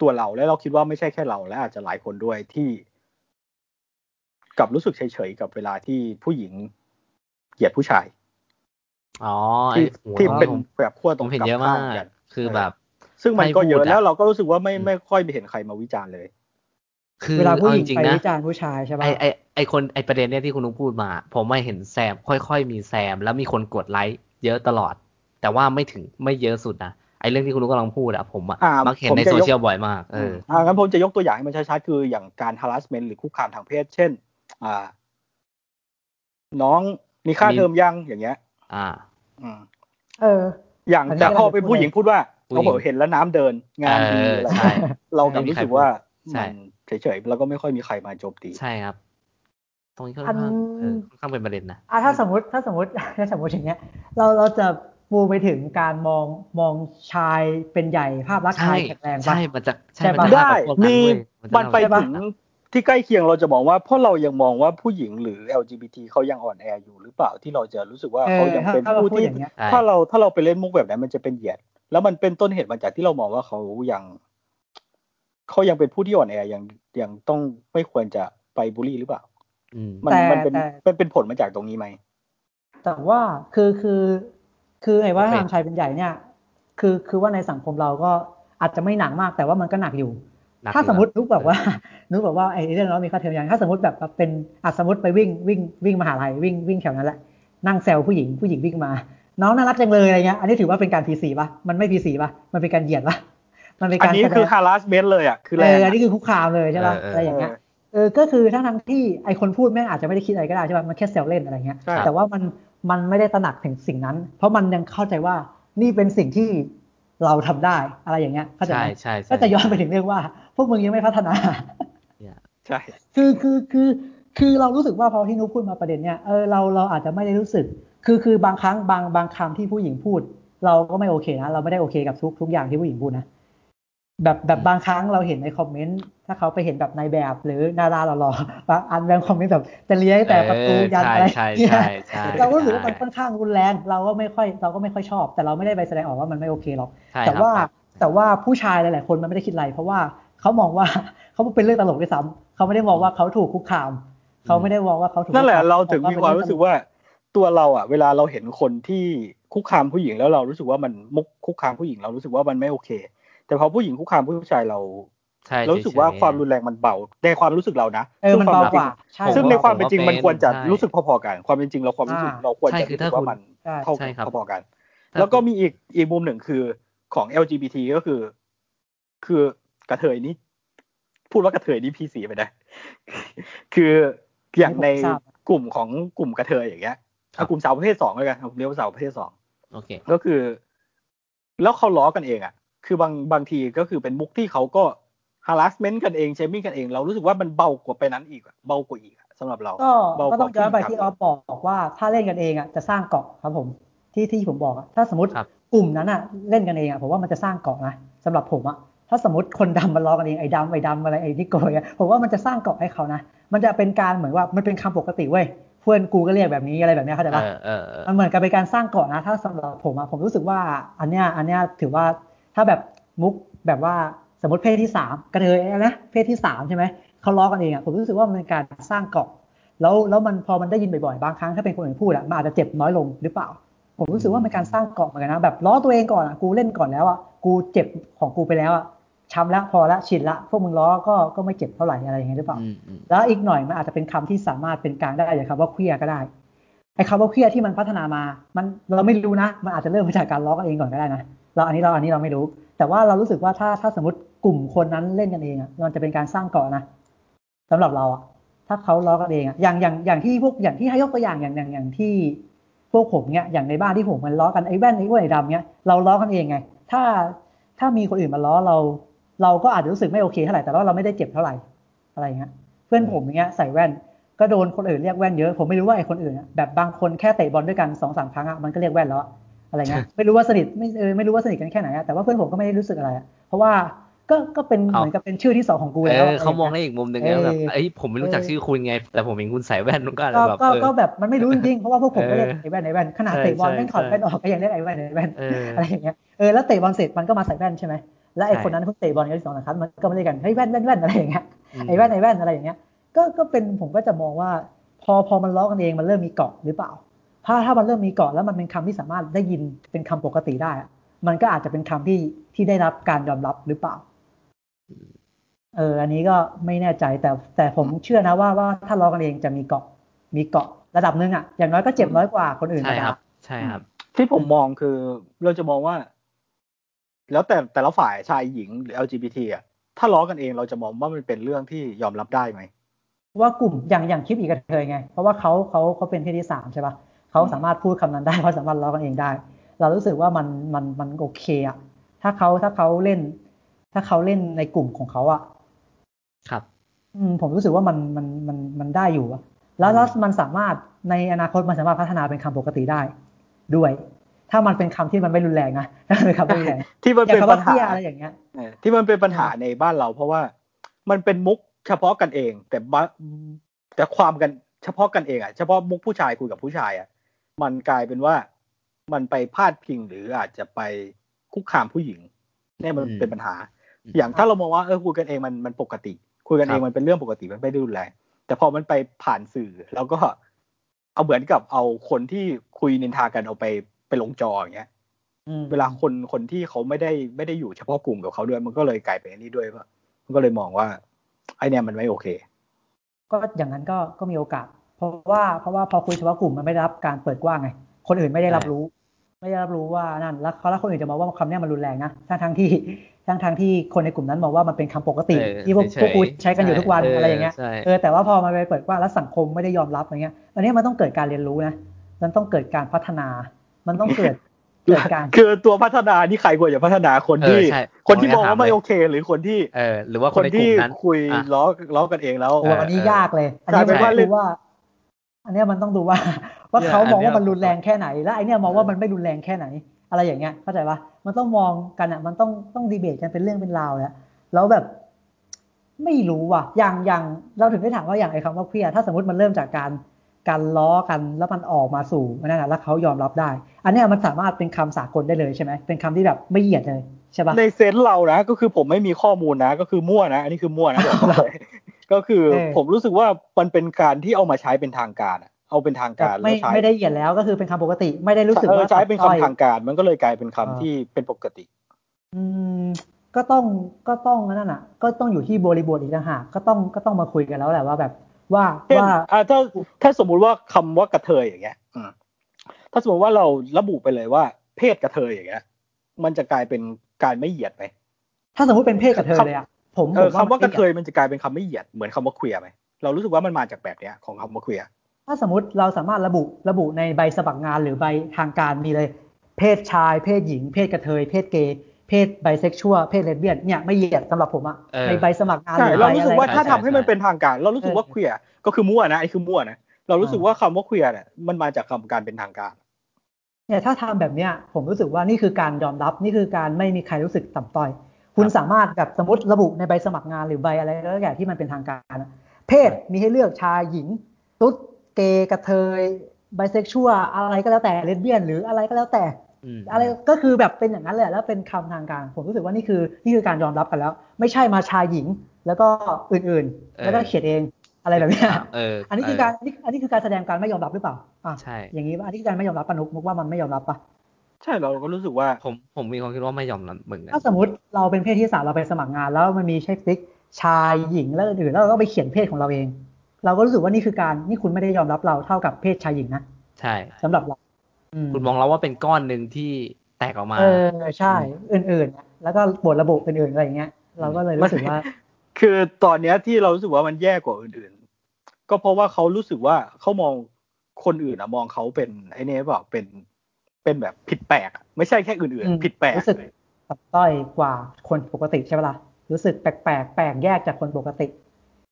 ตัวเราและเราคิดว่าไม่ใช่แค่เรา และอาจจะหลายคนด้วยที่กลับรู้สึกเฉยๆกับเวลาที่ผู้หญิงเหยียดผู้ชาย อ๋อที่ไอ้โหที่เป็นผมแบบขั้วตผรมงเห็นกับเยอะข้มางกกันคือแบบ ซึ่งมันก็เยอะให้พูดอะแล้วเราก็รู้สึกว่าไม่อืมไม่ค่อยไปเห็นใครมาวิจารณ์เลย คือเวลาผู้หญิงอจริไปๆนะวิจารณ์ผู้ชายใช่ไอป่ะไอไอคนไอประเด็นเนี้ยที่คุณนุ๊กพูดมา ผมไม่เห็นแซม ค่อยๆ มีแซม แล้วมีคนกดไลค์เยอะตลอด แต่ว่าไม่ถึงไม่เยอะสุดนะไอเรื่องที่คุณนุ๊กกำลังพูดอะผมอะอ่ามักเห็นผมในจะยกโซเชียลบ่อยมากเอออ่างั้นผมจะยกตัวอย่างให้มันชัดๆคืออย่างการ harassment หรือคุกคามทางเพศ เช่น อ่า น้องมีค่ามีเทอมยังอย่างเงี้ย อ่าอืมเออ อย่างอันนี้แต่พอเราจะเป็นพูดผู้หญิงเลยพูดว่าผู้หญิเรางเห็นแล้วน้ำเดินงานดีเอออะไรใช่เงี้ยเรากลับไม่มีรู้ใครสึกว่าใช่มันเฉยๆแล้วก็ไม่ค่อยมีใครมาโจมตีใช่ครับ ตรงนี้ค่อนอันข้างเออค่อนข้างเป็นประเด็นนะอะถ้าสมมติถ้าสมมติถ้าสมมติอย่างเงี้ย เราเราจะปูไปถึงการมองมองชายเป็นใหญ่ภาพลักษณ์ใช่ชายแข็งแรงปะใช่มันจะใช่ใช่มันปะจะได้มากกว่าพวกนั้นมีเว้ยจะมันไปใช่ปะถึง ที่ใกล้เคียงเราจะมองว่าเพราะเรายังมองว่าผู้หญิงหรือ LGBT เขายังอ่อนแออยู่หรือเปล่าที่เราจะรู้สึกว่าเออเขายังเป็นถ้าเราผู้พูดที่อย่างเงี้ยใช่ถ้าเราถ้าเราไปเล่นมุกแบบนั้นมันจะเป็นเหยียด แล้วมันเป็นต้นเหตุมาจากที่เรามองว่าเขายังเขายังเป็นผู้ที่อ่อนแอยังยังต้องไม่ควรจะไปบูลลี่หรือเปล่าอืมมันแต่มันเป็นแต่เป็นเป็นผลมาจากตรงนี้ไหมแต่ว่าคือคือคือไอ้ว่าโอเคทางชายเป็นใหญ่เนี่ย คือคือว่าในสังคมเราก็อาจจะไม่หนักมากแต่ว่ามันก็หนักอยู่หนักถ้าอยู่สมมติครับนุกแบบว่า นุกแบบว่าไอ้เรื่องน้องมีค่าเทอมยังถ้าสมมติแบบเป็นอะสมมติไปวิ่งวิ่งวิ่งมหาลัยวิ่งวิ่งแถวนั้นแหละนั่งแซวผู้หญิงผู้หญิงวิ่งมา น้องน่ารักจังเลยอะไรเงี้ยอันนี้ถือว่าเป็นการพีซีป่ะมันไม่พีซีป่ะมันเป็นการเหยียดป่ะมันเป็นอันการนี้แสดคือง harassment เลยอะคือเอแรงออัอะนนี้คือคุกคามเลยใช่ป่ะเออเออออะไรอย่างเงี้ยเออก็คือทั้งทั้งๆที่ไอคนพูดแม่งอาจจะไม่ได้คิดอะไรก็ได้ใช่ป่ะมันแค่แซวเล่นอะไรเงี้ยใช่แต่ว่ามันมันไม่ได้ตระหนักถึงสิ่งนั้น เพราะมันยังเข้าใจว่านี่เป็นสิ่งที่เราทำได้อะไรอย่างเงี้ยเข้าใจใช่ไหมใช่ใช่ก็จะย้อนไปถึงเรื่องว่า พวกมึงยังไม่พัฒนาเนี่ย ใช่คือคือคือคือเรารู้สึกว่าพอที่นุ๊กพูดมาประเด็นเนี้ยเออเราเราอาจจะไม่ได้รู้สึก คือคือบางครั้งบางบางคำที่ผู้หญิงพูด เราก็ไม่โอเคนะเราไม่ได้โอเคกับทุกทุกอย่างที่ผู้หญิงพูดนะแบบแบบบางครั้งเราเห็นในคอมเมนต์ถ้าเขาไปเห็นแบบในแบบ หรือดาราหล่อๆบางอันแบงคอมเมนต์แบบจะเลี้ยงแต่ประตูยันเอออะไรใช่เนี่ยใช่ใช่เราก็รู้สึกว่ามันใช่ค่อนข้างรุนแรงเราก็ไม่ค่อยเราก็ไม่ค่อยชอบ แต่เราไม่ได้ไปแสดงออกว่ามันไม่โอเคหรอกใช่แต่ครับว่าครับแต่ว่าผู้ชายหลายๆคนมันไม่ได้คิดอะไรเพราะว่าเขามองว่า เขาเป็นเรื่องตลกด้วยซ้ำเขาไม่ได้มองว่าเขาถูกคุกคามเขาไม่ได้มองว่าเขาถูกนั่นแหละเราถึงบอมีความรู้สึกว่าตัวเราอะ เวลาเราเห็นคนที่คุกคามผู้หญิงแล้วเรารู้สึกว่ามันมุกคุกคามผู้หญิงเรารู้สึกว่ามันไม่โอเค แต่พอผู้หญิงคุกคามผู้ชายเราใช่เรารู้สึกว่าเฉยๆความรุนแรงมันเบาในความรู้สึกเรานะเออมันเบากว่าใช่ซึ่งในความเป็นจริงผมว่ามันควรจะใช่รู้สึกพอๆกัน ความเป็นจริงเราความรู้สึกอ่าเราควรใช่จะคือรู้ถ้าสึกว่าคุณมันใช่เท่าใช่ครับพอๆกันถ้าแล้วก็มีอีกอีกมุมหนึ่งคือของ LGBT ก็คือ คือกระเทยนี่ พูดว่ากระเทยนี่พีสีไปนะคืออย่างในผมทราบกลุ่มของกลุ่มกระเทยอย่างเงี้ยเอากลุ่มสาวประเภทสองเลยกันผมเรียกว่าสาวประเภทสองโอเค ก็คือ แล้วเขาล้อกันเองอะ คือบางบางทีก็คือเป็นมุกที่เขาก็ harassment กันเองเชมิ่งกันเอง เรารู้สึกว่ามันเบากว่าไปนั้นอีกอะเบากว่าอีกอะสำหรับเราก็เบากว่าก็ต้องย้อนไปผู้หญิงที่ออฟบอกว่าถ้าเล่นกันเองอะจะสร้างเกาะครับผมที่ที่ผมบอกอะถ้าสมมติครับกลุ่มนั้นอะ เล่นกันเองอะผมว่ามันจะสร้างเกาะนะสำหรับผมอะ ถ้าสมมติคนดำมันล้อกันเองไอ้ดำไอ้ดำอะไรไอ้ที่โกยอะผมว่ามันจะสร้างเกาะให้เขานะ มันจะเป็นการเหมือนว่ามันเป็นคำปกติเว้ยเพื่อนกูก็เรียกแบบนี้อะไรแบบเนี้ยเข้าใจเอปะอเออเออมันเหมือนกับเป็นการสร้างเกาะนะ ถ้าสำหรับผมอะผมรู้สึกว่า อันเนี้ยอันเนี้ยถือว่าถ้าแบบมุกแบบว่าสมมติเพศที่สามกระเทยนะเพศที่สามใช่ไหมเขาล้อกันเองอะผมรู้สึกว่ามันเป็นการสร้างเกาะแล้วแล้วมันพอมันได้ยินบ่อยๆบางครั้งถ้าเป็นคนอื่นพูดอะมันอาจจะเจ็บน้อยลงหรือเปล่า ผมรู้สึกว่ามันเป็นการสร้างเกาะเหมือนกันนะแบบล้อตัวเองก่อนอะกูเล่นก่อนแล้วอะกูเจ็บของกูไปแล้วอะ ช้ำแล้วพอละชินละพวกมึงล้อก็ก็ไม่เจ็บเท่าไหร่อะไรอย่างเงี้ยหรือเปล่าอืมอืมแล้วอีกหน่อยมันอาจจะเป็นคำที่สามารถเป็นกลางได้อย่างคำว่าเคลียร์ก็ได้ไอ้คำว่าเคลียร์ที่มันพัฒนามา มันเราไม่รู้นะ มันอาจจะเริ่มมาจากการล้อกันเองก่อนก็ได้นะเราอันนี้เราอันนี้เราไม่รู้ แต่ว่าเรารู้สึกว่าถ้าถ้าสมมติกลุ่มคนนั้นเล่นกันเองอะมันจะเป็นการสร้างเกาะนะสำหรับเราอะถ้าเขาล้อกันเองอะอย่างอย่างอย่างที่พวกอย่างที่ให้ยกตัวอย่างอย่างอย่างอย่างที่พวกผมเนี้ยอย่างในบ้านที่ผมมันล้อกันไอ้แว่นไอ้อ้วนไอ้ดำเนี้ยเราล้อกันเองไง ถ้าถ้ามีคนอื่นมาล้อเรา เราก็อาจจะรู้สึกไม่โอเคเท่าไหร่แต่ว่าเราไม่ได้เจ็บเท่าไหร่อะไรอย่างเงี้ยเพื่อนผมอย่างเงี้ยใส่แว่น ก็โดนคนอื่นเรียกแว่นเยอะผมไม่รู้ว่าไอ้คนอื่นอะแบบบางคนแค่เตะบอลด้วยกันสองสามครั้งอะมันก็เรียกแว่นแล้วอะอะไรเงี้ยไม่รู้ว่าสนิทไม่เออไม่รู้ว่าสนิทกันแค่ไหนอะแต่ว่าเพื่อนผมก็ไม่ได้รู้สึกอะไรอะเพราะว่าก็ก็เป็นเหมือนกับเป็นชื่อที่สองของกูเอแล้วอเขามองได้อีกมุมหนึ่งนะแบบเออเอ้ยผมไม่รู้จักชื่อคุณไง แต่ผมเห็นคุณใส่แว่นมันก็อาจก็จะแบบก็เออก็แบบมันไม่รู้จริงๆเพราะว่าพวกผมก็เรียกเออไอ้แว่นไอ้แว่นขนาดใช่เตะบอลใช่แม่งถอดใช่แว่นออกก็ยังเรียกไอ้แว่นไอ้แว่นเอออะไรอย่างเงี้ยเออแล้วเตะบอลเสร็จมันก็มาใส่แว่นใช่ไหม แล้วไอ้ใช่คนนั้นเพิ่งเตะบอลกันที่สองนะครับมันก็ไม่ได้กันเฮ้ยแว่นแว่นแว่นอะไรอย่างเงี้ยมไอ้แว่นไอ้แว่นอะไรอย่างเงี้ยก็ก็เป็นผมก็จะมองว่า พอพอมันล้อกันเองมันเริ่มมีเกาะหรือเปล่า ถ้าถ้ามันเริ่มมีเกาะแล้วมันเป็นคำที่สามารถได้ยินเป็นคำปกติได้อะมันก็อาจจะเป็นคำที่ที่ได้รับการยอมรับหรือเปล่าเอออันนี้ก็ไม่แน่ใจแต่แต่ผมเชื่อนะว่าว่าถ้าล้อกันเองจะมีเกาะมีเกาะระดับหนึ่งอะอย่างน้อยก็เจ็บน้อยกว่าคนอื่นใช่ธรรมคดารับ ใช่ครับ ที่ผมมองคือเราจะมองว่า แล้วแต่แต่ละฝ่ายชายหญิงหรือ LGBT อะถ้าล้อกันเองเราจะมองว่ามันเป็นเรื่องที่ยอมรับได้ไหมว่ากลุ่มอย่างอย่างคลิปอีกกระเทยไง เพราะว่าเขาเขาเขาเป็นเพศที่สามใช่ปะเขาสามารถพูดคำนั้นได้เขาสามารถล้อกันเองได้ เรารู้สึกว่ามันมันมันโอเคอะถ้าเขาถ้าเขาเล่น ถ้าเขาเล่นในกลุ่มของเขาอะครับ อืมผมรู้สึกว่ามันมันมันมันได้อยู่อะแล้วแล้วมันสามารถในอนาคตมันสามารถพัฒนาเป็นคำปกติได้ด้วย ถ้ามันเป็นคำที่มันไม่รุนแรงนะถ้ามันเป็นคำไม่รุนแรงที่มันอย่างเป็นคำปัว่าญเที่หายอะไรอย่างเงี้ยเออที่มันเป็นปัญหาในบ้านเรา เพราะว่ามันเป็นมุกเฉพาะกันเอง แต่บะแต่ความกันเฉพาะกันเองอะเฉพาะมุกผู้ชายคุยกับผู้ชายอะมันกลายเป็นว่ามันไปพาดพิงหรืออาจจะไปคุกคามผู้หญิงเนี่ยมันอืมเป็นปัญหาอืมอย่างถ้าเรามองว่าเออคุยกันเองมันมันปกติ คุยกันเองครับมันเป็นเรื่องปกติมันไม่ได้รุนแรงแต่พอมันไปผ่านสื่อแล้วก็เอาเหมือนกับเอาคนที่คุยนินทากันเอาไป ไปลงจออย่างเงี้ยอืมเวลาคนคนที่เขาไม่ได้ไม่ได้อยู่เฉพาะกลุ่มกับเขาด้วย มันก็เลยกลายเป็นอันนี้ด้วยว่ามันก็เลยมองว่า ไอเนี่ยมันไม่โอเค ก็อย่างนั้นก็ก็มีโอกาส เพราะว่าเพราะว่าพอคุยเฉพาะกลุ่มมันไม่ได้รับการเปิดกว้างไง คนอื่นไม่ได้รับรู้ ไม่ได้รับรู้ว่านั่นแล้วเขาแล้วคนอื่นจะมองว่าคำเนี้ยมันรุนแรงนะทั้งทั้งที่ทั้งทั้งที่คนในกลุ่มนั้นมองว่ามันเป็นคำปกติเออที่พวกเฉยๆพวกกูใช้กันอยู่ทุกวันใช่อะไรอย่างเงี้ยใช่เออแต่ว่าพอมันไปเปิดกว้างแล้วสังคมไม่ได้ยอมรับอย่างเงี้ยอันนี้มันต้องเกิดการเรียนรู้นะมันต้องเกิดการพัฒนา มันต้องเกิดเกิดการคือตัวพัฒนานี่ใครควรจะพัฒนาคนที่เออใช่คนที่ผมมจะองว่าไม่ถามเลยโอเค หรือคนที่เออหรือว่าคคนนในกลุ่ที่มนั้นคุยอะล้อล้อกันเองแล้วโอ้อันนี้เออยากเลย อันกลานี้ยเป็นมันว่าต้องดูว่า อันเนี้ยมันต้องดูว่า ว่าเนี่ยเขามองว่าอันเนี้ยมันรุนแรงแค่ไหน และไอเนี้ยมองว่ามันไม่รุนแรงแค่ไหน อะไรอย่างเงี้ยเข้าใจปะมันต้องมองกันอะ มันต้องต้องดีเบตกันเป็นเรื่องเป็นราวเลยอะแล้วแบบไม่รู้ว่ะอย่างอย่างเราถึงได้ถามว่าอย่างไอ้คำว่าเครียดถ้าสมมติมันเริ่มจากการ การล้อกันแล้วมันออกมาสู่นั่นนะแล้วเขายอมรับได้ อันเนี้ยมันสามารถเป็นคำสากลได้เลยใช่ไหมเป็นคำที่แบบไม่เหยียดเลยใช่ปะในเซนส์เรานะก็คือผมไม่มีข้อมูลนะ ก็คือมั่วนะ อันนี้คือมั่วนะบอกก่อนเลยก็คือเออผมรู้สึกว่ามันเป็นการที่เอามาใช้เป็นทางการอะเอาเป็นทางการไม่แล้วใช้ไม่ได้เหยียดแล้วก็คือเป็นคำปกติ ไม่ได้รู้สึกเออว่าใช้เป็นต่ำต้อยคำทางการ มันก็เลยกลายเป็นคำเออที่เป็นปกติ อืมก็ต้องก็ต้องนั่นน่ะ ก็ต้องอยู่ที่บริบทอีกต่างหากก็ต้องก็ต้องมาคุยกันแล้วแหละว่าแบบ ว่าเช่นว่าอ่าถ้าถ้าสมมุติว่าคำว่ากระเทยอย่างเงี้ยอืมถ้าสมมติว่าเราระบุไปเลยว่า เพศกระเทยอย่างเงี้ย มันจะกลายเป็นการไม่เหยียดไหมถ้าสมมติเป็นเพศกับเธอเลยอะผมเอผอมคำว่ากระเทมันยมันจะกลายเป็นคำไม่เหยียดเหมือนคำว่าเคลียร์ไหมเรารู้สึกว่ามันมาจากแบบเนี้ยของคำว่าเคลียร์ถ้าสมมติเราสามารถระบุระบุในใบสมัครงานหรือใบทางการมีเลย เพศชาย เพศหญิง เพศกระเทย เพศเกย์ เพศไบเซ็กชวลเพศเลสเบี้ยนเนี่ยไม่เหยียดสำหรับผมอะเออในใบสมัครงานใช่หรือเราใบรู้อะสึไรกว่าถ้าใช่ทำให้มันใช่เป็นทางการ เรารู้สึกว่าเออเคลียร์ก็คือมั่วนะไอ้คือมั่วนะเรารู้สึกอ่าว่าคำว่าเคลียร์เนี่ยมันมาจากคำการเป็นทางการเนี่ยถ้าทำแบบเนี้ยผมรู้สึกว่านี่คือการยอมรับนี่คือการไม่มีใครรู้สึกต่ำต้อย คุณสามารถแบบสมมติระบุในใบสมัครงานหรือใบอะไรก็แล้วแต่ที่มันเป็นทางการอะเพศมีให้เลือกชายหญิง ตุ๊ดเกย์กระเทยไบเซ็กชวลอะไรก็แล้วแต่เลสเบี้ยน หรืออะไรก็แล้วแต่ อืมอะไรก็คือแบบเป็นอย่างนั้นเลยแล้วเป็นคำทางการผมรู้สึกว่านี่คือนี่คือการยอมรับกันแล้ว ไม่ใช่มาชายหญิง แล้วก็อื่นๆ แล้วก็เขียนเองอะไรแบบเนี้ยเอออันนี้คือการอันนี้อันนี้คือการแสดงการไม่ยอมรับหรือเปล่าอะใช่อย่างนี้ป่ะอันนี้คือการไม่ยอมรับปะนุกมุกว่ามันไม่ยอมรับปะใช่เราก็รู้สึกว่าผมผมมีความคิดว่าไม่ยอมรับเหมือนกันถ้าสมมติเราเป็นเพศที่สามเราไปสมัครงาน แล้วมันมีเช็คติ๊กชายหญิงแล้วอื่นๆแล้วเราก็ไปเขียนเพศของเราเอง เราก็รู้สึกว่านี่คือการนี่คุณไม่ได้ยอมรับเราเท่ากับเพศชายหญิงนะใช่สำหรับเราอืม คุณมองเราว่าเป็นก้อนหนึ่งที่แตกออกมา เออใช่ อื่นๆ แล้วก็บทระบุอื่นๆอะไรอย่างเงี้ย เราก็เลยรู้สึกว่า คือตอนเนี้ยที่เรารู้สึกว่ามันแย่กว่าอื่นๆ ก็เพราะว่าเขารู้สึกว่าเขามองคนอื่นอะมองเขาเป็นไอ้นี่บอกเป็นเป็นแบบผิดแปลกอะไม่ใช่แค่อื่นอืมๆผิดแปลกรู้สึกต่ำต้อยกว่าคนปกติใช่ไหมล่ะรู้สึกแปลกๆแปลกแยกจากคนปกติ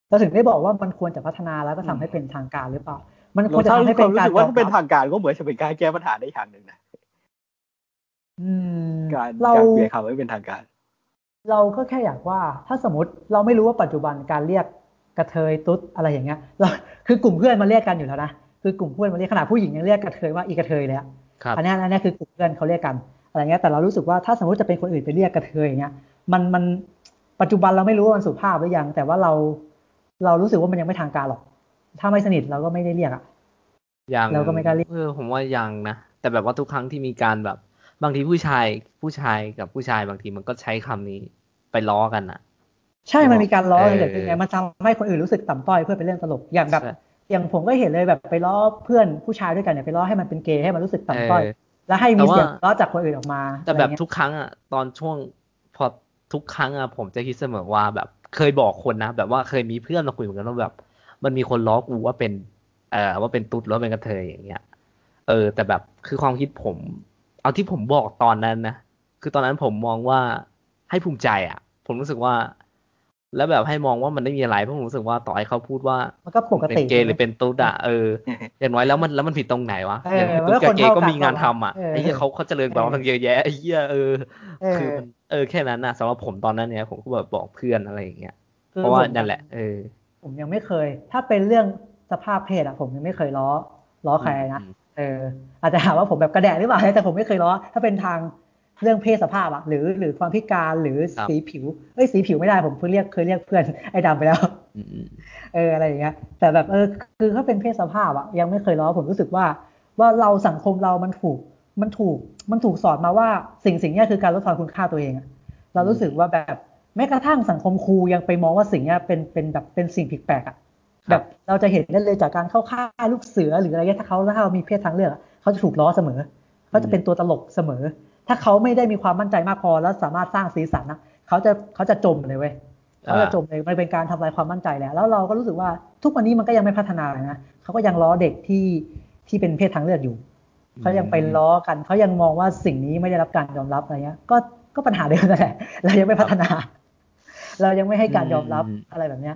เราถึงได้บอกว่ามันควรจะพัฒนาแล้วก็ทำให้เป็นทางการหรือเปล่า มันควรจะถ้าทำให้คเป็วามนรู้การสึกว่าถ้าเป็นยอมรับทางการก็เหมือนจะเป็นการแก้ปัญหาได้อย่างหนึ่งนะอืมการเราการเปลี่ยนคำให้เป็นทางการ เราก็แค่อยากว่า ถ้าสมมติเราไม่รู้ว่าปัจจุบันการเรียกกระเทยตุ๊ดอะไรอย่างเงี้ยเราคือกลุ่มเพื่อนมาเรียกกันอยู่แล้วนะคือกลุ่มเพื่อนมาเรียกขนาดผู้หญิงยังเรียกกระเทยว่าอีกระเทยเลยอะครับอันเนี้ยอันเนี้ยคือกลุ่มเพื่อนเขาเรียกกันอะไรเงี้ยแต่เรารู้สึกว่าถ้าสมมติจะเป็นคนอื่นไปเรียกกระเทยอย่างเงี้ยมันมันปัจจุบันเราไม่รู้ว่ามันสุภาพหรือยัง แต่ว่าเราเรารู้สึกว่ามันยังไม่ทางการหรอก ถ้าไม่สนิทเราก็ไม่ได้เรียกอะยังเราก็ไม่กล้าเรียกเออผมว่ายังนะแต่แบบว่าทุกครั้งที่มีการแบบ บางทีผู้ชายผู้ชายกับผู้ชายบางทีมันก็ใช้คำนี้ไปล้อกันอะ ใช่มันมีการล้อกันเออเกิดขึ้นไงมันทำให้คนอื่นรู้สึกต่ำต้อยเพื่อเป็นเรื่องตลกอย่างแบบใช่อย่างผมก็เห็นเลยแบบไปล้อเพื่อนผู้ชายด้วยกันเนี่ยไปล้อให้มันเป็นเกย์ให้มันรู้สึกต่ำต้อยเออแล้วให้มีแต่ว่าเสียงล้อจากคนอื่นออกมา แต่แบบอะไรเงี้ยทุกครั้งอะตอนช่วงพอทุกครั้งอะผมจะคิดเสมอว่าแบบเคยบอกคนนะแบบว่าเคยมีเพื่อนมาคุยเหมือนกันว่าแบบ มันมีคนล้อกูว่าเป็น เอ่อว่าเป็นตุ๊ดหรือว่าเป็นกระเทยอย่างเงี้ย เออ แต่แบบคือความคิดผม เอาที่ผมบอกตอนนั้นนะคือตอนนั้นผมมองว่าให้ภูมิใจอะ ผมรู้สึกว่า แล้วแบบให้มองว่ามันไม่มีอะไรเพราะผมรู้สึกว่าต่อให้เขาพูดว่ามันก็ปกเป็นติเกย์หรือเป็นตุ๊ดอะเอออย่างน้อยแล้วมันแล้วมันผิดตรงไหนวะเอออย่างมันก็ตุ๊ดกับเกย์คนเท่าก็มีงานทำอะเออไอ้เหี้ยเขาเขาเจริญกว่าเราทั้งเยอะแยะไอ้เหี้ยเออเออคือมันเออแค่นั้นนะสำหรับผมตอนนั้นเนี่ยผมก็แบบบอกเพื่อนอะไรอย่างเงี้ยคือเพราะว่าผมนั่นแหละ เออ ผมยังไม่เคย ถ้าเป็นเรื่องสภาพเพศอะผมยังไม่เคยล้อล้อใครนะอืมเอออาจจะหาว่าผมแบบกระแดะหรือเปล่าแต่ผมไม่เคยล้อ ถ้าเป็นทางเรื่องเพศสภาพอะหรือหรือความพิการหรือครับสีผิวเอ้ยสีผิวไม่ได้ผมเพิ่งเรียกเคยเรียกเพื่อนไอ้ดำไปแล้วอืมอืมเอออะไรอย่างเงี้ย แต่แบบเออคือถ้าเป็นเพศสภาพอะยังไม่เคยล้อผมรู้สึกว่า ว่าเราสังคมเรามันถูกมันถูกมันถูกสอนมาว่าสิ่งสิ่งเนี้ยคือการลดทอนคุณค่าตัวเองอะเรารู้สึกว่าแบบ แม้กระทั่งสังคมครูยังไปมองว่าสิ่งเนี้ยเป็นเป็นแบบเป็นสิ่งผิดแปลกอะแบบเราจะเห็นได้เลยจากการเข้าค่ายลูกเสือหรืออะไรเงี้ยถ้าเขาถ้าเขามีเพศทางเลือกอะเขาจะถูกล้อเสมอเขาจะเป็นตัวตลกเสมอ ถ้าเขาไม่ได้มีความมั่นใจมากพอแล้วสามารถสร้างสีสันนะเขาจะเขาจะจมเลยเว้ยเขาจะจมเลยมันเป็นการทำลายความมั่นใจแหละแล้วเราก็รู้สึกว่าทุกวันนี้มันก็ยังไม่พัฒนาเลยนะเขาก็ยังล้อเด็กที่ที่เป็นเพศทางเลือกอยู่เขายังไปล้อกันเขายังมองว่าสิ่งนี้ไม่ได้รับการยอมรับอะไรเงี้ยก็ก็ปัญหาเดิมนั่นแหละเรายังไม่พัฒนา เรายังไม่ให้การยอมรับอืมอะไรแบบเนี้ย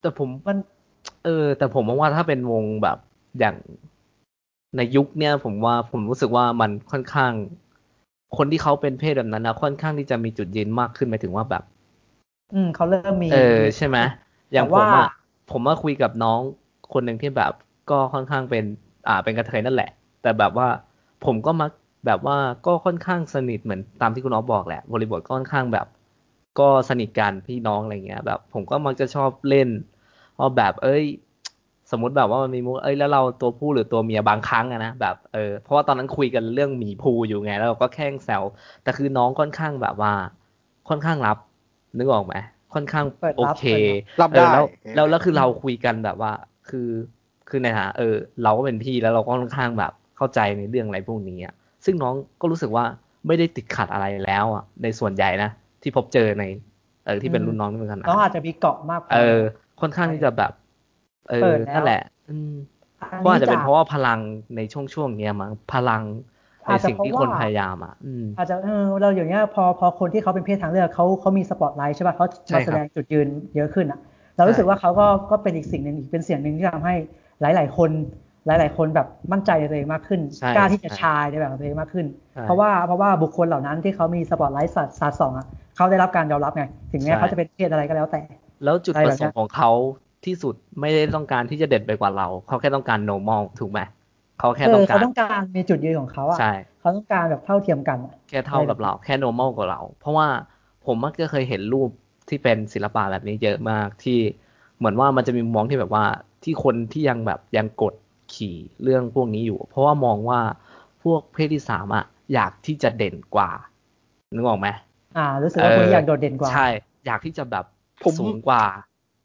แต่ผมมัน เออ แต่ผมมองว่าถ้าเป็นวงแบบอย่างในยุคเนี้ยผมว่าผมรู้สึกว่ามันค่อนข้าง คนที่เขาเป็นเพศแบบนั้นนะค่อนข้างที่จะมีจุดยืนมากขึ้นหมายถึงว่าแบบ อืมเขาเริ่มมี เออใช่ไหมอย่างแต่ผมว่าอะผมมาคุยกับน้องคนหนึ่งที่แบบก็ค่อนข้างเป็น อ่าเป็นกระเทยนั่นแหละ แต่แบบว่าผมก็มักแบบว่าก็ค่อนข้างสนิทเหมือนตามที่คุณน้องบอกแหละบริบทก็ค่อนข้างแบบ ก็สนิทกันพี่น้องอะไรเงี้ยแบบ ผมก็มักจะชอบเล่นว่าแบบ เอ้ย สมมติแบบว่ามันมีมุกเอ้ยแล้วเราตัวผู้หรือตัวเมียบางครั้งอะนะแบบเออเพราะว่าตอนนั้นคุยกันเรื่องหมีภูอยู่ไง แล้วเราก็แค่งแซวแต่คือน้องค่อนข้างแบบว่า ค่อนข้างรับ นึกออกไหมค่อนข้างเปิดโอรับเคเปิดรับรับได้เออแล้วแล้วแล้วคือเราคุยกันแบบว่า คือคือในฐานะเออ เราก็เป็นพี่แล้วเราก็ค่อนข้างแบบเข้าใจในเรื่องอะไรพวกนี้อะซึ่งน้องก็รู้สึกว่าไม่ได้ติดขัดอะไรแล้วอะในส่วนใหญ่นะ ที่พบเจอใน เออที่เป็นรุ่นน้องที่เป็นขนาดน้องอาจจะมีเกาะมากพเออ ค่อนข้างที่จะแบบ เอเปิอดแล้วนั่นแหละ อืมอันก็อาจนี้จะเป็นจากเพราะว่าพลังในช่วงช่วงๆเนี้ยมั้งพลังในอาจจะสิ่งที่เพคราะนว่าพยายามอะอืมอาจจะเออเราอย่างเงี้ยพอพอคนที่เขาเป็นเพศทางเลือกเขาเขามีสปอตไลท์ใช่ป่ะเขาใช่มาครับแสดงจุดยืนเยอะขึ้นอะ เรารู้สึกว่าเขาก็ก็เป็นอีกสิ่งหนึ่งอีกเป็นเสียงหนึ่งที่ทำให้หลาย ๆ คน หลาย ๆ คนแบบมั่นใจในตัวเองมากขึ้นใช่กล้าที่จะใช่ชายในแบบของตัวเองมากขึ้นใช่เพราะว่าเพราะว่าบุคคลเหล่านั้นที่เขามีสปอตไลท์สาดสาดส่องอะเขาได้รับการยอมรับไง ถึงแม้ใช่เขาจะเป็นเพศอะไรก็แล้วแต่ แล้วจุดอะไรปแบบระสเนี้งยค์ของเขาที่สุดไม่ได้ต้องการที่จะเด่นไปกว่าเรา เขาแค่ต้องการ normal ถูกไหมเขาแค่เอต้อองกาเขารต้องการมีจุดยืนของเขาอะใช่เขาต้องการแบบเท่าเทียมกันอะแค่เท่ากับเรา แค่ normal กว่าเรา เพราะว่าผมมักจะเคยเห็นรูปที่เป็นศิลปะแบบนี้เยอะมากที่เหมือนว่ามันจะมีมุมมองที่แบบว่าที่คนที่ยังแบบยังกด ขี่เรื่องพวกนี้อยู่ เพราะว่ามองว่าพวกเพศที่สามอะอยากที่จะเด่นกว่านึกออกไหมอ่า รู้สึกว่าคนนี้อยากโดดเด่นกว่า ใช่ อยากที่จะแบบผมสูงกว่า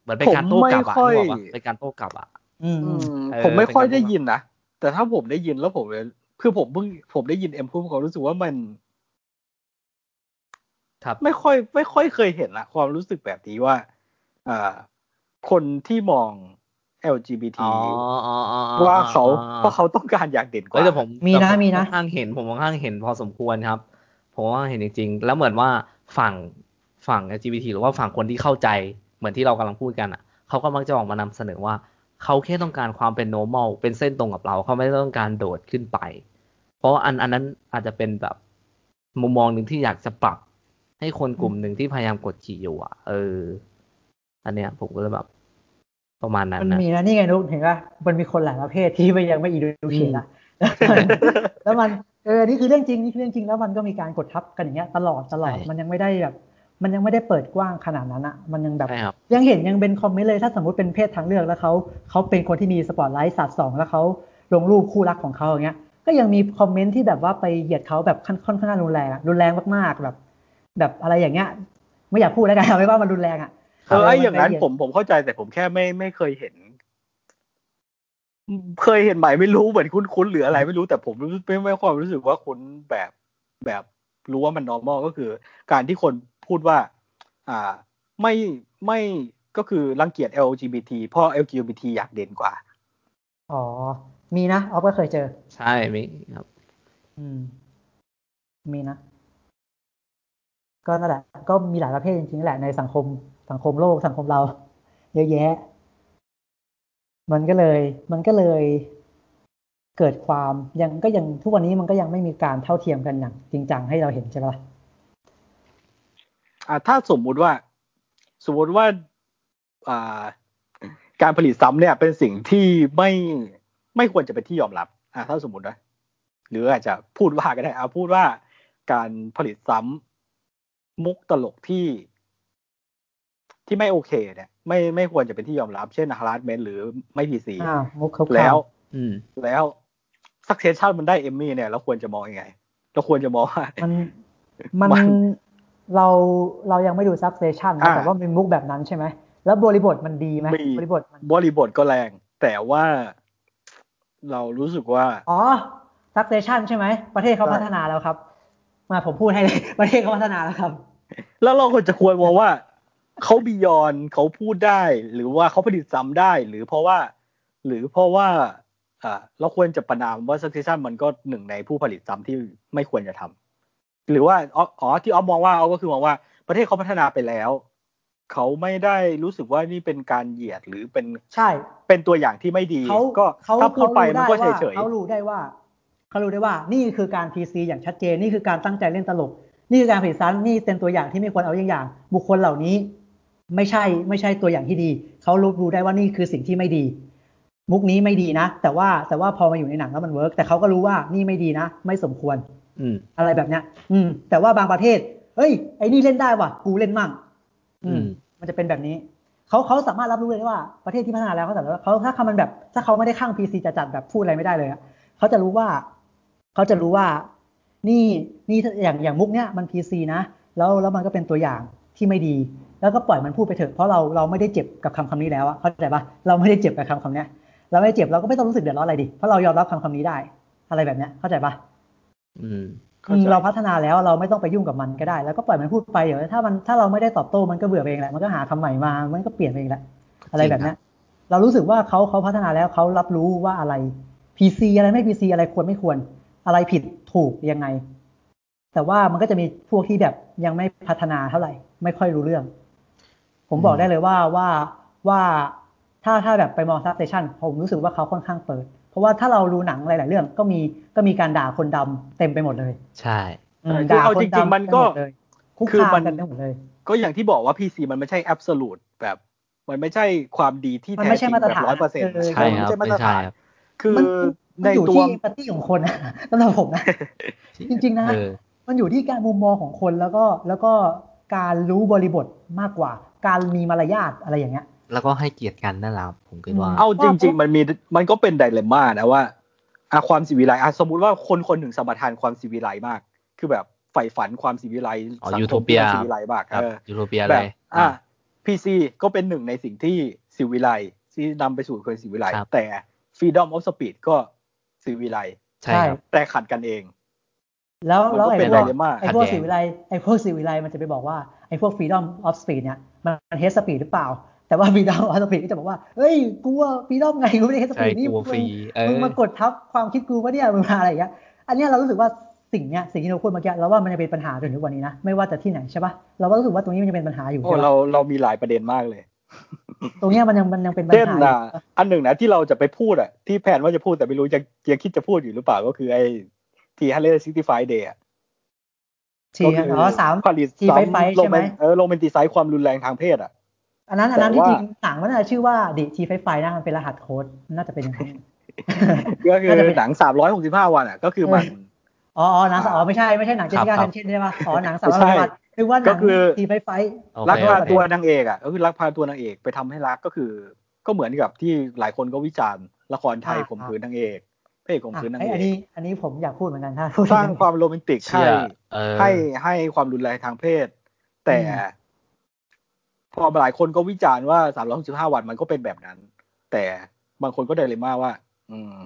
เหมือนเป็นการโต้กลับอะผมไม่ค่อยนึกออกปะเป็นการโต้กลับอะอืมอือืมมเออผมไม่ค่อยเป็นการได้ยินนะ แต่ถ้าผมได้ยินแล้วผมเลยคือผมเพิ่งผมได้ยินเอ็มพูดผมรู้สึกว่ามันครับไม่ค่อย ไม่ค่อยเคยเห็นละความรู้สึกแบบนี้ว่าอ่าคนที่มอง LGBT อ๋ออ๋ออ๋ออ๋อว่าเขาอ๋อเพราะเขาต้องการอยากเด่นกเอ้ยว่าแต่ผมมีนะแต่ผมีนะค่อนข้างเห็นผมค่อนข้างเห็นพอสมควรครับ ผมว่าเห็นจริงๆ แล้วเหมือนว่าฝั่งฝั่ง LGBT หรือว่าฝั่งคนที่เข้าใจเหมือนที่เรากำลังพูดกันอะเขาก็มักจะออกมานำเสนอว่าเขาแค่ต้องการความเป็น normal เป็นเส้นตรงกับเราเขาไม่ได้ต้องการโดดขึ้นไป เพราะว่าอันอันนั้นอาจจะเป็นแบบมุมมองหนึ่งที่อยากจะปรับ ให้คนกลุ่มหนึ่งที่พยายามกดขี่อยู่อะ เออ อันเนี้ยผมก็เลยแบบ ประมาณนั้นมันนะมีนะนี่ไงนุกเห็นป่ะมันมีคนหลายประเภทที่ไม่ยังไม่อีดูเคนะแล้วมันเออนี่คือเรื่องจริงนี่คือเรื่องจริงแล้วมันก็มีการกดทับกันอย่างเงี้ยตลอดตลอดใช่มันยังไม่ได้แบบมันยังไม่ได้เปิดกว้างขนาดนั้นอะมันยังแบบใช่ครับยังเห็นยังเป็นคอมเมนต์เลยถ้าสมมติเป็นเพศทางเลือกแล้วเขาเขาเป็นคนที่มีสปอตไลท์สาดส่องแล้วเขาลงรูปคู่รักของเขาอย่างเงี้ย ก็ยังมีคอมเมนต์ที่แบบว่าไปเหยียดเขาแบบค่อนค่อนข้างรุนแรงอะรุนแรงมากๆแบบ แบบอะไรอย่างเงี้ย ไม่อยากพูดแล้วกันเอาไว้ว่ามันรุนแรงอะ เออไอ้อย่างนั้นไปเหยียดผมผมเข้าใจแต่ผมแค่ไม่ไม่เคยเห็น เคยเห็นไหมไม่รู้เหมือนคุ้นๆหรืออะไรไม่รู้แต่ผมรู้ไม่ไม่ความรู้สึกว่าคุ้นแบบแบบรู้ว่ามัน normal ก็คือ การที่คนพูดว่า อ่า ไม่ไม่ก็คือรังเกียจ LGBT เพราะ LGBT อยากเด่นกว่า อ๋อ มีนะออฟก็เคยเจอ ใช่มีครับ อืม มีนะ ก็นั่นแหละ ก็มีหลายประเภทจริงๆแหละในสังคม สังคมโลกสังคมเรา เยอะแยะ มันก็เลย มันก็เลยเกิดความยังก็ยังทุกวันนี้มันก็ยังไม่มีการเท่าเทียมกันอย่างจริงจังให้เราเห็นใช่ปะล่ะอ่าถ้าสมมุติว่า สมมติว่าอ่าการผลิตซ้ำเนี่ย เป็นสิ่งที่ไม่ไม่ควรจะเป็นที่ยอมรับ อ่าถ้าสมมตินะหรืออาจจะพูดว่าก็ได้เอาพูดว่าการผลิตซ้ำมุกตลกที่ ที่ไม่โอเค เนี่ย ไม่ไม่ควรจะเป็นที่ยอมรับ เช่น harassment หรือไม่พีซีอ่ามุกเขาแล้วอืมแล้ว succession มันได้เอมมี่เนี่ยเราควรจะมองยังไงเราควรจะมองว่ามันมันมันเราเรายังไม่ดูซับเซชันนะอ่าแต่ว่าเป็นมุกแบบนั้นใช่ไหมแล้วบริบทมันดีไหมมีบริบทมันบริบทก็แรง แต่ว่าเรารู้สึกว่า อ๋อซับเซชันใช่ไหม ประเทศเขาใช่พัฒนาแล้วครับ มาผมพูดให้เลย ประเทศเขาพัฒนาแล้วครับ แล้วเราควรจะควรมองว่า เขาบียอนเขาพูดได้ หรือว่าเขาผลิตซ้ำได้ หรือเพราะว่า หรือเพราะว่าอ่าเราควรจะประนามว่า succession มันก็หนึ่งในผู้ผลิตซ้ำที่ไม่ควรจะทำหรือว่าอ๋ออ๋อที่ออฟมองว่าเอาก็คือมองว่าประเทศเขาพัฒนาไปแล้วเขาไม่ได้รู้สึกว่านี่เป็นการเหยียดหรือเป็นใช่ เป็นตัวอย่างที่ไม่ดีเขาก็เขาถ้าพูดไปเขารู้มันก็ได้เฉว่ายเขารู้ได้ว่าเขารู้ได้ว่า นี่คือการ PC อย่างชัดเจน นี่คือการตั้งใจเล่นตลก นี่คือการผลิตซ้ำนี่เป็นตัวอย่างที่ไม่ควรเอาอย่างอย่าง บุคคลเหล่านี้ ไม่ใช่ไม่ใช่ตัวอย่างที่ดี เขารู้รู้ได้ว่านี่คือสิ่งที่ไม่ดี มุกนี้ไม่ดีนะ แต่ว่าแต่ว่าพอมาอยู่ในหนังแล้วมัน work แต่เขาก็รู้ว่านี่ไม่ดีนะ ไม่สมควร อืม อะไรแบบเนี้ย อืม แต่ว่าบางประเทศ เฮ้ย ไอ้นี่เล่นได้ว่ะ กูเล่นมั่ง อืม มันจะเป็นแบบนี้เขาเขาสามารถรับรู้เลยได้ว่าประเทศที่พัฒนาแล้วเขาสามารถเขาถ้าเขามันแบบ ถ้าเขาไม่ได้ข้างพีซีจะจัดแบบพูดอะไรไม่ได้เลยอะเขาจะรู้ว่าเขาจะรู้ว่า นี่นี่อย่างอย่างมุกเนี้ยมันพีซีนะแล้วแล้วมันก็เป็นตัวอย่างที่ไม่ดี แล้วก็ปล่อยมันพูดไปเถอะเพราะเราเราไม่ได้เจ็บกับคำคำนี้แล้วอะเข้าใจปะเราไม่ได้เจ็บกับคำคำเนี้ยเราไม่ได้เจ็บเราก็ไม่ต้องรู้สึกเดือดร้อนอะไรดิเพราะเรายอมรับคำคำนี้ได้ อะไรแบบเนี้ยเข้าใจปะอืมอืมเราพัฒนาแล้วเราไม่ต้องไปยุ่งกับมันก็ได้ แล้วก็ปล่อยมันพูดไปเดี๋ยวถ้ามันถ้าเราไม่ได้ตอบโต้มันก็เบื่อเองแหละมันก็หาคำใหม่มามันก็เปลี่ยนเองแหละอะไรแบบเนี้ยเรารู้สึกว่าเขาเขาพัฒนาแล้วเขารับรู้ว่าอะไร PC อะไรไม่ PC อะไรควรไม่ควร อะไรผิดถูกยังไง แต่ว่ามันก็จะมีพวกที่แบบยังไม่พัฒนาเท่าไหร่ ไม่ค่อยรู้เรื่อง ผมบอกได้เลยว่าว่าว่าถ้าถ้าแบบไปมอง substation ผมรู้สึกว่าเขาค่อนข้างเปิด เพราะว่าถ้าเราดูหนังหลาย ๆ เรื่องก็มีก็มีการด่าคนดำเต็มไปหมดเลย ใช่อืมคือด่าเอาคนจริงดำๆมันก็ไปหดเลยคุกคือคามมันกันไปหมดเลย ก็อย่างที่บอกว่า PC มันไม่ใช่แอบสูตแบบ มันไม่ใช่ความดีที่มันแท้ไม่จใช่ริงมาตรแบบฐานร้อยเปอร์เซ็นต์เออใช่ครับไม่ใช่มาตรไม่ใช่ฐานครับคือมันในมันอยู่ตัวที่ปฏิของคนนะสำหรับผมนะจริง ๆ นะเออมันอยู่ที่การมุมมองของคนแล้วก็แล้วก็การรู้บริบทมากกว่า การมีมารยาทอะไรอย่างเงี้ย แล้วก็ให้เกียรติกันนั่นแหละครับผมคิดว่าอืมเอาจริง ๆ มันมีมันก็เป็นไดเลม่านะว่าอะความสิวิไลอะสมมุติว่าคนคนหนึ่งสมทานความสิวิไลมาก คือแบบใฝ่ฝันความสิวิไลอ๋อสังคม Utopia ที่มันสิวิไลมากครับเออยูโรเปียแบเลบยอะพีซีก็เป็นหนึ่งในสิ่งที่สิวิไลที่นำไปสู่คนสิวิไลครับแต่ Freedom of Speech ก็สิวิไลใช่ครับแต่ขัดกันเอง แล้วมันแล้วก็ไอ้เป็นพวก dilemma ไอ้พวกขัดแย้งสิวิไลไอ้พวกสิวิไลมันจะไปบอกว่าไอ้พวก freedom of speech เนี่ย มัน hate speech หรือเปล่า แต่ว่า freedom of speech ก็จะบอกว่าเฮ้ยกูว่า freedom ไงกูไม่ได้ hate ใช่ speech นี่กลัวฟรีเอมึงอมากดทับความคิดกูวะเนี่ยมึงมาอะไรอย่างเงี้ยอันเนี้ยเรารู้สึกว่าสิ่งเนี้ยสิ่งที่เราพูดเมื่อกี้เราว่ามันจะเป็นปัญหาจนถึงวันนี้นะไม่ว่าจะที่ไหนใช่ปะเราก็รู้สึกว่าตรงนี้มันจะเป็นปัญหาอยู่โอ้ใช่ปะเราเรามีหลายประเด็นมากเลย ตรงเนี้ยมันยังมันยังเป็นปัญเช่นหาอยู่นะอันหนึ่งนะที่เราจะไปพูดอะที่แผนว่าจะพูดแต่ไม่รู้ยังยังคิดจะพูดอยู่หรือเปล่าก็คือไอ้ทีฮันเลซิตี้ไฟเดย์ทีก็ คืออ๋อสามผลิตทีไฟไฟโรใช่ไหแมมนเออโรแมนติไซด์ความรุนแรงทางเพศอะ อันนั้นอันนั้นแต่ที่ว่าจริงหนังมันน่าจะชื่อว่าดิทีไฟไฟนะมันเป็นรหัสโค้ดน่าจะเป็นอย่างนั้นก็คือน่าจะเป็นหนังสามร้อยหกสิบห้าวันอะ ก็คือมันอ๋ออ๋อหนังสาวอ๋อไม่ใช่ไม่ใช่หนังเจสสิก้าครัเทบนเช่นใช่ปะอ๋อหนังสาวไม่ใช่วัตนึกว่าหนัก็งคือทีไฟไฟโอเคลักพาโอเคตัวนางเอกอะก็คือลักพาตัวนางเอกไปทำให้รักก็คือ ก็เหมือนกับที่หลายคนก็วิจารณ์ละครไทยข่มขืนนางเอก พระเอกข่มขืนนางไอ้เออันกนี้อันนี้ผมอยากพูดเหมือนกันถ้าพูดสร้างความโรแมนติกเชื่ให้อเออให้ให้ความรุนแรงทางเพศ แต่พอหลายคนก็วิจารณ์ว่าสามร้อยสิบห้าวันมันก็เป็นแบบนั้น แต่บางคนก็ไดเลม่าว่า อืม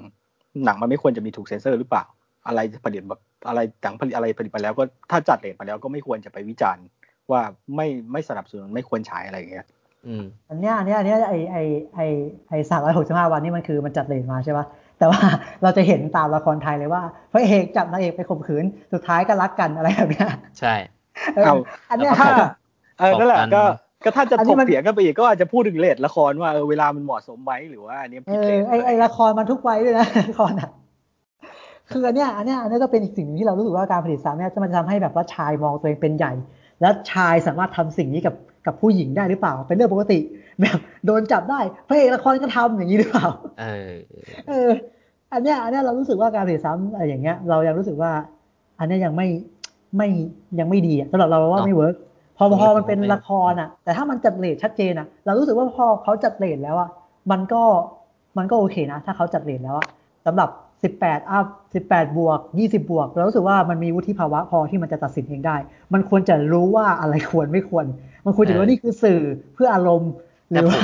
หนังมันไม่ควรจะมีถูกเซ็นเซอร์หรือเปล่า อะไรผลิตแบบอะไรหนังผลิตอะไรผลิตมาแล้ว ก็ถ้าจัดเลทมาแล้วก็ไม่ควรจะไปวิจารณ์ ว่าไม่ไม่สนับสนุนไม่ควรฉายอะไรอย่างเงี้ยอืมอันเนี้ยอันเนี้ยอันเนี้ยไอไอไอไอสามร้อยหกสิบห้าวันนี่มันคือมันจัดเลนมาใช่ปะ แต่ว่าเราจะเห็นตามละครไทยเลยว่าพระเอกจับนางเอกไปข่มขืนสุดท้ายก็รักกันอะไรแบบเนี้ยใช่เออเอาอันเนี้ยถ้าเออนั่นแหละตบกันก็ก็ถ้าจะอันถนี้กมันเถียงกันไปอีกก็อาจจะพูดถึงเลทละครว่าเออเวลามันเหมาะสมไหมหรือว่าอันนี้เอผิดเลอทไอไอละครมันทุกวัยด้วยนะละครอะคืออันเนี้ยอันเนี้ยอันเนี้ยก็เป็นอีกสิ่งหนึ่งที่เรารู้สึกว่าการผลิตสามเนี่ยจะมันจะทำให้แบบว่าชายมองตัวเองเป็นใหญ่ แล้วชายสามารถทำสิ่งนี้กับ กับผู้หญิงได้หรือเปล่า เป็นเรื่องปกติ แบบโดนจับได้พระเอกละครก็ทำอย่างนี้หรือเปล่าเออเออ อันเนี้ยอันเนี้ยเรารู้สึกว่าการผลิตซ้ำอะไรอย่างเงี้ย เรายังรู้สึกว่า อันเนี้ยยังไม่ไม่ยังไม่ดีอะสำหรับเราว่าเนอะไม่ work พอผมพอผมมันเป็นไม่ละครอะ แต่ถ้ามันจัดเรตชัดเจนอะ เรารู้สึกว่าพอเขาจัดเรตแล้วอะมันก็มันก็โอเคนะ ถ้าเขาจัดเรตแล้วอะสำหรับ สิบแปด up สิบแปดบวกยี่สิบบวก เรารู้สึกว่ามันมีวุฒิภาวะพอที่มันจะตัดสินเองได้ มันควรจะรู้ว่าอะไรควรไม่ควร มันควรจะรู้ว่านี่คือสื่อเพื่ออารมณ์หรือว่า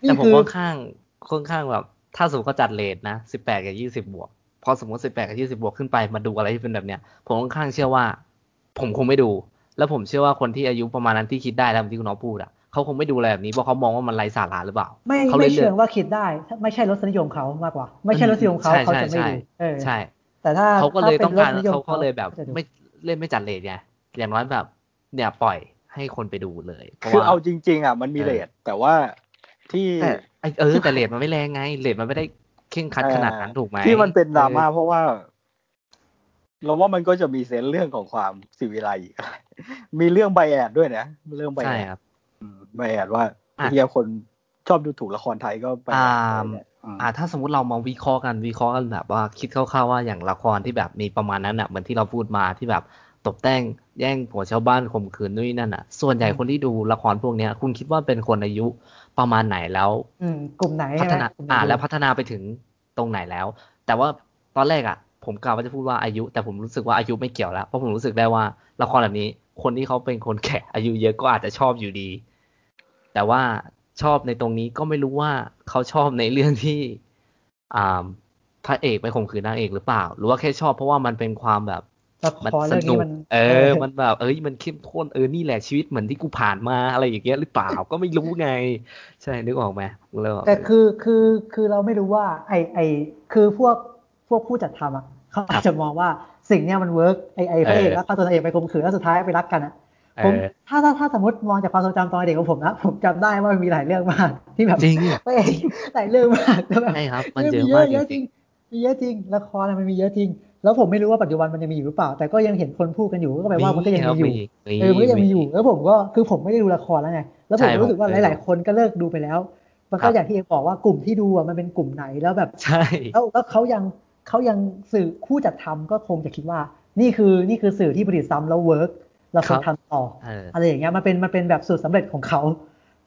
แต่นี่ผมคือค่อนข้างค่อนข้างแบบ ถ้าสมมติเขาจัดเลทนะสิบแปดกับยี่สิบบวก พอสมมติสิบแปดกับยี่สิบวกขึ้นไปมาดูอะไรที่เป็นแบบเนี้ย ผมค่อนข้างเชื่อว่า ผมคงไม่ดู แล้วผมเชื่อว่าคนที่อายุประมาณนั้นที่คิดได้แล้วที่คุณน้องพูดอะ เขาคงไม่ดูอะไรแบบนี้เพราะเขามองว่ามันไร้สาระหรือเปล่า ไม่เขาเลไม่ยเลืเชิอกงว่าคิดได้ถ้าไม่ใช่รสนิยมเขามากกว่า ไม่ใช่รสนิยมเขาใช่เขาใช่จะไม่ใช่ดูเออใช่ แต่ถ้าเขาก็เลยถ้ต้องการป็นสนิยมเขาก็เลยแบบจะดูไม่เล่นไม่จัดเลทไงอย่างน้อยแบบ เนี่ยปล่อยให้คนไปดูเลยเพราะคือว่าเอาจริง ๆอะมันมีเออเลทแต่ว่าที่แต่ไอ้เออแต่เลทมันไม่แรงไงเลทมันไม่ได้เข่งครัดขนาดนั้นถูกไหมที่มันเป็นดราม่าออเพราะว่าเราว่ามันก็จะมีเซนส์เรื่องของความสิวิไลอีกมีเรื่องไบแอดด้วยนะเรื่องไบใช่แอดครับ ไบแอดว่าอะเฮียคนชอบดูถูกละครไทยก็ไบแออ่าดอะไรเนี่ยอืมอ่า ถ้าสมมติเรามาวิเคราะห์กันวิเคราะห์กันแบบว่าคิดคร่าวๆว่าอย่างละครที่แบบมีประมาณนั้นอะเหมือนที่เราพูดมาที่แบบตบแต่งแย่งผัวชาวบ้านข่มขืนนู่นนนั่นอะ ส่วนใหญ่คนที่ดูละครพวกเนี้ย คุณคิดว่าเป็นคนอายุประมาณไหนแล้ว อืมกลุ่มไหนพัฒนาใช่ไหมอ่ากมไหนแล้วพัฒนาไปถึงตรงไหนแล้ว แต่ว่าตอนแรกอะ ผมกล่าวว่าจะพูดว่าอายุ แต่ผมรู้สึกว่าอายุไม่เกี่ยวแล้วเพราะผมรู้สึกได้ว่าละครแบบนี้ คนที่เขาเป็นคนแก่อายุเยอะก็อาจจะชอบอยู่ดี แต่ว่าชอบในตรงนี้ก็ไม่รู้ว่าเขาชอบในเรื่องที่อ่าพระเอกไปข่มขืนนางเอกหรือเปล่า หรือว่าแค่ชอบเพราะว่ามันเป็นความแบบละมันครสเรื่องนุนี้กมันเออ มันแบบเอ้ยมันเข้มข้นเออนี่แหละชีวิตเหมือนที่กูผ่านมาอะไรอย่างเงี้ยหรือเปล่าก็ไม่รู้ไง ใช่นึกออกไหมเริ่มแต่คือคือคือเราไม่รู้ว่า ไอไอคือพวกพวกผู้จัดทำอะเขาอาจจะมองว่าสิ่งเนี้ยมัน work ไอไอพระเอกแล้วพาตัวนางเอกไปข่มขืนแล้วสุดท้ายไปรักกันอะเอ ผมอถ้าถ้าถ้าสมมติมองจากความทรงจำตอนเด็กของผมนะ ผมจำได้ว่ามันมีหลายเรื่องมากที่แบบจริงพระเอกหลายเรื่องมากแล้วแบบใช่ครับ มันเออเยมีอะเยมาอะกเยจอะจริริงงมีเยอะจริงละครอะมันมีเยอะจริง แล้วผมไม่รู้ว่าปัจจุบันมันยังมีอยู่หรือเปล่า แต่ก็ยังเห็นคนพูดกันอยู่ก็แปลว่ามันก็ยังครัมีบอยู่มีเออมันก็ยังมีอยู่ แล้วผมก็คือผมไม่ได้ดูละครแล้วไงแล้วผมใช่รู้สึกว่าผมไม่หลายดูๆคนก็เลิกดูไปแล้ว มันคก็รับอย่างที่เอกบอกว่ากลุ่มที่ดูอะมันเป็นกลุ่มไหนแล้วแบบใช่แล้วแล้วเขายังเขายังสื่อผู้จัดทำก็คงจะคิดว่า นี่คือนี่คือสื่อที่ผลิตซ้ำแล้วเวิร์ก เราควรทำต่อเอออะไรอย่างเงี้ยมันเป็นมันเป็นแบบสูตรสำเร็จของเขา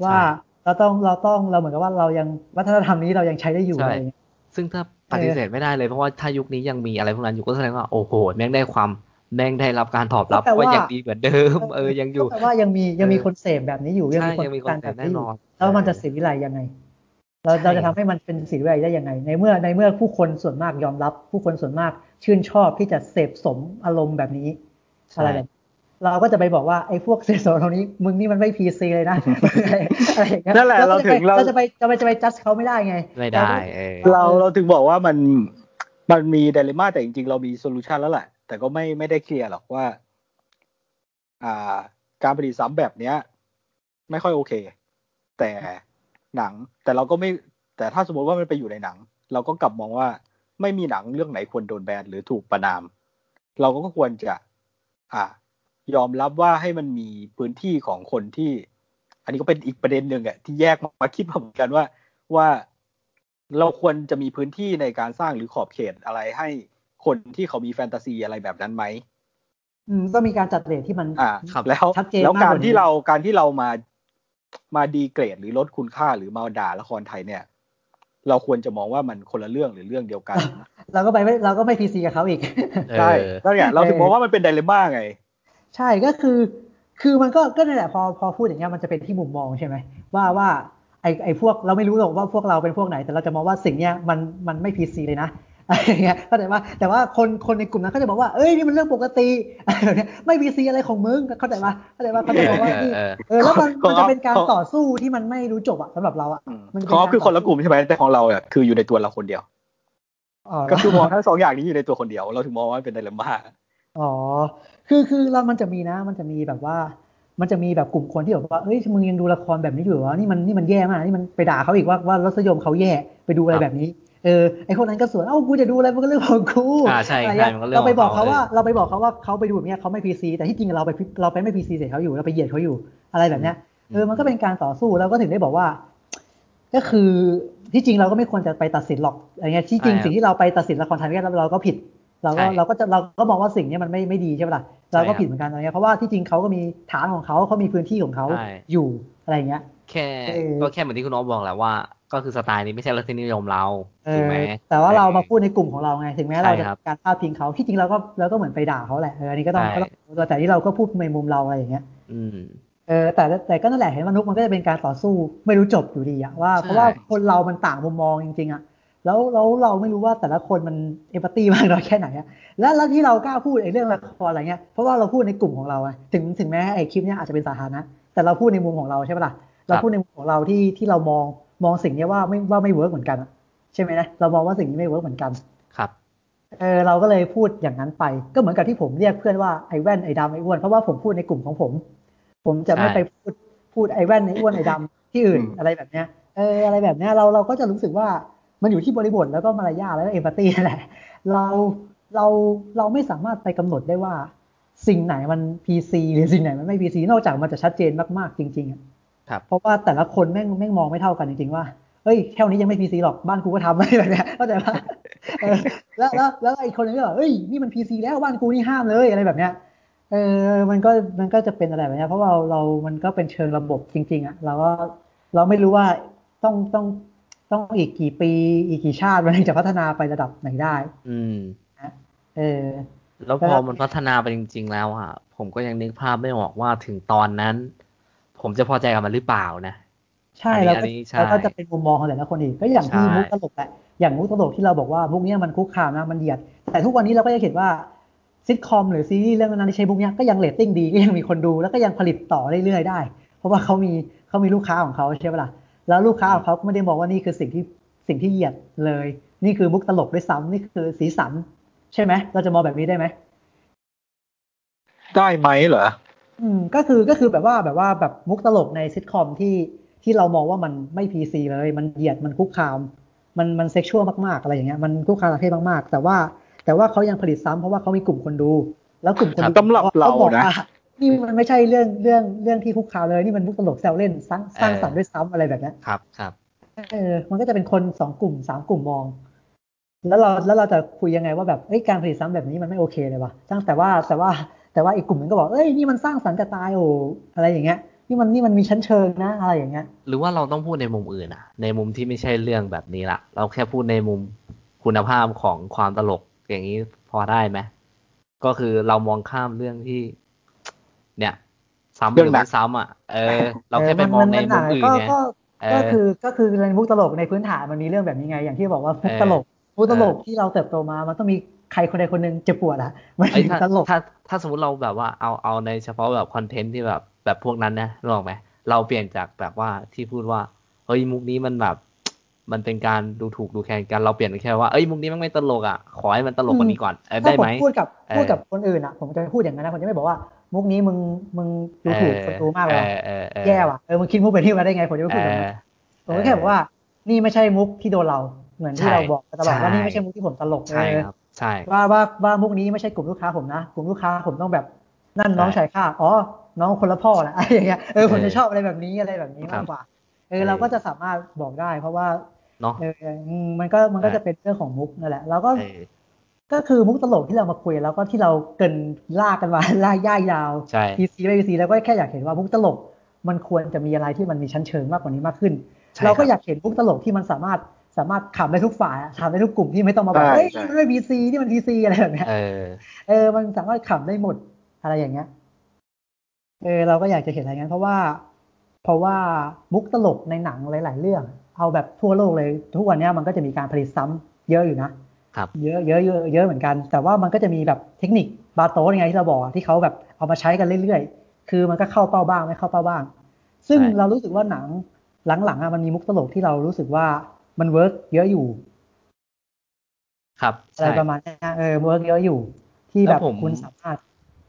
ว่าใช่เราต้องเราต้องเราเหมือนกับว่าเรายังวัฒนธรรมนี้เรายังใช้ได้อยู่ใช่อะไรอย่างเงี้ยซึ่งถ้าปฏิเสธไม่ได้เลยเพราะว่าถ้ายุคนี้ยังมีอะไรพวกนั้นอยู่ก็แสดงว่าโอ้โหแม่งได้ความแม่งได้รับการตอบรับก็แปลว่าว่ายังดีเหมือนเดิมเออยังอยู่ก็แปลว่ายังมียังมีเออคนเสพแบบนี้อยู่ยังใช่มีคนยังมีต้องการคนเสแบพบนี้อยู่แน่นอนแล้วมันเออจะเสียวิไลยังไง เราใช่เราจะทำให้มันเป็นสีวิไลได้ยังไง ในเมื่อในเมื่อผู้คนส่วนมากยอมรับ ผู้คนส่วนมากชื่นชอบที่จะเสพสมอารมณ์แบบนี้อะไรแบบ เราก็จะไปบอกว่าไอ้พวกเสพสมอารมณ์นี้ มึงนี่มันไม่พีซีเลยนะอะไรอย่างเงี้ยนั่นแหละก็เราจะถึไปงเราเราจะไปจะไปจะไปจัดเขาไม่ได้ไง ไม่ได้เออเราเราถึงบอกว่ามันมันมีไดเลม่าแต่จริงๆ เรามีโซลูชันแล้วแหละ แต่ก็ไม่ไม่ได้เคลียร์หรอกว่า อ่า การผลิตซ้ำแบบเนี้ย ไม่ค่อยโอเค แต่หนังแต่เราก็ไม่ แต่ถ้าสมมติว่ามันไปอยู่ในหนัง เราก็กลับมองว่าไม่มีหนังเรื่องไหนควรโดนแบนหรือถูกประนาม เราก็ควรจะ อ่า ยอมรับว่าให้มันมีพื้นที่ของคนที่ อันนี้ก็เป็นอีกประเด็นหนึ่งอะที่แยกมาคิดเหมือนกันว่าว่าเราควรจะมีพื้นที่ในการสร้างหรือขอบเขตอะไรให้คนที่เขามีแฟนตาซีอะไรแบบนั้นไหมอืมก็มีการจัดเรทที่มันอ่าครับแล้วชัดเจนแล้วมากการกว่านี้ที่เราการที่เรามามาดีเกรดหรือลดคุณค่าหรือมาด่าละครไทยเนี่ย เราควรจะมองว่ามันคนละเรื่องหรือเรื่องเดียวกัน เราก็ไปไม่เราก็ไม่พีซีกับเขาอีกใช่เออแล้วเนี่ยเราถึงมองว่ามันเป็นไดเลม่าไง ใช่ก็คือ คือมันก็ก็นั่นแหละพอพอพูดอย่างเงี้ยมันจะเป็นที่มุมมองใช่ไหมว่าว่าไอไอพวกเราไม่รู้หรอกว่าพวกเราเป็นพวกไหน แต่เราจะมองว่าสิ่งเนี้ยมันมันไม่พีซีเลยนะอะไรอย่างเงี้ยเข้าใจว่าแต่ว่าคนคนในกลุ่มนั้นเขาจะบอกว่าเอ้ยนี่มันเรื่องปกติอะไรแบบเนี้ยไม่พีซีอะไรของมึงเข้าใจว่าเข้าใจว่าเขาจะบอกว่านี่เออเออแล้วมันของมันจะเป็นการของต่อสู้ที่มันไม่รู้จบอะสำหรับเราอะอืมมันจะขเป็องนเขาคือคนละต่กลุ่มใช่ไหมแต่ของเราอะคืออยู่ในตัวเราคนเดียวอ๋อก็คือมองทั้งสองอย่างนี้อยู่ในตัวคนเดียว เราถึงมองว่าเป็นไดเลม่าอ๋อ คือคือเรามันจะมีนะ มันจะมีแบบว่า มันจะมีแบบกลุ่มคนที่แบบว่าเอ้ยมึงยังดูละครแบบนี้อยู่เหรอนี่มันนี่มันแย่มากนี่มันไปด่าเขาอีกว่าว่ารสนิยมเขาแย่ไปดูอะไรครับแบบนี้เออไอคนนั้นก็สวนเอ้ากูจะดูอะไรมันก็เรื่องของกูอ่าใช่อะไรใช่เงี้ยมันก็เรื่องเราไปบอกของเขาเขาว่าเออเราไปบอกเขาว่าเขาไปดูแบบเนี้ยเขาไม่พีซีแต่ที่จริงเราไปเราไปไม่พีซีใส่เขาอยู่เราไปเหยียดเขาอยู่อะไรแบบเนี้ยเออมันก็เป็นการต่อสู้แล้วก็ถึงได้บอกว่า ก็คือที่จริงเราก็ไม่ควรจะไปตัดสินหรอกอะไรเงี้ยที่จริงใช่ครับสิ่งที่เราไปตัดสินละครไทยเนี่ยเราเราก็ผิด เราก็ใช่เราก็จะเราก็มองว่าสิ่งเนี้ยมันไม่ไม่ดีใช่ปะล่ะเราก็ใช่ครับผิดเหมือนกันอะไรเงี้ยเพราะว่าที่จริงเขาก็มีฐานของเขาเขามีพื้นที่ของเขาใช่อยู่อะไรเงี้ยแค่เออก็แค่เหมือนที่คุณน้องบอกแหละว่า ก็คือสไตล์นี้ไม่ใช่รสนิยมเราเอถูกอไหมแต่ว่าเรามาออพูดในกลุ่มของเราไงถึงแม้ใช่เราจะครับการพาดพิงเขาที่จริงเราก็เราก็เหมือนไปด่าเขาแหละเอออันนี้ก็ต้องใช่ก็ต้องแต่ที่เราก็พูดในมุมเราอะไรอย่างเงี้ยอืมเออแต่แต่ก็นั่นแหละเห็นมนุษย์มันก็จะเป็นการต่อสู้ไม่รู้จบอยู่ดีอะว่าใช่เพราะว่าคนเรามันต่างมุมมองจริงๆอะ แล้วแล้วเราไม่รู้ว่าแต่ละคนมัน empathy มากน้อยแค่ไหนอะแล้วแล้วที่เรากล้าพูดไอ้เรื่องละครอะไรเงี้ยเพราะว่าเราพูดในกลุ่มของเราอะถึงถึงแม้ไอ้คลิปเนี้ยอาจจะเป็นสาธารณะแต่เราพูดในมุมของเราใช่ปะล่ะเราพูดในมุมของเราที่ที่เรามองมองสิ่งเนี้ยว่าไม่ว่าไม่ work เหมือนกันอะใช่ไหมนะเรามองว่าสิ่งนี้ไม่ work เหมือนกันครับเออเราก็เลยพูดอย่างนั้นไป ก็เหมือนกับที่ผมเรียกเพื่อนว่าไอ้แว่นไอ้ดำไอ้อ้วนเพราะว่าผมพูดในกลุ่มของผม ผมจะไม่ใช่ไปพูดพูดไอ้แว่นไอ้อ้วนไอ้ดำที่อื่นอืมอะไรแบบเนี้ยเอออะไรแบบเนี้ยเราเราก็จะรู้สึกว่า มันอยู่ที่บริบทแล้วก็มารยาทแล้วก็เอมพัตตีนั่นแหละ เราเราเราไม่สามารถไปกำหนดได้ว่า สิ่งไหนมัน PC หรือสิ่งไหนมันไม่ PC นอกจากมันจะชัดเจนมากๆจริงๆอะครับเพราะว่าแต่ละคนแม่งแม่งมองไม่เท่ากันจริงๆว่าเฮ้ยแค่นี้ยังไม่พีซีหรอกบ้านกูก็ทำอะไรแบบเนี้ยเข้าใจปะเออแล้วแล้วแล้วไอ้คนนึงก็แบบเฮ้ยนี่มันพีซีแล้วบ้านกูนี่ห้ามเลยอะไรแบบเนี้ยเออมันก็มันก็จะเป็นอะไรแบบนี้เพราะว่าเราเรามันก็เป็นเชิงระบบจริง ๆอะเราก็เราไม่รู้ว่าต้องต้อง ต้องอีกกี่ปีอีกกี่ชาติมันถึงจะพัฒนาไประดับไหนได้ อืมเออ แล้วพอมันพัฒนาไปจริง ๆ แล้วอะผมก็ยังนึกภาพไม่ออกว่าถึงตอนนั้น ผมจะพอใจกับมันหรือเปล่านะ ใช่อันนี้แล้วอัก็นนี้ใช่แล้วก็จะเป็นมุมมองของแต่ละคนอีกก็อย่างที่ใช่มุกตลกแหละอย่างมุกตลกที่เราบอกว่ามุกเนี้ยมันคุกคามนะมันเหยียด แต่ทุกวันนี้เราก็จะเห็นว่าซิทคอมหรือซีรีส์เรื่องนั้นที่ใช้มุกเนี้ยก็ยังเรตติ้งดีก็ยังมีคนดูแล้วก็ยังผลิตต่อเรื่อยๆได้ เพราะว่าเขามีเขามีลูกค้าของเขาใช่ไหมล่ะ แล้วลูกค้าของเขาก็ไม่ได้มองว่านี่คือสิ่งที่สิ่งที่เหยียดเลย นี่คือมุกตลกด้วยซ้ำนี่คือสีสัน ใช่ไหมเราจะมองแบบนี้ได้ไหมได้ไหมเหรออืมก็คือก็คือแบบว่าแบบว่าแบบมุกตลกในซิทคอมที่ที่เรามองว่ามันไม่ PC เลย มันเหยียดมันคุกคาม มันมัน sexual มากๆอะไรอย่างเงี้ยมันคุกคามทางเพศมากๆ แต่ว่าแต่ว่าเขายังผลิตซ้ำเพราะว่าเขามีกลุ่มคนดู แล้วกลุ่มคนดูสำหรับเราขบอกนะว่า นี่มันไม่ใช่เรื่องเรื่องเรื่องที่คุกคามเลย นี่มันมุกตลกแซวเล่นสร้างสร้างสรรค์ด้วยซ้ำอะไรแบบเนี้ยครับครับเออ มันก็จะเป็นคนสองกลุ่มสามกลุ่มมอง แล้วเราแล้วเราจะคุยยังไงว่าแบบเอ้ยการผลิตซ้ำแบบนี้มันไม่โอเคเลยวะตั้งแต่ว่าแต่ว่าแต่ว่าอีกกลุ่มหนึงก็บอกเอ้ยนี่มันสร้างสรรค์จะตายโอ้อะไรอย่างเงี้ยนี่มันนี่มันมีชั้นเชิงนะอะไรอย่างเงี้ย หรือว่าเราต้องพูดในมุมอื่นอะในมุมที่ไม่ใช่เรื่องแบบนี้ละเราแค่พูดในมุมคุณภาพของความตลกอย่างนี้พอได้ไหมก็คือเรามองข้ามเรื่องที่ เนี่ย ซ้ำหเรื่รือองหนัไม่กซ้ำอะเออ เราแค่ไปมองในมุมอื่นก็ไงก็เอก็อคือก็คือในมุกตลกในพื้นฐานมันมีเรื่องแบบนี้ไง อย่างที่บอกว่ามุกตลกมุกตลกที่เราเติบโตมา มันต้องมีใครคนใดคนหนึ่งเจ็บปวดอะมันเอ้ยถึงถ้าตลกถ้าถ้าสมมติเราแบบว่าเอาเอาในเฉพาะแบบคอนเทนต์ที่แบบแบบพวกนั้นนะรู้ไหมเราเปลี่ยนจากแบบว่าที่พูดว่าเฮ้ยมุกนี้มันแบบ มันเป็นการดูถูกดูแคลนกันเราเปลี่ยนเป็นแค่ว่าเอ้ยมุกนี้มันไม่ตลกอะขอให้มันตลกกว่านี้ก่อนเออถ้าได้ผไหมมพูดกับเออพูดกับคนอื่นอะผมจะพูดอย่างนั้นนะผมจะไม่บอกว่า มุกนี้มึงมึงดูถูกคนดูมากเลยเออเออเออแย่ว่ะเออมึงคิดมุกแบบนี้มาได้ไงผมจะไม่พูดแบบนั้นผมก็แค่บอกว่านี่ไม่ใช่มุกที่โดนเราเหมือนที่ใช่เราบอกตลอดว่าใช่นี่ไม่ใช่มุกที่ผมตลกใช่เออครับใช่ว่าว่าว่ามุกนี้ไม่ใช่กลุ่มลูกค้าผมนะกลุ่มลูกค้าผมต้องแบบนั่นน้องใช่ชายข้าอ๋อน้องคนละพ่อนะอะไรอย่างเงี้ยเออผมเออจะชอบอะไรแบบนี้อะไรแบบนี้ครัมากบกว่าเอเอออเราก็จะสามารถบอกได้ เพราะว่าเนาะเอออืมมันก็มันก็เออจะเป็นเรื่องของมุกนั่นแหละแล้วก็เออ ก็คือมุกตลกที่เรามาคุยแล้วก็ที่เราเกรินลากกันมาลากย่ายยาวใช่พีซีไปพีซีแล้วก็แค่อยากเห็นว่ามุกตลกมันควรจะมีอะไรที่มันมีชั้นเชิงมากกว่านี้มากขึ้นใช่เราก็ครับอยากเห็นมุกตลกที่มันสามารถสามารถขำได้ทุกฝ่ายอะขำได้ทุกกลุ่มที่ไม่ต้องมาบอกใช่เฮ้ยใช่นี่มันไม่พีซีนี่มันพีซีอะไรแบบเนี้ยเออเออ มันสามารถขำได้หมดอะไรอย่างเงี้ยเออเราก็อยากจะเห็นอะไรงั้นเพราะว่า เพราะว่ามุกตลกในหนังหลาย ๆ เรื่อง เอาแบบทั่วโลกเลย ทุกวันเนี้ยมันก็จะมีการผลิตซ้ำเยอะอยู่นะ ครับเยอะเยอะเยอะเยอะเหมือนกัน แต่ว่ามันก็จะมีแบบเทคนิคบาโต้ยังไงที่เราบอกอะที่เขาแบบเอามาใช้กันเรื่อยๆ คือมันก็เข้าเป้าบ้างไม่เข้าเป้าบ้าง ซึ่งใช่เรารู้สึกว่าหนังหลังๆอะมันมีมุกตลกที่เรารู้สึกว่ามัน work เยอะอยู่ ครับอะไรใช่ประมาณเนี้ยเออ work เยอะอยู่ ที่แล้แบวบผมคุณสามารถ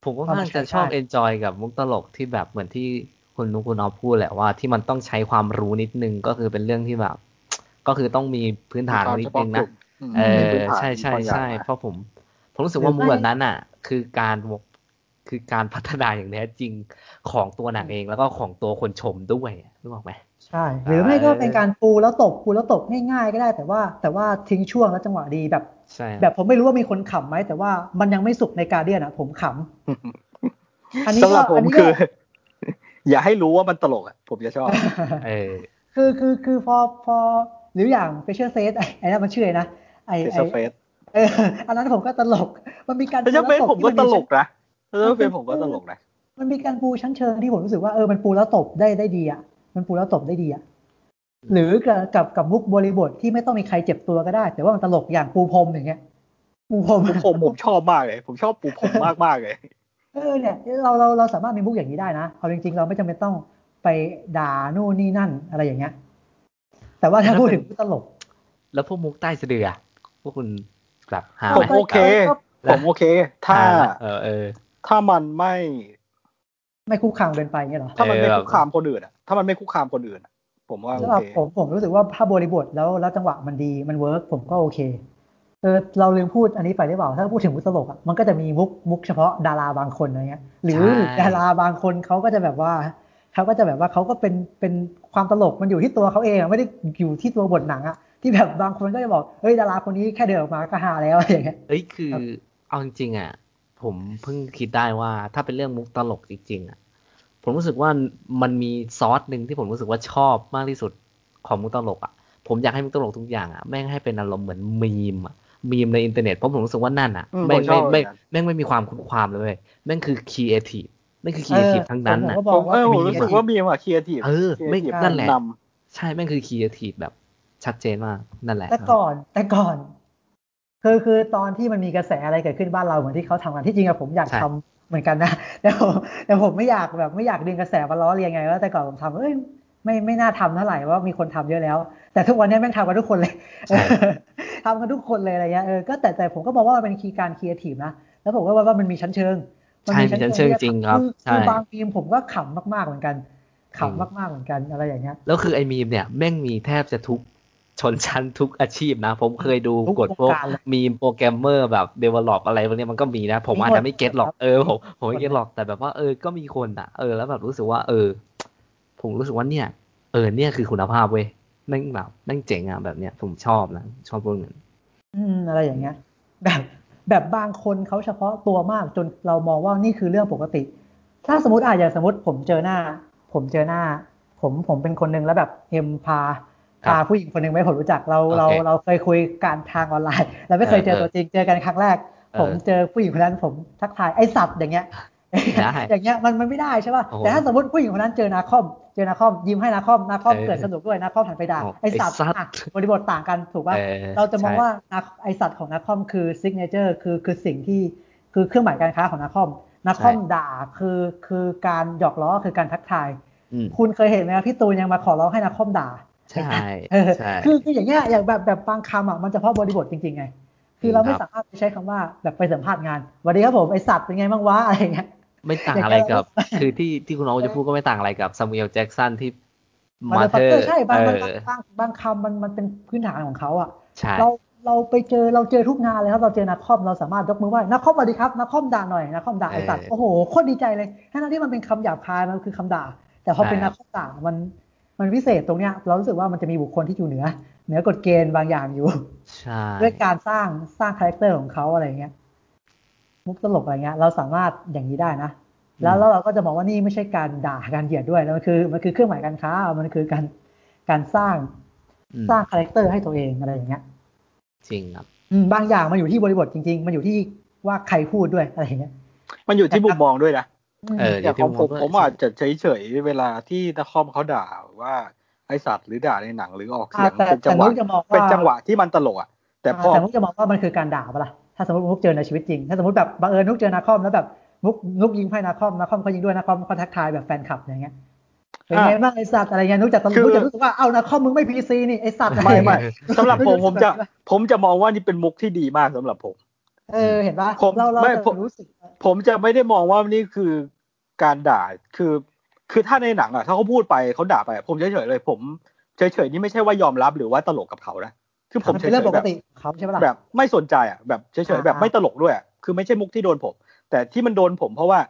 ผมก็เอาค่อนมาข้างจะใช้ชอบได้เอนจอยกับมุกตลกที่แบบเหมือนที่คุณนุกคุณเอาพูดแหละว่าที่มันต้องใช้ความรู้นิดนึงก็คือเป็นเรื่องที่แบบ ก็คือต้องมีพื้นฐานนิดนึงนะม เอมีอพื้นฐานใช่ใช่บางอย่างใช่นะเพราะผม ผมรู้สึกว่ามุกแบบนั้นอะ คือการคือการพัฒนาอย่างแท้จริงของตัวหนังเองแล้วก็ของตัวคนชมด้วยรู้ไหมใช่ หรือไม่ก็เป็นการปูแล้วตกปูแล้วตกง่ายๆก็ได้ แต่ว่า แต่ว่าทิ้งช่วงแล้วจังหวะดีแบบใช่แบบผมไม่รู้ว่ามีคนขำไหมแต่ว่ามันยังไม่สุกในการเดียนอะ ผมขำอันนี้สำหรับก็ผอัมนนี้ก็คือ อย่าให้รู้ว่ามันตลกอะผมจะชอบเออคือคือคือพอพอหรืออย่างเฟเชอร์เซตไอ้ไอ้นั่นมันชื่ออะไรนะ ไอ้เฟไอ้สเฟสเอออันนั้นผมก็ตลก มันมีการถ้าจะเป็นปูผมก็แล้วตลกที่นะถ้าจะเป็นผมก็ตลกนะมันมีการปูชั้นเชิงที่ผมรู้สึกว่าเออมันปูแล้วตบได้ได้ดีอะมันปูแล้วตบได้ดีอะหรือกับกับกับมุกบริบทที่ไม่ต้องมีใครเจ็บตัวก็ได้ แต่ว่ามันตลกอย่างปูพรมอย่างเงี้ยปูพรมปูผมผมชอบมากเลย ผมชอบปูผมมากมากๆเลยเออเนี่ยเราเราเราสามารถมีมุกอย่างนี้ได้นะเอาจริงๆ เราไม่จำเป็นต้องไปด่านู่นนี่นั่นอะไรอย่างเงี้ยแต่ว่าถ้าพูดถึงมุกตลก แล้วพวกมุกใต้สะดืออะพ วกคุณแบบหาผมไหมโอเค ผมโอเค ถ้าหไหมเออเออถ้ามันไม่ ไม่คุกคามเกินไปเงี้ยเหรอถ้ามันไม่เออคุกคามคนอื่นอะถ้ามันไม่คุกคามคนอื่นอะผมว่าโอสำหรับเคผมผมรู้สึกว่าถ้าบริบทแล้วแล้วจังหวะมันดีมัน work ผมก็โอเคเออเราลืมพูดอันนี้ไปได้เปล่า ถ้าพูดถึงมุกตลกอะมันก็จะมีมุกมุกเฉพาะดาราบางคนอะไรเงี้ย หรือใช่ดาราบางคนเขาก็จะแบบว่าเขาก็จะแบบว่าเขาก็เป็นเป็นความตลกมันอยู่ที่ตัวเขาเองอะไม่ได้อยู่ที่ตัวบทหนังอะ ที่แบบบางคนก็จะบอกเฮ้ยดาราคนนี้แค่เดินออกมาก็ฮาแล้วอะไรอย่างเงี้ยเอ้ยคือครับเอาจริงๆอะผมเพิ่งคิดได้ว่าถ้าเป็นเรื่องมุกตลกจริงๆอะผมรู้สึกว่ามันมีซอสหนึ่งที่ผมรู้สึกว่าชอบมากที่สุดของมุกตลกอะผมอยากให้มุกตลกทุกอย่างอะแม่งให้เป็นอารมณ์เหมือนมีมอะมีมในอินเทอร์เน็ตเพราะผมรู้สึกว่านั่นอะอืมแม่งผมชไม่อบไม่เหมือนกันแม่งไม่มีความคุ้นความเลยเว้ยแม่งคือครีเอทีฟแม่งคือครีเอทีฟทั้งนั้นผมอะก็บผอกมว่าเออผมมีรู้สึกว่ามีมว่ะครีเอทีฟเออไม่นั่นแหละนใช่แม่งคือครีเอทีฟแบบ ชัดเจนมากนั่นแหละ แต่ก่อนแต่ก่อน คือคือตอนที่มันมีกระแสอะไรเกิดขึ้นบ้านเราเหมือนที่เขาทำกันที่จริงอะผมอยากทำเหมือนกันนะแต่ผมแต่ผมไม่อยากแบบไม่อยากดึงกระแสมาล้อเลียนไงว่าแต่ก่อนผมทำเอ้ยไม่ไม่น่าทำเท่าไหร่ว่ามีคนทำเยอะแล้ว แต่ทุกวันนี้แม่งทำกันทุกคนเลยใช่ทำกันทุกคนเลยอะไรเงี้ยเออก็แต่แต่ผมก็มองว่ามันเป็น key การครีเอทีฟนะแล้วผมก็ว่าว่ามันมีชั้นเชิงใช่มีชั้นเชิงจริงครับอใช่คือบางทีมผมก็ขำมากๆเหมือนกันจริงขำมากๆเหมือนกันอะไรอย่างเงี้ยแล้วคือไอ้มีมเนี่ยแม่งมีแทบจะทุก ชนชั้นทุกอาชีพนะ ผมเคยดูทุกกดพวกวงการเลยมีมโปรแกรมเมอร์แบบ develop อะไรพวกเนี้ยมันก็มีนะ ผมมีหมดอาจจะไม่ get หรอกครับเออผมผมไม่ get หรอกแต่แบบว่าเออก็มีคนอะเออแล้วแบบรู้สึกว่าเออ ผมรู้สึกว่าเนี่ย เออเนี่ยคือคุณภาพเว้ยแม่งแบบแม่งเจ๋งอะแบบเนี้ยผมชอบนะชอบพวกนั้นอืมอะไรอย่างเงี้ยแบบแบบบางคนเขาเฉพาะตัวมากจนเรามองว่านี่คือเรื่องปกติ ถ้าสมมติอาอย่างสมมติผมเจอหน้า ผมเจอหน้า ผมผมเป็นคนหนึ่งแล้วแบบเอ็มพาครับพา ผู้หญิงคนหนึ่งไม่ผมรู้จักเราโอเคเราเราเคยคุยการทางออนไลน์ เราไม่เคยเจอเออตัวจริงเจอกันครั้งแรกเออผมเจอผู้หญิงคนนั้นผมทักทายไอสัตว์อย่างเงี้ยได้อย่างเงี้ยมันมันไม่ได้ใช่ป่ะโอ้โหแต่ถ้าสมมติผู้หญิงคนนั้นเจอนาคอมเจอนาคอมยิ้มให้นาคอมนาคอมเออเกิดสนุกด้วยนาคอมหันไปด่าโอ้ไอสัตว์ไอ้สัตว์อะบริบทต่างกันถูกป่ะเออเราจะมองใช่ว่าน้าไอสัตว์ของน้าค่อมคือ signature คือคือสิ่งที่คือเครื่องหมายการค้าของน้าค่อมน้าค่อมด่าคือคือการหยอกล้อคือการทักทายอืมคุณเคยเห็นไหมครับพี่ตูนยังมาขอร้องให้น้าค่อมด่า ใช่เออใช่คือคืออย่างเงี้ยอย่างแบบแบบบางคำอะมันเฉพาะบริบทจริงๆไง คือเราไม่ครับสามารถไปใช้คำว่าแบบไปสัมภาษณ์งานสวัสดีครับผมไอสัตว์เป็นไงบ้างวะอะไรอย่างเงี้ยไม่ต่างอะไรกับ คือที่ที่คุณน้องจะพูดก็ไม่ต่างอะไรกับซามูเอลแจ็กสันที่มันมาจะเธอเออใช่บางเอบางอบางบางคำมันมันเป็นพื้นฐานของเขาอะใช่เราเราไปเจอเราเจอทุกงานเลยครับเราเจอน้าค่อมเราสามารถยกมือไหว้น้าค่อมสวัสดีครับน้าค่อมด่าหน่อยน้าค่อมด่าไอสัตว์โอ้โหโคตรดีใจเลยทั้งที่มันเป็นคำหยาบคายมันคือคำด่า แต่พอเป็นน้าค่อมด่ามัน มันพิเศษตรงเนี้ยเรารู้สึกว่ามันจะมีบุคคลที่อยู่เหนือเหนือกฎเกณฑ์บางอย่างอยู่ใช่ด้วยการสร้างสร้าง character ของเขาอะไรเงี้ยมุกตลกอะไรเงี้ยเราสามารถอย่างนี้ได้นะ แล้วแล้วเราก็จะมองว่านี่ไม่ใช่การด่าการเหยียดด้วยแล้วมันคือมันคือเครื่องหมายการค้า มันคือการการสร้างอืมสร้างคาแรคเตอร์ให้ตัวเองอะไรอย่างเงี้ย จริงครับอืมบางอย่างมันอยู่ที่บริบทจริง ๆ มันอยู่ที่ว่าใครพูดด้วยอะไรอย่างเงี้ย มันอยู่ที่มุมมองด้วยนะ เอออย่างของผมด้วยผมอาจจะเฉยๆเวลาที่นักคอมเขาด่าว่าไอสัตว์หรือด่าในหนังหรือออกเสียงอ่าแต่เป็นจังหวะแต่มุกจะมองว่าเป็นจังหวะที่มันตลกอะแต่พอแต่มุกจะมองว่ามันคือการด่าปะล่ะถ้าสมมติมุกเจอในชีวิตจริง ถ้าสมมติแบบบังเอิญมุกเจอนาคอมแล้วแบบมุกมุกยิงไพ่นาคอมนาคอมเขายิงด้วยนาคอมเขาทักทายแบบแฟนคลับอย่างเงี้ยเป็นไงบ้างไอสัตว์อะไรเงี้ยนุกจะตลกคือนุกจะรู้สึกว่าเอานาคอมมึงไม่พีซีนี่ไอสัตว์ไม่ไม่อะรสำหรับผมผมจะรู้สึกแบบผมจะมองว่านี่เป็นมุกที่ดีมากสำหรับผม เออเห็นปะผมเราเราไม่จะผมรู้สึกว่าผมจะไม่ได้มองว่านี่คือการด่าคือ คือถ้าในหนังอะถ้าเขาพูดไปเขาด่าไปอะผมเฉยๆเลย ผมเฉยๆนี่ไม่ใช่ว่ายอมรับหรือว่าตลกกับเขานะคือผมมันเฉเป็นเรื่องยปๆกแบบติของเขาใช่ปะล่ะแบบไม่สนใจอะแบบเฉยๆอ่าแบบไม่ตลกด้วยอะคือไม่ใช่มุกที่โดนผม แต่ที่มันโดนผมเพราะว่า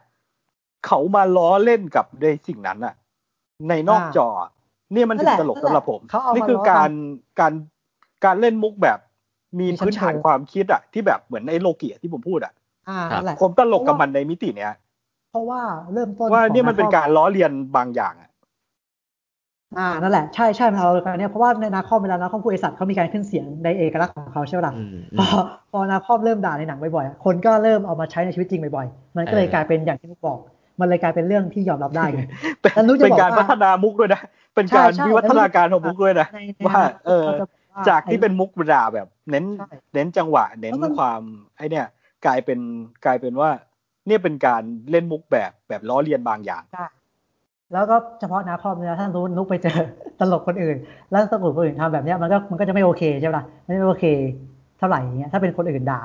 เขามาล้อเล่นกับในสิ่งนั้นอะ ในนอกจออะเนี่ยมันถึงตลกสำหรับผมเขาเอานี่มาคือล้อการนการการเล่นมุกแบบ มีมีชั้นพื้นฐานเชิงความคิดอะที่แบบเหมือนไอ้โลเกียที่ผมพูดอะอ่าครับนั่นแหละผมตลกกับมันในมิติเนี้ยเพราะว่าเริ่มต้นว่าของเนี่ยมันเป็นคอการล้อเลียนบางอย่างอะอ่านั่นแหละใช่ใช่มันเอาการเนี้ยเพราะว่าในนาคอมเวลานาคอมพูดไอสัตว์เขามีการขึ้นเสียงในเอกลักษณ์ของเขาใช่ปะล่ะอืมพอพอนาคอมเริ่มด่าในหนังบ่อยๆอะคนก็เริ่มเอามาใช้ในชีวิตจริงบ่อยๆมันก็เลยเออกลายเป็นอย่างที่นุกบอกมันเลยกลายเป็นเรื่องที่ยอมรับได้ไงเป็นแล้วนุ้ยจะเป็นบอกการว่าพัฒนามุกด้วยนะ เป็นใช่การใช่วิวัฒนาการของมุกด้วยนะในในว่าอนาคตเออเขาจะบอกว่าจากที่เป็นมุกด่าแบบ เน้นใช่เน้นจังหวะ เน้นแล้วมันความไอเนี่ย กลายเป็นกลายเป็นว่า เนี่ยเป็นการเล่นมุกแบบแบบล้อเลียนบางอย่างใช่แล้วก็เฉพาะนาคอมเนี่ยถ้ารู้นุกไปเจอตลกคนอื่น แล้วตลกคนอื่นทำแบบเนี้ยมันก็มันก็จะไม่โอเคใช่ปะล่ะมันไม่โอเค เท่าไหร่อย่างเงี้ยถ้าเป็นคนอื่นด่า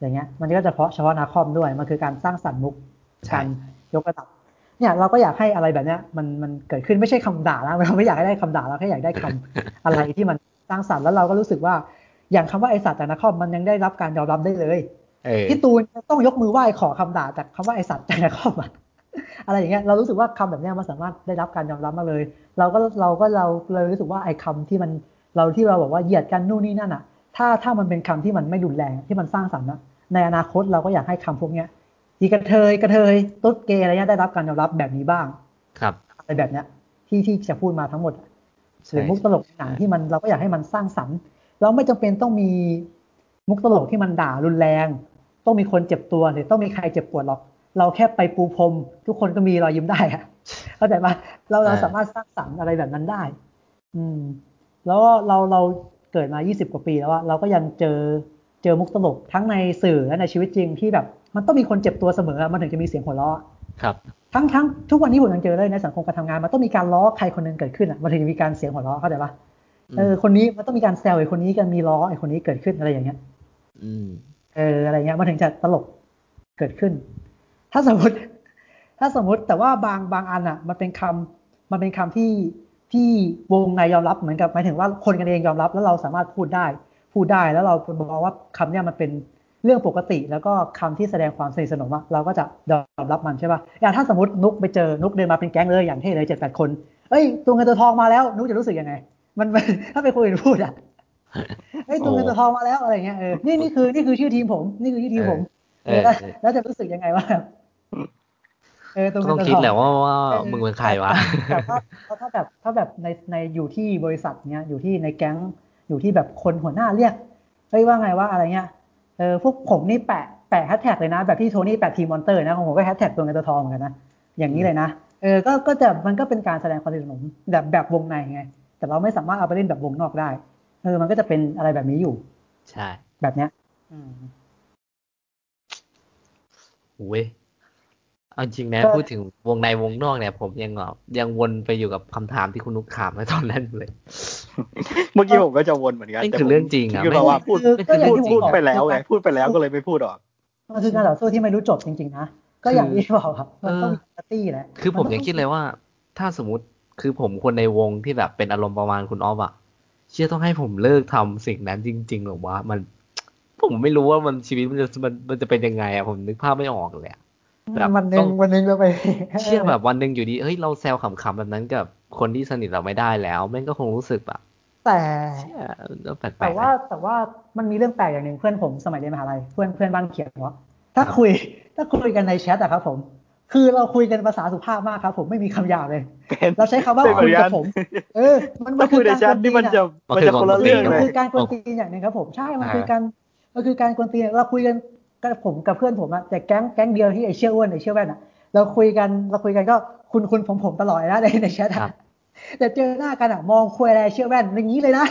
อย่างเงี้ย มันก็จะเฉพาะเฉพาะนาคอมด้วยมันคือการสร้างสรรค์มุกใช่การยกระดับเนี่ยเราก็อยากให้อะไรแบบเนี้ยมันมันเกิดขึ้นไม่ใช่คำด่าแล้วเราไม่อยากให้ได้คำด่าเราแค่อยากได้คำอะไรที่มันสร้างสรรค์แล้วเราก็รู้สึกว่า อย่างคำว่าไอสัตว์จากนาคอมมันยังได้รับการยอมรับได้เลยเออพี่ตูนต้องยกมือไหว้ขอคำด่าจากคำว่าไอสัตว์จากนาคอมอะอะไรอย่างเงี้ยเรารู้สึกว่าคำแบบเนี้ยมันสามารถได้รับการยอมรับมาเลย เราก็เราก็เราเลยรู้สึกว่าไอ้คำที่มันเราที่เราบอกว่าเหยียดกันนู่นนี่นั่นอะถ้าถ้ามันเป็นคำที่มันไม่รุนแรงที่มันสร้างสรรค์นะในอนาคตเราก็อยากให้คำพวกเนี้ยที่กระเทยกระเทยตุ๊ดเกย์อะไรเงี้ยได้รับการยอมรับแบบนี้บ้าง ครับอะไรแบบเนี้ยที่ที่จะพูดมาทั้งหมดหใช่รือมุกตลกในหนังที่มันเราก็อยากให้มันสร้างสรรค์ เราไม่จำเป็นต้องมีมุกตลกที่มันด่ารุนแรง ต้องมีคนเจ็บตัวหรือต้องมีใครเจ็บปวดหรอก เราแค่ไปปูพรมทุกคนก็มีรอยยิ้มได้อะเข้าใจปะเราเราสามารถสร้างสรรค์อะไรแบบนั้นได้ อืม แล้วก็เราเราเกิดมา 20 กว่าปีแล้วอะเราก็ยังเจอเจอมุกตลกทั้งในสื่อและในชีวิตจริงที่แบบ มันต้องมีคนเจ็บตัวเสมออะมันถึงจะมีเสียงหัวเราะครับทั้งทั้งทุกวันนี้ผมยังเจอเลยในสังคมการทำงาน มันต้องมีการล้อใครคนหนึงเกิดขึ้นอะมันถึงจะมีการเสียงหัวเราะเข้าใจปะ เออคนนี้มันต้องมีการแซวไอ้คนนี้กันมีล้อไอ้คนนี้เกิดขึ้นอะไรอย่างเงี้ยอืมเอออะไรเงี้ยมันถึงจะตลกเกิดขึ้น ถ้าสมมติ ถ้าสมมติแต่ว่าบางบางอันอะ มันเป็นคำมันเป็นคำที่ที่วงในยอมรับเหมือนกับหมายถึงว่าคนกันเองยอมรับแล้วเราสามารถพูดได้ พูดได้แล้วเราบอกว่าคำเนี้ยมันเป็นเรื่องปกติ แล้วก็คำที่แสดงความสนิทสนมอะเราก็จะยอมรับมันใช่ป่ะอย่างถ้าสมมตินุกไปเจอนุกเดินมาเป็นแก๊งเลยอย่างเท่เลยเจ็ดแปดคนเอ้ยตัวเงินตัวทองมาแล้วนุกจะรู้สึกยังไง มันมันถ้าเป็นคนอื่นพูดอะเอ้ยตัวเงินตัวทองมาแล้วอะไรเงี้ยเออนี่นี่คือนี่คือชื่อทีมผม นี่คือชื่อทีมผมเออแล้วเออแล้วจะรู้สึกยังไงว่าเออตัวก็เงินต้องตัวคิดทองแหละว่าว่าเออมึงเป็นใครวะแต่ถ้าถ้าถ้าแบบถ้าแบบในในอยู่ที่บริษัทเนี้ยอยู่ที่ในแก๊งอยู่ที่แบบคนหัวหน้าเรียกเฮ้ยว่าไงว่าอะไรเงี้ยเออพวกผมนี่แปะแปะแฮชแท็กเลยนะ แบบที่โทนี่แปะทีมมอนสเตอร์นะของผมก็แฮชแท็กตัวเงินตัวทองเหมือนกันนะอย่างนี้เลยนะเออก็ก็จะมันก็เป็นการแสดงความสนิทสนมแบบแบบวงในไง แต่เราไม่สามารถเอาไปเล่นแบบวงนอกได้ เออ มันก็จะเป็นอะไรแบบนี้อยู่ ใช่ แบบเนี้ยอืมเว้ยเอาจริงนะก็พูดถึงวงในวงนอกเนี่ย ผมยังแบบยังวนไปอยู่กับคำถามที่คุณนุกถามในตอนนั้นอยู่เลย เมื่อกี้ผมก็จะวนเหมือนกันนี่แต่คือผมเรื่องจริงอะคิดว่าว่าพูดคือก็อย่างพูดที่ผมพูดบอกไปแล้วไงพูดไปแล้วก็เลยไม่พูดออกมันคือการต่อสู้ที่ไม่รู้จบจริงๆนะก็อย่างที่บอกครับมันต้องมีปาร์ตี้แหละคือผมนต้ยังคิดเลยว่า ถ้าสมมติ คือผมคนในวงที่แบบเป็นอารมณ์ประมาณคุณออฟอะเชื่อต้องให้ผมเลิกทำสิ่งนั้นจริงๆหรอวะมัน ผมไม่รู้ว่ามันชีวิตมันจะมันมันจะเป็นยังไงอะผมนึกภาพไม่ออกเลยอะแบบวันหนึ่ต้องงวันหนึ่งเราไป เชื่อแบบวันหนึ่งอยู่ดีเฮ้ยเราแซวขำๆแบบนั้นกับคนที่สนิทเราไม่ได้แล้วแม่งก็คงรู้สึกแบบแต่เชี่ยแล้วแปลแต่กๆว่านะแต่ว่ามันมีเรื่องแปลกอย่างหนึ่งเพื่อนผมสมัยเรียนมหาลัยเพื่อนเพื่อนบ้านเขียนว่าถ้าคุย ถ้าคุยกันในแชทอะครับผม คือเราคุยกันภาษาสุภาพมากครับผมไม่มีคำหยาบเลยเป็นเราใช้คำว่าเป็นเหมืคุอยนกักับนผม เออ มันมัถ้านคุคืยอในการแชทนี่มันจะมันมันคือจะคนละความเรื่องจริงมันเลยคือการกวนตีนอย่างหนึ่งครับผมใช่มันคือการมันคือการกวนตีนเราคุยกันกับผมกับเพื่อนผมอะแต่แก๊งแก๊งเดียวที่ไอเชี่ยอ้วนไอเชี่ยแว่นอะเราคุยกันเราคุยกันก็คุณคุณผมผมตลอดเลยนะในในแชทครัอะบ แต่เจอหน้ากันอะมองคุยอะไรเชี่ยแว่นอย่างนี้เลยนะ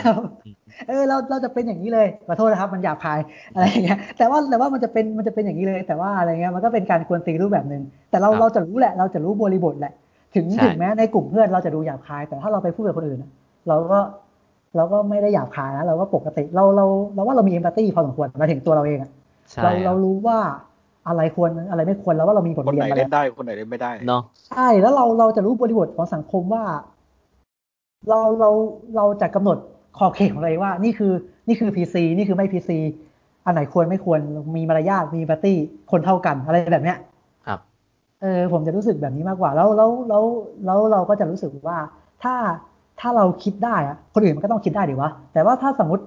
เออเราเราจะเป็นอย่างนี้เลยขอโทษนะครับ มันหยาบคายอะไรอย่างเงี้ยแต่ว่าแต่ว่ามันจะเป็นมันจะเป็นอย่างนี้เลย แต่ว่าอะไรเงี้ยมันก็เป็นการกวนตีนรูปแบบหนึ่งแต่เราครับเราจะรู้แหละ เราจะรู้บริบทแหละ ถึงใช่ถึงแม้ในกลุ่มเพื่อนเราจะดูหยาบคาย แต่ถ้าเราไปพูดกับคนอื่นอะเราก็เราก็ไม่ได้หยาบคายนะเราก็ปกติเราเราเราว่าเรามีเอมพัตตีพอสมควรมาถึงตัวเราเองอะใช่เราเรารู้ว่าอะไรควรอะไรไม่ควรแล้วว่าเรามีบทคนเรียไหนนมาเล่แล้วนได้คนไหนเล่นไม่ได้เนาะใช่แล้วเราเราจะรู้บริบทของสังคมว่า เราเราเราจะกำหนดขอบเขตของเราเองว่า นี่คือนี่คือ PC นี่คือไม่ PC อันไหนควรไม่ควรมีมารยาทมีปาร์ตี้คนเท่ากันอะไรแบบเนี้ยครับเออผมจะรู้สึกแบบนี้มากกว่า แล้วแล้วแล้วแล้วเราก็จะรู้สึกว่าถ้าถ้าเราคิดได้อะคนอื่นมันก็ต้องคิดได้ดีวะแต่ว่าถ้าสมมติ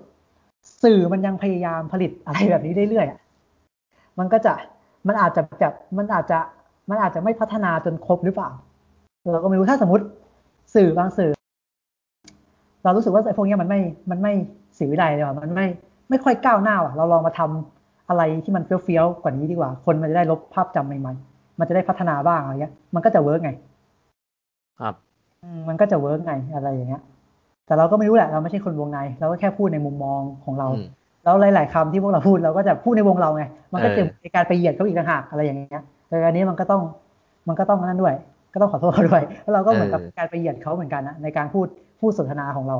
สื่อมันยังพยายามผลิตอะไรแบบนี้เรื่อยๆอะมันก็จะมันอาจจะจะมันอาจจะมันอาจจะไม่พัฒนาจนครบหรือเปล่า เราก็ไม่รู้ถ้าสมมติสื่อบางสื่อ เรารู้สึกว่าไอ้พวกเนี้ยมันไม่มันไม่ศิวิไลซ์เลยว่ะมันไม่ไม่ค่อยก้าวหน้าว่ะเราลองมาทำอะไรที่มันเฟี้ยวๆกว่านี้ดีกว่า คนมันจะได้ลบภาพจำใหม่ๆ มันจะได้พัฒนาบ้างอะไรเงี้ย มันก็จะ work ไง ครับอืมมันก็จะ work ไงอะไรอย่างเงี้ย แต่เราก็ไม่รู้แหละเราไม่ใช่คนวงในเราก็แค่พูดในมุมมองของเราอืมแล้วหลาย ๆคำที่พวกเราพูดเราก็จะพูดในวงเราไง มันก็จะเออมีการไปเหยียดเขาอีกต่างหากอะไรอย่างเงี้ยแต่อันนี้มันก็ต้องมันก็ต้องนั่นด้วย ก็ต้องขอโทษเขาด้วยแล้วเราก็เหมือนกับการไปเหยียดเขาเหมือนกันนะในการพูดพูดสนทนาของเรา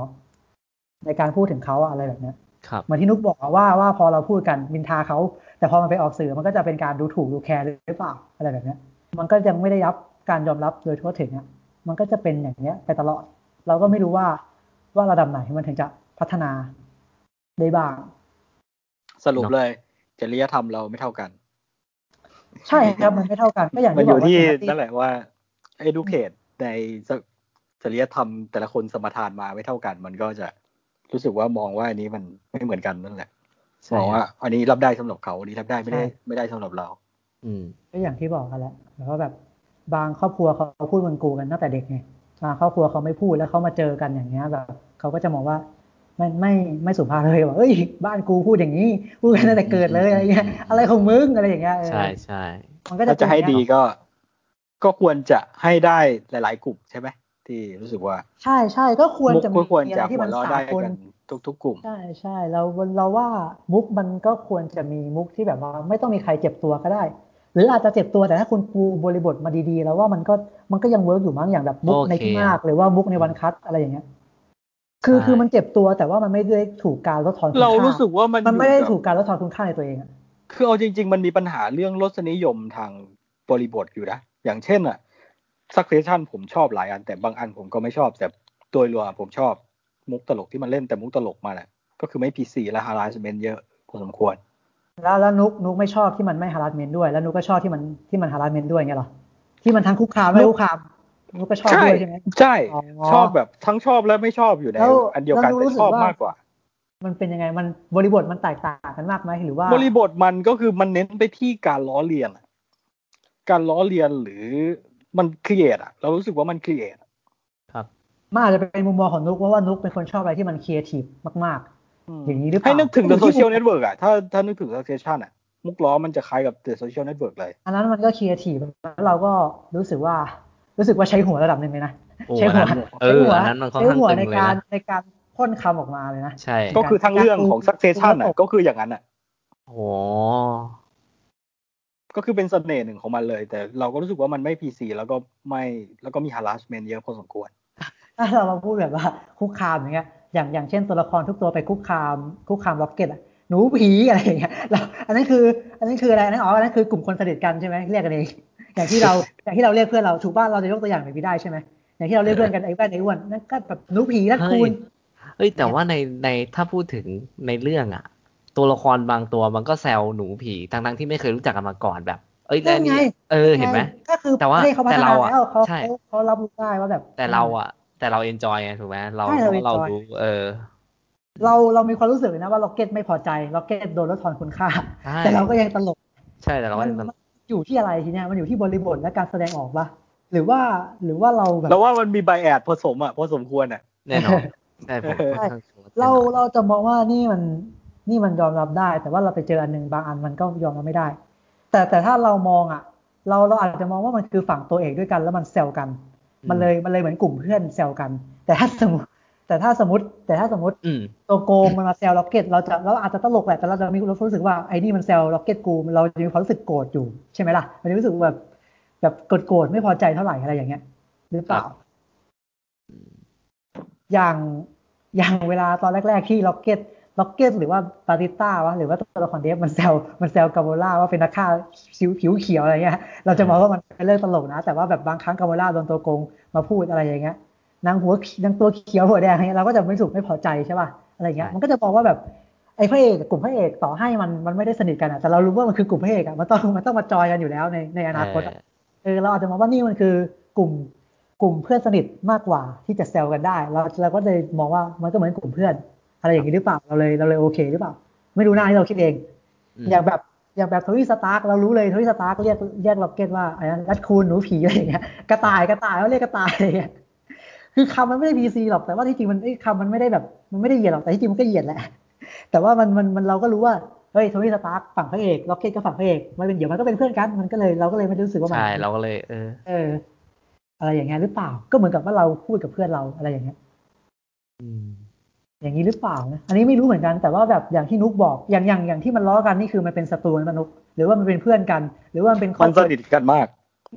ในการพูดถึงเขาอะอะไรแบบเนี้ยครับเหมือนที่นุกบอกอะว่าว่าพอเราพูดกันมินทาเขา แต่พอมันไปออกสื่อมันก็จะเป็นการดูถูกดูแคร์หรือเปล่าอะไรแบบเนี้ยมันก็ยังไม่ได้รับการยอมรับโดยทั่วถึงอะมันก็จะเป็นอย่างเนี้ยไปตลอด เราก็ไม่รู้ว่าว่าระดับไหนมันถึงจะพัฒนาได้บ้าง สรุปเลยจริยธรรมเราไม่เท่ากัน ใช่ครับมันไม่เท่ากันก็อย่างมันที่อบอยู่กว่าที่ empathy นั่นแหละว่า educate ในจริยธรรมแต่ละคนสมทานมาไม่เท่ากัน มันก็จะรู้สึกว่ามองว่าอันนี้มันไม่เหมือนกันนั่นแหละใช่มองว่าครับอันนี้รับได้สำหรับเขาอันนี้รับได้ไม่ได้ใช่ไม่ได้สำหรับเรา อืมก็อย่างที่บอกกันแหละแล้วก็แบบบางครอบครัวเขาพูดมึงกูกันตั้งแต่เด็กไงบางครอบครัวเขาไม่พูดแล้วเขามาเจอกันอย่างเงี้ยแบบเขาก็จะมองว่าไม่ไม่ไม่สุภาพเลยว่าเอ้ย บ้านกูพูดอย่างนี้พูดกันตั้งแต่เกิดเลยอะไรเงี้ยอะไรของมึงอะไรอย่างเงี้ยเออใช่ใช่มันก็จะถ้าจะให้เป็นอย่างดีเงี้ยก็ ก็ควรจะให้ได้หลาย ๆ กลุ่มใช่ไหมที่รู้สึกว่า ใช่ใช่ก็ควรจะมุมีกควรอะไรจะที่หัมัวนเราะสาได้กลกันทุกๆกลุ่ม ใช่ใช่เราเราว่ามุกมันก็ควรจะมีมุกที่แบบว่าไม่ต้องมีใครเจ็บตัวก็ได้ หรืออาจจะเจ็บตัวแต่ถ้าคุณปูบริบทมาดีๆ แล้วว่ามันก็มันก็ยัง work อยู่มั้งอย่างแบบมุกใน The Mask หรือว่ามุกใน One Cut อะไรอย่างเงี้ยคือคือมันเจ็บตัวแต่ว่ามันไม่ได้ถูกการลดทอนคุณค่าเรารู้สึกว่ามันมันไม่ได้อยู่กับถูกการลดทอนคุณค่าในตัวเองอะคือเอาจริง ๆ มันมีปัญหาเรื่องรสนิยมทางบริบทอยู่นะ อย่างเช่นอะ succession ผมชอบหลายอัน แต่บางอันผมก็ไม่ชอบ แต่โดยรวมผมชอบมุกตลกที่มันเล่นแต่มุกตลกมาแหละก็คือไม่ PC และ harassment เยอะพอสมควร แล้วแล้วนุกนุกไม่ชอบที่มันไม่ harassment ด้วย แล้วนุกก็ชอบที่มันที่มัน harassment ด้วยไงยเหรอที่มันทั้งคุกคามไม่คุกคามนุกก็ชอบด้วยใช่ไหมใช่อ๋อชอบแบบทั้งชอบและไม่ชอบอยู่ในแล้วอันเดียวกันแล้วแต่รู้สึชกอบว่ามากกว่า มันเป็นยังไงมันบริบทมันแตกต่างกันมากไหมหรือว่า บริบทมันก็คือมันเน้นไปที่การล้อเลียนอะ การล้อเลียนหรือมัน create อะเรารู้สึกว่ามัน create ครับมันอาจจะเป็นมุมมองของนุกเพราะว่านุกเป็นคนชอบอะไรที่มันครีเอทีฟมากๆ อย่างนี้หรือเปล่าให้นึกถึง The อยู่ที่ Social Network อะถ้าถ้านึกถึง Succession อะมุกล้อมันจะคล้ายกับ The Social Network เลย อันนั้นมันก็ครีเอทีฟแล้วเราก็รู้สึกว่ารู้สึกว่าใช้หัวระดับหนึ่งเลยนะโอ้ใช้อันหัวนั้นเอใช้อหัวอันนั้นมันค่อนใช้ข้างหัวตึงในเลยการนะในการพ่นคำออกมาเลยนะใช่ก็คือทั้งเรื่องของ Succession อะก็คืออย่างนั้นอะโอ้ ก็คือเป็นเสน่ห์หนึ่งของมันเลย แต่เราก็รู้สึกว่ามันไม่ PC แล้วก็ไม่แล้วก็มี harassment เยอะพอสมควร ถ้าเรามาพูดแบบว่าคุกคามอย่างเงี้ยอย่างอย่างเช่นตัวละครทุกตัวไปคุกคามคุกคามล็อกเก็ตอะหนูผีอะไรอย่างเงี้ยเราอันนั้นคือ อันนั้นคืออะไรอันนั้นอ๋ออันนั้นคือกลุ่มคนสนิทกันใช่ไหมเรียกกันเองอย่างที่เราอย่างที่เราเรียกเพื่อนเราถูกป่ะเราจะยกตัวอย่างแบบนี้ได้ใช่ไหมอย่างที่เราเรียกเพื่อนกันไอ้แว่นไอ้อ้วนนั่นก็แบบหนูผีนั่นคูณเอ้ยแต่ว่าในในถ้าพูดถึงในเรื่องอะ ตัวละครบางตัวมันก็แซวหนูผีทั้งทั้งๆที่ไม่เคยรู้จักกันมาก่อนแบบ เอ้ยแล้วนั่นไงนี่เออเห็นไหมก็คือแต่ว่าประเทศเขาพัแต่ฒนาเราอะแล้วเขาใช่เขาเขารับรู้ได้ว่าแบบ แต่เราอะแต่เรา enjoy ไงถูกไหมเราใช่เราเพราะเรา enjoy รู้เออ เราเรามีความรู้สึกเลยนะว่าร็อกเก็ตไม่พอใจร็อกเก็ตโดนลดทอนคุณค่าใช่แต่เราก็ยังตลก ใช่แต่เราก็ยังมันอยู่ที่อะไรทีเนี้ยมันอยู่ที่บริบทและการแสดงออกปะหรือว่าหรือว่าเราแบบแล้วว่ามันมี bias ผสมอะพอสมควรอะแน่นอนใช่ผมใช่ค่อนข้างชัวเราแน่นอนเราจะมองว่านี่มัน นี่มันยอมรับได้ แต่ว่าเราไปเจออันหนึ่งบางอันมันก็ยอมรับไม่ได้ แต่แต่ถ้าเรามองอะ เราเราอาจจะมองว่ามันคือฝั่งตัวเอกด้วยกัน แล้วมันแซวกัน มันเลยมันเลยเหมือนกลุ่มเพื่อนแซวกัน แต่ถ้าสมมติแต่ถ้าสมมติ แต่ถ้าสมมติอืมตัวโกงมันมาแซวล็อกเก็ตเราจะเราอาจจะตลกแหละแต่เราจะมีความรู้สึกว่าไอ้นี่มันแซวล็อกเก็ตกูเราจะมีความรู้สึกโกรธอยู่ใช่ไหมล่ะมันจะรู้สึกแบบ แบบโกรธๆไม่พอใจเท่าไหร่อะไรอย่างเงี้ย หรือเปล่าครับอย่างอย่างเวลาตอนแรก ๆ ที่ล็อกเก็ต ร็อกเก็ตหรือว่าบาติสต้าวะหรือว่าตัวละครเดฟมันแซวมันแซวกาโมร่าว่าเป็นนักฆ่าผิวผิวเขียวอะไรเงี้ยเราจะมองว่ามันเป็นเรื่องตลกนะ แต่ว่าแบบบางครั้งกาโมร่าโดนตัวโกงมาพูดอะไรอย่างเงี้ยนางหัวนางตัวเขียวหัวแดงอะไรเงี้ยเราก็จะไม่สุขไม่พอใจใช่ป่ะอะไรเงี้ยใช่มันก็จะมองว่าแบบไอ้พระเอกกับกลุ่มพระเอกต่อให้มันมันไม่ได้สนิทกันอะแต่เรารู้ว่ามันคือกลุ่มพระเอกอะมันต้องมันต้องมาจอยกันอยู่แล้วในในอนาคตอะเออเราอาจจะมองว่านี่มันคือกลุ่มกลุ่มเพื่อนสนิทมากกว่าที่จะแซวกันได้ เราเราก็เลยมองว่ามันก็เหมือนกลุ่มเพื่อน อะไรอย่างนี้หรือเปล่าเราเลยเราเลยโอเคหรือเปล่า ไม่รู้นะที่เราคิดเองมอย่างแบบอย่างแบบโทนี่สตาร์กเรารู้เลยโทนี่สตาร์กเรียกเรียกร็อกเก็ตว่าไอ้นั้นแรคคูนหนูผีอะไรอย่างเงี้ยกระต่ายกระต่ายเขาเรียกกระต่ายอะไรอย่างเงี้ยคือคำมันไม่ได้ PC หรอกแต่ว่าที่จริงมันไอ้คำมันไม่ได้แบบ มันไม่ได้เหยียดหรอกแต่ที่จริงมันก็เหยียดแหละ แต่ว่ามันมันมันเราก็รู้ว่าเฮ้ยโทนี่สตาร์กฝั่งพระเอกร็อกเก็ตก็ฝั่งพระเอกมันเป็นเดี๋ยวมันก็เป็นเพื่อนกันมันก็เลยเราก็เลยไม่รู้สึกว่ามันใช่เราก็เลยเออ เออ อะไรอย่างเงี้ยหรือเปล่า ก็เหมือนกับว่าเราพูดกับเพื่อนเราอะไรอย่างเงี้ยอืม อย่างนี้หรือเปล่านะอันนี้ไม่รู้เหมือนกันแต่ว่าแบบอย่างที่นุกบอกอย่างอย่างอย่างที่มันล้อกันนี่คือมันเป็นศัตรูกันมันนุกหรือว่ามันเป็นเพื่อนกัน หรือว่ามันเป็นคมันสนิทกันมาก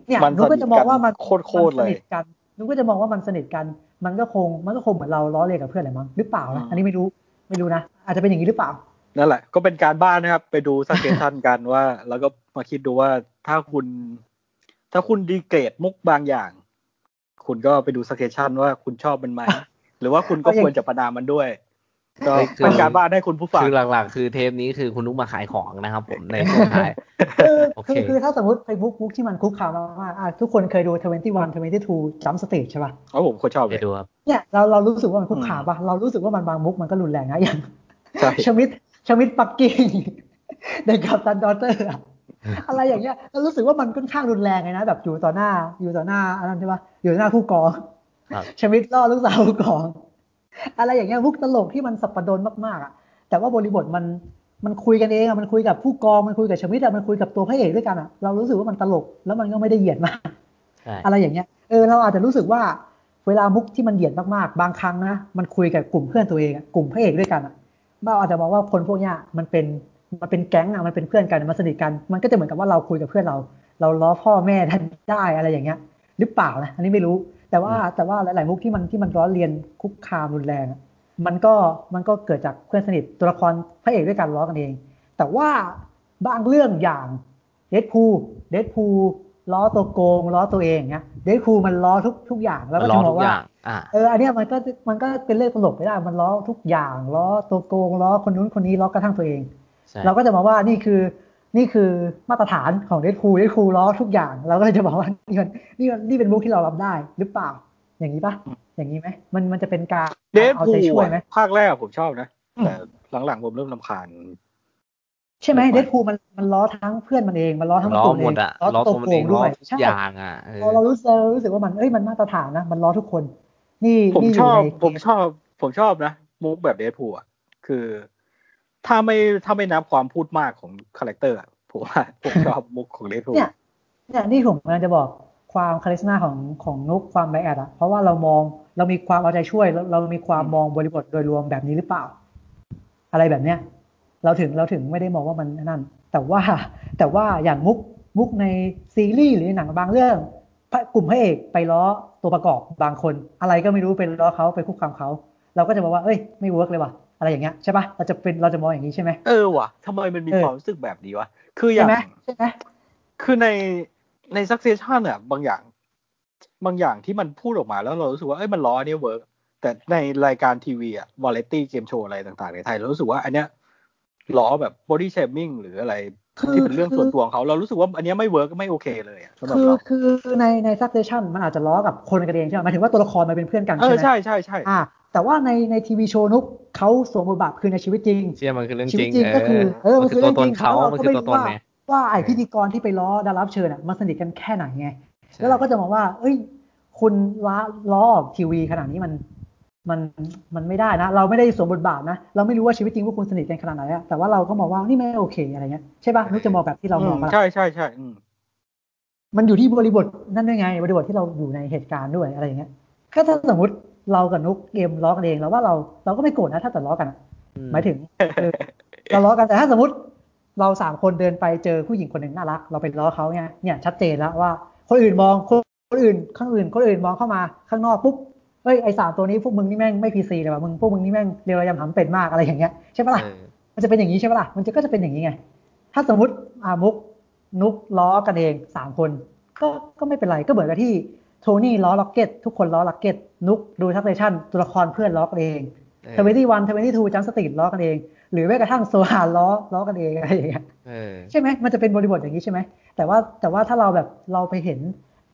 เนี่ยมันนุกก็จะมองว่ามันสนิทกันโคตรๆเลยมันสนิทกันนุกก็จะมองว่ามันสนิทกัน มันก็คงมันก็คงเหมือนเราล้อเลียนกับเพื่อนแหละมั้งหรือเปล่านะอันนี้ไม่รู้ไม่รู้นะอาจจะเป็นอย่างนี้หรือเปล่านั่นแหละ ก็เป็นการบ้านนะครับ ไปดูสังเกตทันกันว่า แล้วก็มาคิดดูว่าถ้าคุณ ถ้าคุณ degrade มุกบางอย่าง คุณก็ไปดูสเกชันว่าคุณชอบมันไหม หรือว่าคุณก็เอาอย่างควรจะประณามมันด้วย ก็เฮ้ยคือเป็นการบ้านให้คุณผู้ฟังคือหลักๆ คือเทปนี้คือคุณนุ๊กมาขายของนะครับผมในช่วงท้ายคือโอเคคือคือถ้าสมมติไปบุ๊กบุ๊กที่มันคุกคามมากๆอะทุกคนเคยดู 21 22 Jump Street ใช่ป่ะเพราะผมโคตรชอบเลไปยดูครับเนี่ยเราเรารู้สึกว่ามันคุกคามป่ะเรารู้สึกว่ามันบางมุกมันก็รุนแรงนะอย่างใช่ชมิดชมิดปักกิ่งในกับตันดอเตอร์อะอะไรอย่างเงี้ยเรารู้สึกว่ามันค่อนข้างรุนแรงเลยนะ แบบอยู่ต่อหน้าอยู่ต่อหน้าอันนั้นใช่ปะอยู่ต่อหน้าผู้กองครับ ชมิดล่อลูกสาวผู้กอง อะไรอย่างเงี้ยมุกตลกที่มันสับปะรดมากๆอะ แต่ว่าบริบทมันมันคุยกันเองอะมันคุยกับผู้กองมันคุยกับชมิดอะมันคุยกับตัวพระเอกด้วยกันอะเรารู้สึกว่ามันตลกแล้วมันก็ไม่ได้เหยียดมากใช่อะไรอย่างเงี้ยเออเราอาจจะรู้สึกว่าเวลามุกที่มันเหยียดมากๆ บางครั้งนะมันคุยกับกลุ่มเพื่อนตัวเองอะกลุ่มพระเอกด้วยกันอะเราอาจจะมองว่าคนพวกเนี้ยมันเป็นมันเป็นแก๊งอะมันเป็นเพื่อนกันมันสนิทกัน มันก็จะเหมือนกับว่าเราคุยกับเพื่อนเรา เราล้อพ่อแม่ท่านได้อะไรอย่างเงี้ย หรือเปล่านะอันนี้ไม่รู้ แต่ว่าแต่ว่าหลาย ๆ มุกที่มันที่มันร้อนเรียนคุกคามรุนแรงอะมันก็มันก็เกิดจากเพื่อนสนิทตัวละครพระเอกด้วยกันล้อกันเอง แต่ว่าบางเรื่องอย่างเดดพูเดดพูล้อตัวโกงล้อตัวเองเงี้ยเดดพูมันล้อทุกทุกอย่างแล้วก็ล้จะอมทุองกอว่าย่างอ่าเอออันเนี้ยมันก็มันก็เป็นเรื่องตลกไม่ได้มันล้อทุกอย่างล้อตัวโกงล้อคนนู้นคนนี้ล้อกระทั่งตัวเองใช่เราก็จะมองว่านี่คือ นี่คือมาตรฐานของเดดพูเดดพูล้อทุกอย่าง เราก็เลยจะบอกว่านี่มันนี่มันนี่เป็นมุกที่เรารับได้หรือเปล่า อย่างนี้ปะอย่างนี้ไหมมันมันจะเป็นการเดดเอาพูใจช่วยไหมภาคแรกผมชอบนะแต่หลังๆผมเริ่มลำคาญใช่ไหมไม่เดดพูมันมันล้อทั้งเพื่อนมันเอง มันล้อทั้งล้อตัวหเอมงดอะล้อล้อตัตัววมันโกเองงด้ล้อวยทุกใช่อย่างอะเออเราเรารู้สึกเรารู้สึกว่ามันเอ้ยมันมาตรฐานนะ มันล้อทุกคน นี่ผมนี่อชยู่อบในผมชอบ ผมชอบนะมุกแบบเดดพูอะคือ ถ้าไม่ถ้าไม่นับความพูดมากของคาแรคเตอร์อะผมว่าผมชอบมุกของเดดพูเนี่ยเนี่ยนี่ผมกำลังจะบอกความคาลิสมาของของนุกความไบแอดอะเพราะว่าเรามองเรามีความเอาใจช่วยเราเรามีความมองบริบทโดยรวมแบบนี้หรือเปล่า อะไรแบบเนี้ยเราถึงเราถึงไม่ได้มองว่ามันนั่น แต่ว่าแต่ว่าอย่างมุกมุกในซีรีส์หรือในหนังบางเรื่องพระกลุ่มพระเอกไปล้อตัวประกอบบางคน อะไรก็ไม่รู้ไปล้อเขาไปคุกคามเขา เราก็จะบอกว่าเอ้ยไม่ work เลยว่ะ อะไรอย่างเงี้ยใช่ปะเราจะเป็นเราจะมองอย่างนี้ใช่ไหมเออว่ะทำไมมันมีเออความรู้สึกแบบนี้วะคืออใช่ย่างไหมใช่ไหมคือในใน Succession อะบางอย่าง บางอย่างที่มันพูดออกมาแล้วเรารู้สึกว่าเอ้ยมันล้ออันนี้ workแต่ในรายการทีวีอะ variety game show อะไรต่างๆ ในไทยเรารู้สึกว่าอันเนี้ยล้อแบบ body shaming หรืออะไรคือที่เป็นเรื่องส่วนตัวของเขาเรารู้สึกว่าอันเนี้ยไม่ work ไม่โอเคเลยอะสำหรับคือเราคือในใน Succession มันอาจจะล้อกับคนกันเองใช่ไหมหมายถึงว่าตัวละครมันเป็นเพื่อนกันเอใช่อไหมใช่ใช่ใช่อ่า แต่ว่าในใน TV show นุกเขาสวมบทบาทคือในชีวิตจริงเชื่อมันคือเรื่องชีจวิริตงจริงก็คือเออมันคือตัวตนเขาแล้วมันก็คือไม่ตัวรู้ตนว่าไงว่าไอเออพิธีกรที่ไปล้อดารับเชิญอะมันสนิทกันแค่ไหนไงใช่แล้วเราก็จะมองว่า เอ้ย คุณล้อล้อออกทีวีขนาดนี้มันมันมันไม่ได้นะ เราไม่ได้สวมบทบาทนะ เราไม่รู้ว่าชีวิตจริงพวกคุณสนิทกันขนาดไหนอะแต่ว่าเราก็มองว่านี่ไม่โอเคอะไรเงี้ยใช่ป่ะนุกจะมองแบบที่เรามองอืมปะล่ะใช่ใช่ใช่อืมมันอยู่ที่บริบทนั่นด้วยไงบริบทที่เราอยู่ในเหตุการณ์ด้วยอะไรอย่างเงี้ยก็ถ้าสมมติ เรากับนุกเกมล้อกันเองเราว่าเราเราก็ไม่โกรธนะถ้าแต่ล้อกันอะอืหมายถึงเออเราล้อกันแต่ถ้าสมมติ เราสามคนเดินไปเจอผู้หญิงคนหนึ่งน่ารัก เราไปล้อเขาเนี่ยเนี่ยชัดเจนแล้วว่า คนอื่นมองคนคนอื่นข้างอื่นคนอื่นมองเข้ามาข้างนอกปุ๊บเฮ้ยไอสามตัวนี้พวกมึงนี่แม่งไม่ PC เลยว่ะมึงพวกมึงนี่แม่งเรียวระยำหำเป็ดมากอะไรอย่างเงี้ยใช่ปะล่ะเออมันจะเป็นอย่างนี้ใช่ปะล่ะมันจะก็จะเป็นอย่างนี้ไง ถ้าสมมติอามุกนุกล้อกันเองสามคนก็ก็ไม่เป็นไรก็เหมือนกับที่ Tony ล้อ Rocket ทุกคนล้อ Rocket นุกดู Succession ตัวละครเพื่อนล้อกันเองเออ Twenty-One Twenty-Two Jump Street ล้อกันเอง หรือแม้กระทั่งโซฮาล้อล้อกันเองอะไรอย่างเงี้ยเออใช่ไหมมันจะเป็นบริบทอย่างนี้ใช่ไหมแต่ว่าแต่ว่าถ้าเราแบบเราไปเห็น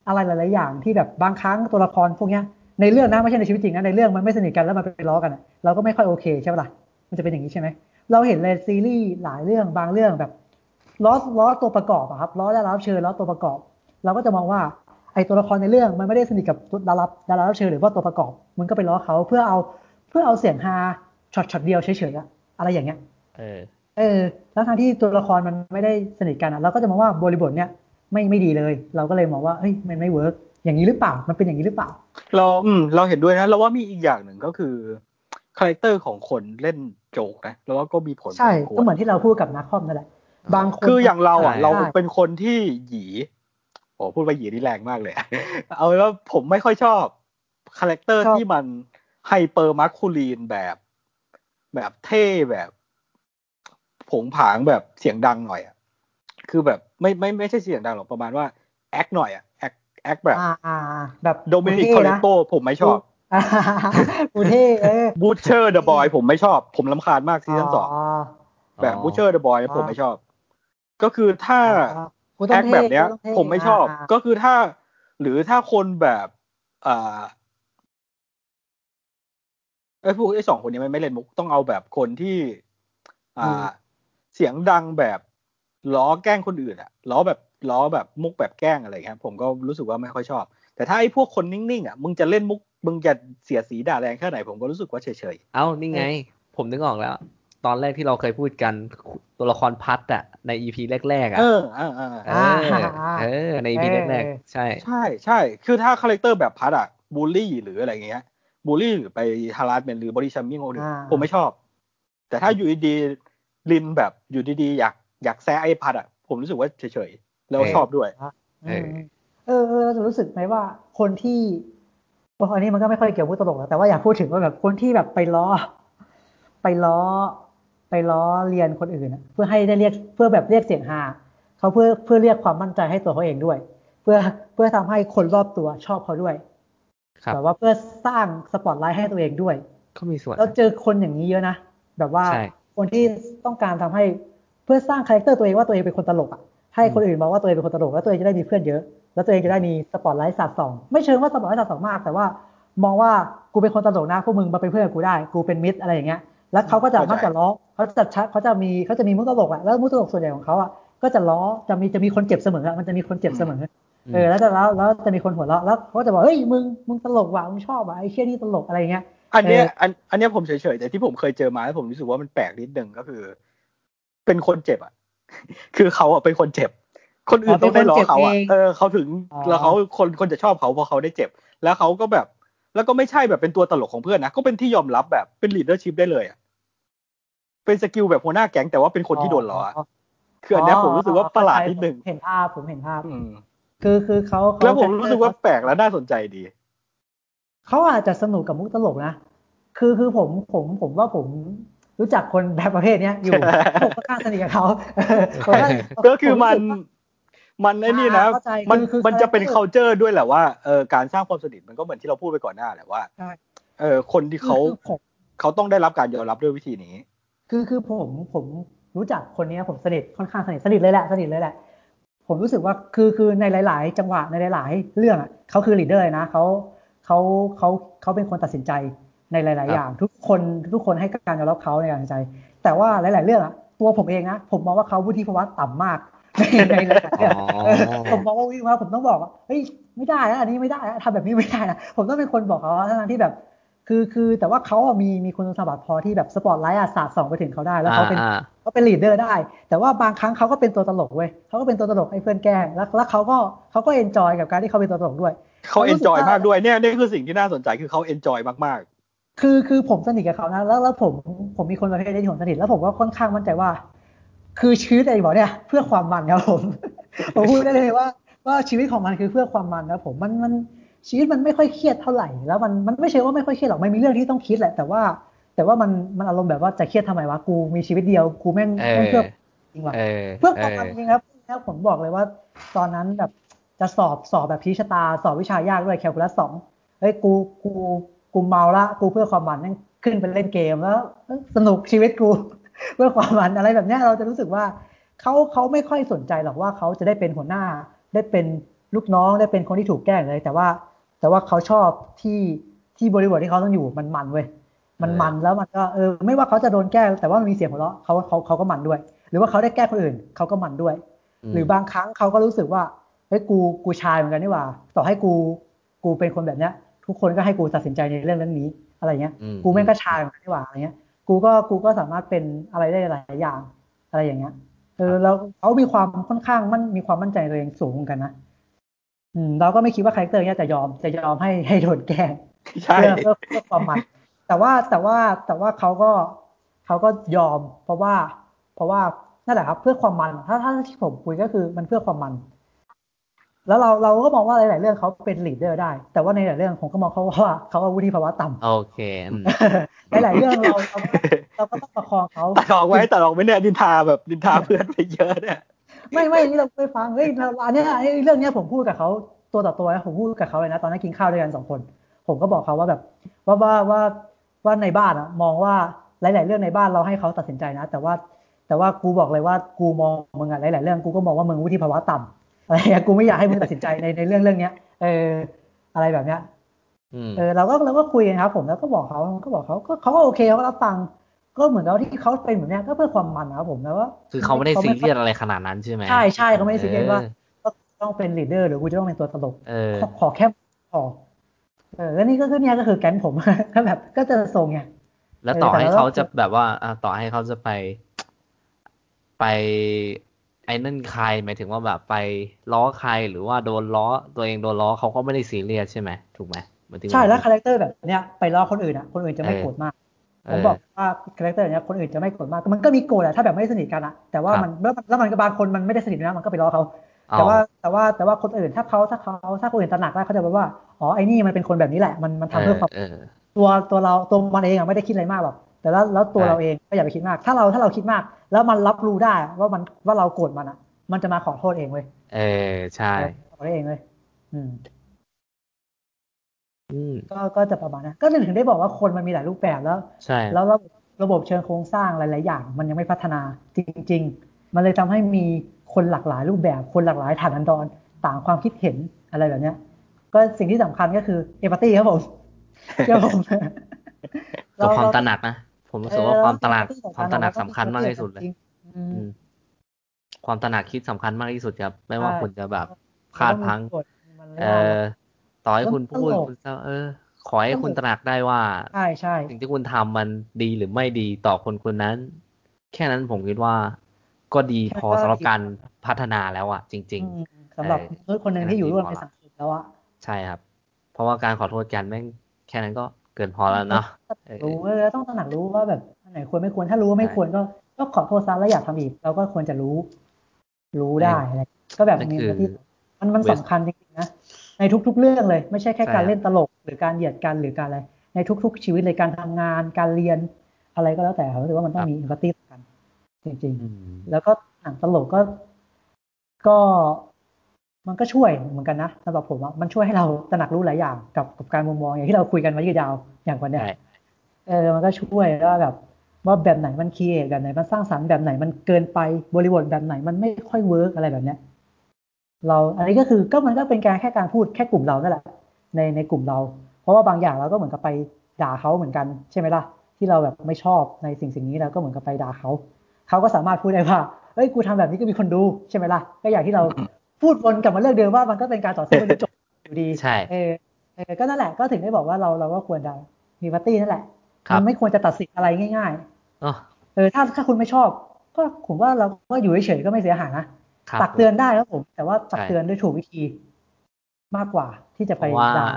อะไรหลาย ๆ อย่างที่แบบบางครั้งตัวละครพวกเนี้ยในเรื่องนะไม่ใช่ในชีวิตจริงนะในเรื่องมันไม่สนิทกันแล้วมันไปล้อกันอะเราก็ไม่ค่อยโอเคใช่ปะล่ะมันจะเป็นอย่างนี้ใช่ไหมเราเห็นในซีรีส์หลายเรื่องบางเรื่องแบบล้อล้อตัวประกอบอะครับล้อดารารับเชิญล้อตัวประกอบ เราก็จะมองว่า ไอตัวละครในเรื่องมันไม่ได้สนิทกับดาราดารารับเชิญหรือว่าตัวประกอบมันก็ไปล้อเขาเพื่อเอาเพื่อเอาเสียงฮาช็อตช็อตเดียวเฉยๆอะอะไรอย่างเงี้ยเออเออแล้วทางที่ตัวละครมันไม่ได้สนิทกันอะเราก็จะมองว่าบริบทเนี้ยไม่ไม่ดีเลย เราก็เลยมองว่าเฮ้ยมันไม่ work อย่างนี้หรือเปล่า มันเป็นอย่างนี้หรือเปล่า เราอืมเราเห็นด้วยนะ เราว่ามีอีกอย่างหนึ่งก็คือ character ของคนเล่นโจกนะแล้วว่าก็มีผลใช่พอสมควรก็เหมือนที่เราพูดกับนักคอมนั่นแหละบางคนคืออย่างเราอะใช่เราเป็นคนที่หยีโอ้ พูดว่าหยีนี่แรงมากเลยอะเอาเป็นว่าผมไม่ค่อยชอบ character ชอบที่มัน hypermasculine แบบ แบบเท่แบบ ผงผางแบบเสียงดังหน่อยอะคือแบบไม่ไม่ไม่ใช่เสียงดังหรอกประมาณว่าแอคหน่อยอะแอคแอคแบบอ่าอ่าอ่าแบบ Dominic Toretto ผมไม่ชอบอ่ากูเท่เออ Butcher The Boys ผมไม่ชอบ ผมรำคาญมาก season สองแบบอ๋อบูชเชอร์เดอะบอยผมไม่ชอบ ก็คือถ้ากูต้ แอองคเท่แบบเนี้ยกูต้องเท่ผมไม่ชอบาก็คือถ้า หรือถ้าคนแบบอ่าไอ้พวกไอ้สองคนนี้มันไม่เล่นมุกต้องเอาแบบคนที่ อ่า เสียงดังแบบล้อแกล้งคนอื่นอะล้อแบบล้อแบบมุกแบบแกล้งอะไรเงี้ยผมก็รู้สึกว่าไม่ค่อยชอบ แต่ถ้าไอ้พวกคนนิ่งๆอะมึงจะเล่นมุกมึงจะเสียสีด่าแรงแค่ไหนผมก็รู้สึกว่าเฉยเอ้านี่ไง ผมนึกออกแล้ว ตอนแรกที่เราเคยพูดกันตัวละครพัดอะใน EP แรกๆๆอะเออเออเออเออเออใน EP แรกๆใช่ ใช่ใช่คือถ้า character แบบพัดอะบูลลี่หรืออะไรเงี้ยบูลลี่หรือไป harassment หรือ body shaming คนอื่นอ่าผมไม่ชอบ แต่ถ้าอยู่ดีๆลินแบบอยู่ดีๆอยากอยากแซะไอ้พัดอะผมรู้สึกว่าเฉยๆแล้วเออชอบด้วยเออเออเออเราจะรู้สึกไหมว่าคนที่โอ้อันนี้มันก็ไม่ค่อยเกี่ยวกับมุกตลกแล้วแต่ว่าอยากพูดถึงว่าแบบคนที่แบบไปล้อ ไปล้อ ไปล้อเลียนคนอื่นอะเพื่อให้ได้เรียกเพื่อแบบเรียกเสียงฮาเขาเพื่อเพื่อเรียกความมั่นใจให้ตัวเขาเองด้วย เพื่อเพื่อทำให้คนรอบตัวชอบเขาด้วยครับแบบว่าเพื่อสร้างสปอตไลท์ให้ตัวเองด้วยเขามีส่วนเราเจอคนอย่างนี้เยอะนะแบบว่าใช่คนที่ต้องการทำให้เพื่อสร้าง character ตัวเองว่าตัวเองเป็นคนตลกอะให้คนอื่นมองว่าตัวเองเป็นคนตลกแล้วตัวเองจะได้มีเพื่อนเยอะ แล้วตัวเองจะได้มีสปอตไลท์สาดส่อง ไม่เชิงว่าสปอตไลท์สาดส่องมาก แต่ว่ามองว่ากูเป็นคนตลกนะพวกมึงมาเป็นเพื่อนกับกูได้ กูเป็นมิตรอะไรอย่างเงี้ย แล้วเขาก็จะเข้าใจมักจะล้อเขาจะชักเขาจะมีเขาจะมีมุกตลกอะแล้วมุกตลกส่วนใหญ่ของเขาอะก็จะล้อจะมีจะมีคนเจ็บเสมออะมันจะมีคนเจ็บเสมอเออแล้วจะแล้วแล้วจะมีคนหัวเราะแล้วเขาก็จะบอกเฮ้ยมึงมึงตลกว่ะมึงชอบว่ะไอ้เชี่ยนี่ตลกอะไรอย่างเงี้ยอันเนี้ยเอออันอันเนี้ยผมเฉยๆแต่ที่ผมเคยเจอมาแล้วผมรู้สึกว่ามันแปลกนิดนึงก็คือ เป็นคนเจ็บอะคือเขาอะเป็นคนเจ็บ คนอื่นต้องได้ล้อเขาอะเออเขาถึงแล้วเขาคนคนจะชอบเขาเพราะเขาได้เจ็บ แล้วเขาก็แบบ แล้วก็ไม่ใช่แบบเป็นตัวตลกของเพื่อนนะก็เป็นที่ยอมรับแบบเป็น leadership ได้เลยอะ เป็น skill แบบหัวหน้าแก๊งแต่ว่าเป็นคนที่โดนล้ออะคืออันเนี้ยผมรู้สึกว่าประหลาดนิดนึงเห็นภาพผมเห็นภาพอืมคือคือเขาเขาแล้วผมรู้สึกว่าแปลกและน่าสนใจดีเขาอาจจะสนุกกับมุกตลกนะคือคือผมผมผมว่าผมรู้จักคนแบบประเภทเนี้ยอยู่ผมก็ค่อนข้างสนิทกับเขาเออผมว่าก็คือมันผรู้สึกว่ามันไอ้นี่นะเข้าใจมันคือคือมันจะเป็น character culture ด้วยแหละว่าเออการสร้างความสนิทมันก็เหมือนที่เราพูดไปก่อนหน้าแหละว่าใช่เออคนที่เขาคือผมเขาต้องได้รับการยอมรับด้วยวิธีนี้ คือคือผมผมรู้จักคนเนี้ยผมสนิทค่อนข้างสนิทสนิทเลยแหละสนิทเลยแหละ ผมรู้สึกว่าคือคือในหลาย ๆ จังหวะในหลาย ๆ เรื่องอะเขาคือ leader เลยนะเขาเขาเขาเขาเป็นคนตัดสินใจในหลายครับๆอย่าง ทุกคนทุกคนให้การยอมรับเขาในการตัดสินใจ แต่ว่าหลาย ๆ เรื่องอะตัวผมเองนะผมมองว่าเขาวุฒิภาวะต่ำมากในในหลายๆเรื่องอ๋อเออผมมองว่าวุฒิภาวะผมต้องบอกว่าเฮ้ยไม่ได้นะอันนี้ไม่ได้นะทำแบบนี้ไม่ได้นะผมต้องเป็นคนบอกเขาทั้งๆที่แบบ คือคือแต่ว่าเขาอะมีมีคุณสมบัติพอที่แบบสปอตไลท์อะสาดส่องไปถึงเขาได้แล้วเขาเป็นอ่าเขาเป็น leader ได้ แต่ว่าบางครั้งเขาก็เป็นตัวตลกเว้ยเขาก็เป็นตัวตลกให้เพื่อนแกล้งแล้วแล้วเขาก็เขาก็ enjoy กับการที่เขาเป็นตัวตลกด้วยเขาเขารู้เอนสึก enjoy ว่ามากด้วยเนี่ยนี่คือสิ่งที่น่าสนใจคือเขา enjoyมากคือคือผมสนิทกับเขานะแล้วแล้วผมผมมีคนประเภทนี้ที่ผมสนิทแล้วผมก็ค่อนข้างมั่นใจว่า คือชีวิตไอ้บอกเนี่ย เพื่อความมันครับผมผมพูดได้เลยว่า ว่าชีวิตของมันคือเพื่อความมันนะผมมันมัน ชีวิตมันไม่ค่อยเครียดเท่าไหร่ แล้วมันมันไม่ใช่ว่าไม่ค่อยเครียดหรอกมันมีเรื่องที่ต้องคิดแหละ แต่ว่า แต่ว่ามันมันอารมณ์แบบว่าจะเครียดทำไมวะกูมีชีวิตเดียวกูแม่งเอแม่งอเพื่อจริงว่ะเออเพื่อความมันจริงครับแล้วผมบอกเลยว่า ตอนนั้นแบบจะสอบสอบแบบพีชะตา สอบวิชายากด้วยแคลคูลัสสองเฮ้ยกูกูกูเมาละกูเพื่อความมันนั่งขึ้นไปเล่นเกมแล้วเอ้ยสนุกชีวิตกูเพื่อความมันอะไรแบบเนี้ยเราจะรู้สึกว่าเขาเขาไม่ค่อยสนใจหรอกว่าเขาจะได้เป็นหัวหน้าได้เป็นลูกน้องได้เป็นคนที่ถูกแกล้งเลย แต่ว่า แต่ว่าเขาชอบที่ที่บริบทที่เขาต้องอยู่มันมันเว้ยมันมันแล้วมันก็เออไม่ว่าเขาจะโดนแกล้งแต่ว่ามันมีเสียงหัวเราะเขาเขาเขาก็มันด้วย หรือว่าเขาได้แกล้งคนอื่นเขาก็มันด้วย หรือบางครั้งเขาก็รู้สึกว่าเฮ้ยกูกู shine เหมือนกันนี่หว่า ต่อให้กูกูเป็นคนแบบเนี้ย ทุกคนก็ให้กูตัดสินใจในเรื่องเรื่องนี้อะไรเงี้ยอืมกูแม่งก็ shine เหมือนกันนี่หว่าอะไรเงี้ย กูก็กูก็สามารถเป็นอะไรได้หลายอย่างอะไรอย่างเงี้ยเออแล้วเขามีความค่อนข้างมันมีความมั่นใจในตัวเองสูงเหมือนกันนะอืม เราก็ไม่คิดว่า character เนี้ยจะยอมจะยอมให้ให้โดนแกล้งๆใช่เพื่อเพื่อเพื่อความมันแต่ว่าแต่ว่าแต่ว่าเขาก็เขาก็ยอม เพราะว่า เพราะว่านั่นแหละครับเพื่อความมัน ถ้าถ้าที่ผมคุยก็คือมันเพื่อความมัน แล้วเราเราก็มองว่าหลาย ๆ เรื่องเขาเป็น leader ได้ แต่ว่าในหลายเรื่องผมก็มองเขาว่าเขาอาวุธิภาวะต่ำโอเคอืมหลายๆเรื่องเราเราก็เราก็ต้องประคองเขาตัดออกไว้ตัดออกไว้เนี่ยนินทาแบบนินทาเพื่อนไปเยอะเนี่ย ไม่ไม่นี่เราไปฟังเฮ้ยเราอันเนี้ยไอ้เรื่องเนี้ยผมพูดกับเขาตัวต่อตัวนะผมพูดกับเขาเลยนะตอนนั้นกินข้าวด้วยกันสองคน ผมก็บอกเขาว่าแบบว่าว่าว่าว่าในบ้านอะมองว่าหลาย ๆ เรื่องในบ้านเราให้เขาตัดสินใจนะ แต่ว่าแต่ว่ากูบอกเลยว่ากูมองมึงอะหลาย ๆ เรื่องกูก็มองว่ามึงวุฒิภาวะต่ำอะไรเงี้ยกูไม่อยากให้มึงตัดสินใจในในเรื่องเรื่องเนี้ยเอออะไรแบบเนี้ยอืมเออเราก็เราก็คุยกันครับ ผมแล้วก็บอกเขาก็บอกเขาก็เขาก็โอเคเขาก็รับฟัง ก็เหมือนกับที่เขาเป็นแบบเนี้ยก็เพื่อความมันนะครับผมนะว่า คือเขาไม่ได้ซีเรียสอะไรขนาดนั้นใช่ไหมใช่ใช่เขาไม่ได้ซีเรียสว่าต้องเป็น leader หรือกูจะต้องเป็นตัวตลกเออขอขอแค่พอเออแล้วนี่ก็คือเนี่ยก็คือแก๊งผมก็แบบก็จะทรงไงแล้วต่อเออแต่ให้เราเขาจะแบบว่าอ่าต่อให้เขาจะไป ไปไอ้นั่นใครหมายถึงว่าแบบไปล้อใครหรือว่าโดนล้อตัวเองโดนล้อเขาก็ไม่ได้ซีเรียสใช่ไหมถูกไหมหมายถึงใช่แล้วคาแรคเตอร์แบบเนี้ยไปล้อคนอื่นอะคนอื่นจะไม่โกรธมากเอ ผมบอกว่า character เนี้ยคนอื่นจะไม่โกรธมากมันก็มีโกรธแหละถ้าแบบไม่ได้สนิทกันอะแต่ว่าครับมันแล้วมันแล้วมันก็บางคนมันไม่ได้สนิทนะมันก็ไปล้อเขาอ๋อแต่ว่าแต่ว่าแต่ว่าคนอื่นถ้าเขาถ้าเขาถ้าคนอื่นตระหนักได้เขาจะแบบว่าอ๋อไอ้นี่มันเป็นคนแบบนี้แหละมันมันทำเพื่อความเออตัวตัวเราตัวมันเองอะไม่ได้คิดอะไรมากหรอกแต่แล้วแล้วตัวใช่เราเองก็อย่าไปคิดมาก ถ้าเราถ้าเราคิดมาก แล้วมันรับรู้ได้ว่ามันว่าเราโกรธมันอะมันจะมาขอโทษเองเว้ยเออใช่ขอโทษเองเลยอืมอืม ก็ก็จะประมาณนั้นก็ถึงได้บอกว่าคนมันมีหลายรูปแบบแล้วใช่แล้วระบบระบบเชิงโครงสร้างหลาย ๆ อย่าง มันยังไม่พัฒนาจริง ๆ มันเลยทำให้มีคนหลากหลายรูปแบบ คนหลากหลายฐานันดรต่างความคิดเห็นอะไรแบบเนี้ย ก็สิ่งที่สำคัญก็คือเอมพัตตีครับผมเชื่อผมกับความตระหนักนะผมรู้สึกว่าเออความตระหนักเออความตระหนักสำคัญมากที่สุดเลยจริงๆอืมอืมความตระหนักคิดสำคัญมากที่สุดครับ ไม่ว่าใช่คุณจะแบบพลาดพลังมันต้องมีกฎมันเออ ต่อให้คุณพูดตลกคุณจะเออ ขอให้คุณตระหนักได้ว่า ใช่ใช่สิ่งที่คุณทำมันดีหรือไม่ดีต่อคนคนนั้น แค่นั้นผมคิดว่า ก็ดีพอสำหรับการพัฒนาแล้วอะจริงอืมสำหรับมนุษย์คนหนึ่งที่อยู่ร่วมในสังคมแล้วอะๆใช่ครับ เพราะว่าการขอโทษกันแม่งแค่นั้นก็เกินพอแล้วเนาะเออรู้แล้วต้องตระหนักรู้ว่าแบบอันไหนควรไม่ควรถ้ารู้ว่าไม่ใช่ควรก็ก็ขอโทษซะแล้วอยากทำอีกเราก็ควรจะรู้ รู้ได้อะไรก็แบบนั่นมีคือที่มันมัน West สำคัญจริงๆนะ ในทุก ๆ เรื่องเลย ไม่ใช่แค่ใช่การครับเล่นตลก หรือการเหยียดกันหรือการอะไร ในทุก ๆ ชีวิตเลยการทำงานการเรียนอะไรก็แล้วแต่ผมรู้สึกว่ามันต้องมีอิมพัตตีกัน จริงอืมๆแล้วก็หนังตลกก็ ก็มันก็ช่วยเหมือนกันนะสำหรับผมอะมันช่วยให้เราตระหนักรู้หลายอย่างกับกับการมุมมองอย่างที่เราคุยกันมายืดยาวอย่างวันเนี้ยใช่เออมันก็ช่วยว่าแบบว่าแบบไหนมัน create แบบไหนมันสร้างสรรค์แบบไหนมันเกินไปบริบทแบบไหนมันไม่ค่อยเวิร์กอะไรแบบเนี้ย เราอันนี้ก็คือก็มันก็เป็นการแค่การพูดแค่กลุ่มเรานั่นแหละในในกลุ่มเรา เพราะว่าบางอย่างเราก็เหมือนกับไปด่าเขาเหมือนกันใช่ไหมล่ะที่เราแบบไม่ชอบในสิ่งสิ่งนี้เราก็เหมือนกับไปด่าเขาเขาก็สามารถพูดได้ว่าเฮ้ยกูทำแบบนี้ก็มีคนดูใช่ไหมล่ะก็อย่างที่เราพูดวนกลับมาเรื่องเดิมว่ามันก็เป็นการต่อสู้ไม่จบอยู่ดีใช่เออเออก็นั่นแหละก็ถึงได้บอกว่าเราเราก็ควรจะมีปาร์ตี้นั่นแหละครับมันไม่ควรจะตัดสินอะไรง่ายอ๋อๆเออถ้าถ้าคุณไม่ชอบ ก็ผมว่าเราก็อยู่เฉยๆก็ไม่เสียหายนะครับ ตักเตือนได้ครับผม แต่ว่าตักใช่เตือนด้วยถูกวิธีมากกว่าที่จะไปเพราะว่าด่า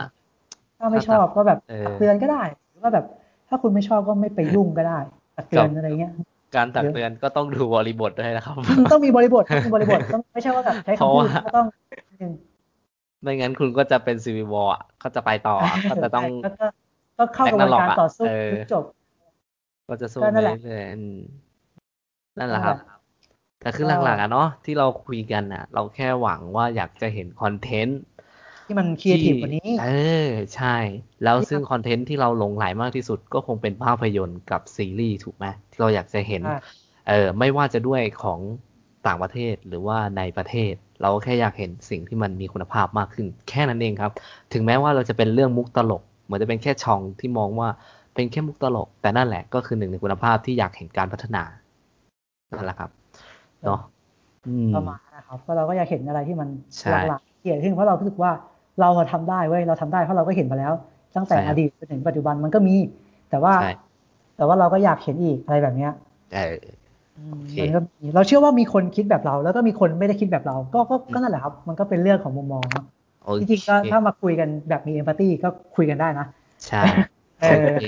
ถ้าไม่ชอบก็แบบเออตักเตือนก็ได้ หรือว่าแบบ ถ้าคุณไม่ชอบก็ไม่ไปยุ่งก็ได้ตักเตือนครับอะไรเงี้ยการตักเตือนก็ต้องดูบริบทด้วยนะครับอืมต้องมีบริบทต้องมีบริบทต้องไม่ใช่ว่าแบบใช้เพราะคำพูดว่าก็ต้องหนึ่งไม่งั้นคุณก็จะเป็น Civil War อะก็จะไปต่ออะก็จะต้องก็ก็ก็เข้ากระบวนการ Ragnarok อะต่อสู้เออจนจบ ก็จะสู้ก็ไปนั่นแหละเรื่อยๆอืมนั่นแหละครับนั่น แหละแต่คือก็หลักๆอะเนาะที่เราคุยกันอะเราแค่หวังว่าอยากจะเห็นคอนเทนต์ที่มันครีเอทีฟกว่านี้ เออ ใช่ แล้วที่ซึ่งคอนเทนต์ที่เราหลงไหลมากที่สุดก็คงเป็นภาพยนตร์กับซีรีส์ถูกไหมที่เราอยากจะเห็นใช่เออ ไม่ว่าจะด้วยของต่างประเทศหรือว่าในประเทศ เราก็แค่อยากเห็นสิ่งที่มันมีคุณภาพมากขึ้น แค่นั้นเองครับ ถึงแม้ว่าเราจะเป็นเรื่องมุกตลกเหมือนจะเป็นแค่ช่องที่มองว่าเป็นแค่มุกตลก แต่นั่นแหละก็คือหนึ่งในคุณภาพที่อยากเห็นการพัฒนานั่นแหละครับ เนาะอืมประมาณนะครับก็เราก็อยากเห็นอะไรที่มันใช่หลากหลายเกียรขึ้นเพราะเรารู้สึกว่าเราอะทำได้เว้ยเราทำได้เพราะเราก็เห็นมาแล้ว ตั้งแต่ใช่ครัอบดีตจนถึงปัจจุบันมันก็มี แต่ว่าใช่แต่ว่าเราก็อยากเห็นอีกอะไรแบบเนี้ยเอออืมโอเคมันก็มีเราเชื่อว่ามีคนคิดแบบเรา แล้วก็มีคนไม่ได้คิดแบบเรา ก็ก็ก็นั่นแหละครับ มันก็เป็นเรื่องของมุมมองเนอะโอเคริงๆก็ถ้ามาคุยกันแบบมี empathy ก็คุยกันได้นะใช่เออโอเค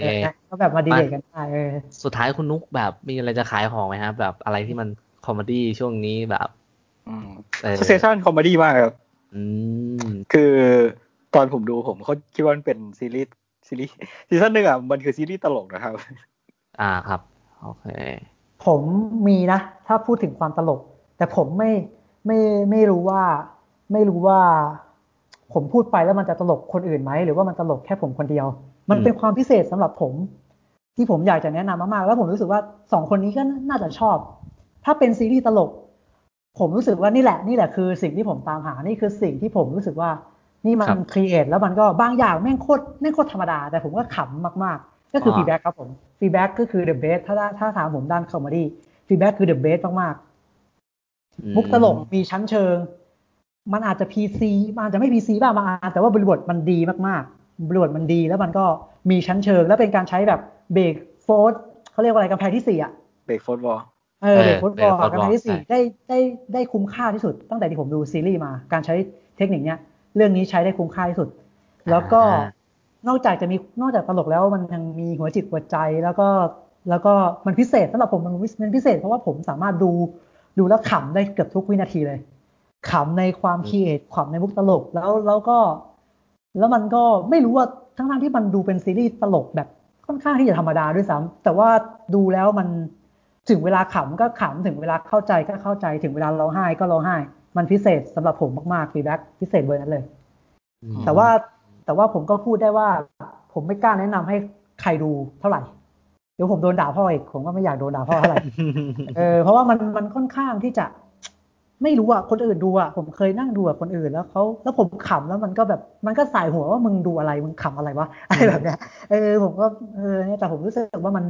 ก็แบบมาดีเบตกันได้เออสุดท้ายคุณนุกแบบมีอะไรจะขายของไหมครับแบบอะไรที่มัน comedy ช่วงนี้แบบอืมเออเซสชั่น comedy มากครับอืมคือตอนผมดูผมเขาคิดว่ามันเป็นซีรีส์ซีรีส์ซีซั่นหนึ่งอะมันคือซีรีส์ตลกนะครับ อ่าครับโอเคผมมีนะ ถ้าพูดถึงความตลก แต่ผมไม่ไม่ไม่รู้ว่า ไม่รู้ว่า ผมพูดไปแล้วมันจะตลกคนอื่นไหม หรือว่ามันตลกแค่ผมคนเดียว มันอืมเป็นความพิเศษสำหรับผม ที่ผมอยากจะแนะนำมากๆ แล้วผมรู้สึกว่าสองคนนี้ก็น่าจะชอบ ถ้าเป็นซีรีส์ตลก ผมรู้สึกว่านี่แหละ นี่แหละคือสิ่งที่ผมตามหานี่คือสิ่งที่ผมรู้สึกว่า นี่มันครับ create แล้วมันก็บางอย่างแม่งโคตรแม่งโคตรธรรมดา แต่ผมก็ขำมากๆ ก็คืออ่า Fleabag ครับผม Fleabag ก็คือ the best ถ้าถ้าถามผมด้าน comedy Fleabag คือ the best มากๆมุกตลกมีชั้นเชิง มันอาจจะ PC มันอาจจะไม่ PC บ้างบางอันแต่ว่าบริบทมันดีมากๆบริบทมันดีแล้วมันก็มีชั้นเชิง แล้วเป็นการใช้แบบ break fourth เขาเรียกว่าอะไรกำแพงที่สี่อะ break fourth wall เออ break fourth wall กำแพงที่สี่ได้ได้ได้คุ้มค่าที่สุด ตั้งแต่ที่ผมดูซีรีส์มาการใช้เทคนิคเนี้ยเรื่องนี้ใช้ได้คุ้มค่าที่สุด แล้วก็นอกจากจะมีนอกจากตลกแล้วมันยังมีหัวจิตหัวใจแล้วก็แล้วก็มันพิเศษสำหรับผมมันมันพิเศษเพราะว่าผมสามารถดูดูแล้วขำได้เกือบทุกวินาทีเลยขำในความคิดขำในมุกตลกแล้วแล้วก็ แล้วมันก็ไม่รู้ว่าทั้งทั้งที่มันดูเป็นซีรีส์ตลกแบบค่อนข้างที่จะธรรมดาด้วยซ้ำแต่ว่าดูแล้วมัน ถึงเวลาขำก็ขำถึงเวลาเข้าใจก็เข้าใจถึงเวลาร้องไห้ก็ร้องไห้ มันพิเศษสำหรับผมมากๆฟีแบ็กพิเศษเบอร์นั้นเลย แต่ว่าแต่ว่าผมก็พูดได้ว่า ผมไม่กล้าแนะนำให้ใครดูเท่าไหร่ เดี๋ยวผมโดนด่าพ่ออีกผมก็ไม่อยากโดนด่าพ่อเท่าไหร่เออเพราะว่ามันมันค่อนข้างที่จะไม่รู้อะคนอื่นดูอะผมเคยนั่งดูอะคนอื่นแล้วเขาแล้วผมขำแล้วมันก็แบบมันก็สายหัวว่ามึงดูอะไรมึงขำอะไรวะอะไรแบบเนี้ยเออผมก็เออเนี่ยแต่ผมรู้สึกว่ามัน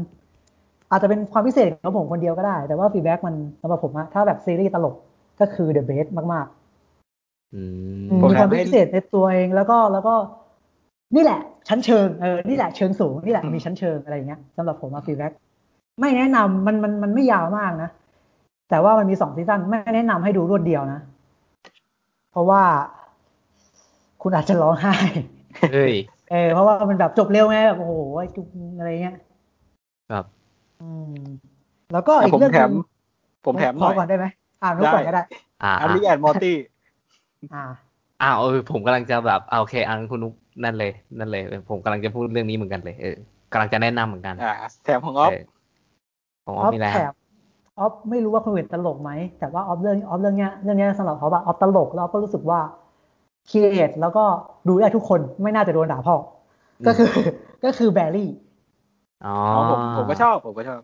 อาจจะเป็นความพิเศษของผมคนเดียวก็ได้ แต่ว่า Fleabag มันสำหรับผมอะถ้าแบบซีรีส์ตลกก็คือ the best มากๆมีความพิเศษในตัวเองแล้วก็แล้วก็ นี่แหละ ชั้นเชิงเออนี่แหละเชิงสูงนี่แหละมีชั้นเชิงอะไรเงี้ยสำหรับผมอะ Fleabag ไม่แนะนำมันมันมันไม่ยาวมากนะ แต่ว่ามันมีสองซีซั่นไม่แนะนำให้ดูรวดเดียวนะ เพราะว่าคุณอาจจะร้องไห้เฮ้ยเออเพราะว่ามันแบบจบเร็วไงแบบโอ้โหจุกอะไรเงี้ย ครับ อืมแล้วก็อีกผมเรื่องแถนึมงผมแถมหน่อยขก่อนได้ไหมอ่านนุกก่อนก็ได้อ่าอาริแอนมอร์ตี้อ่าอ้าวเออผมกำลังจะแบบอ่าโอเคอันคุณนุกนั่นเลย นั่นเลย ผมกำลังจะพูดเรื่องนี้เหมือนกันเลยเออกำลังจะแนะนำเหมือนกันอ่าแถมของออฟเออของออออฟฟมีอะไรแถฮะบออฟไม่รู้ว่าคนอื่นตลกไหม แต่ว่าออฟเรื่องออฟเรื่องเนี้ยเรื่องเนี้ยสำหรับเขาแบบออฟตลกแล้วออฟก็รู้สึกว่าคีเอทแล้วก็ดูได้ทุกคนไม่น่าจะโดนด่าพ่ออก็คือก็คือแบร์รี่ อ๋อผมผมก็ชอบผมก็ชอบ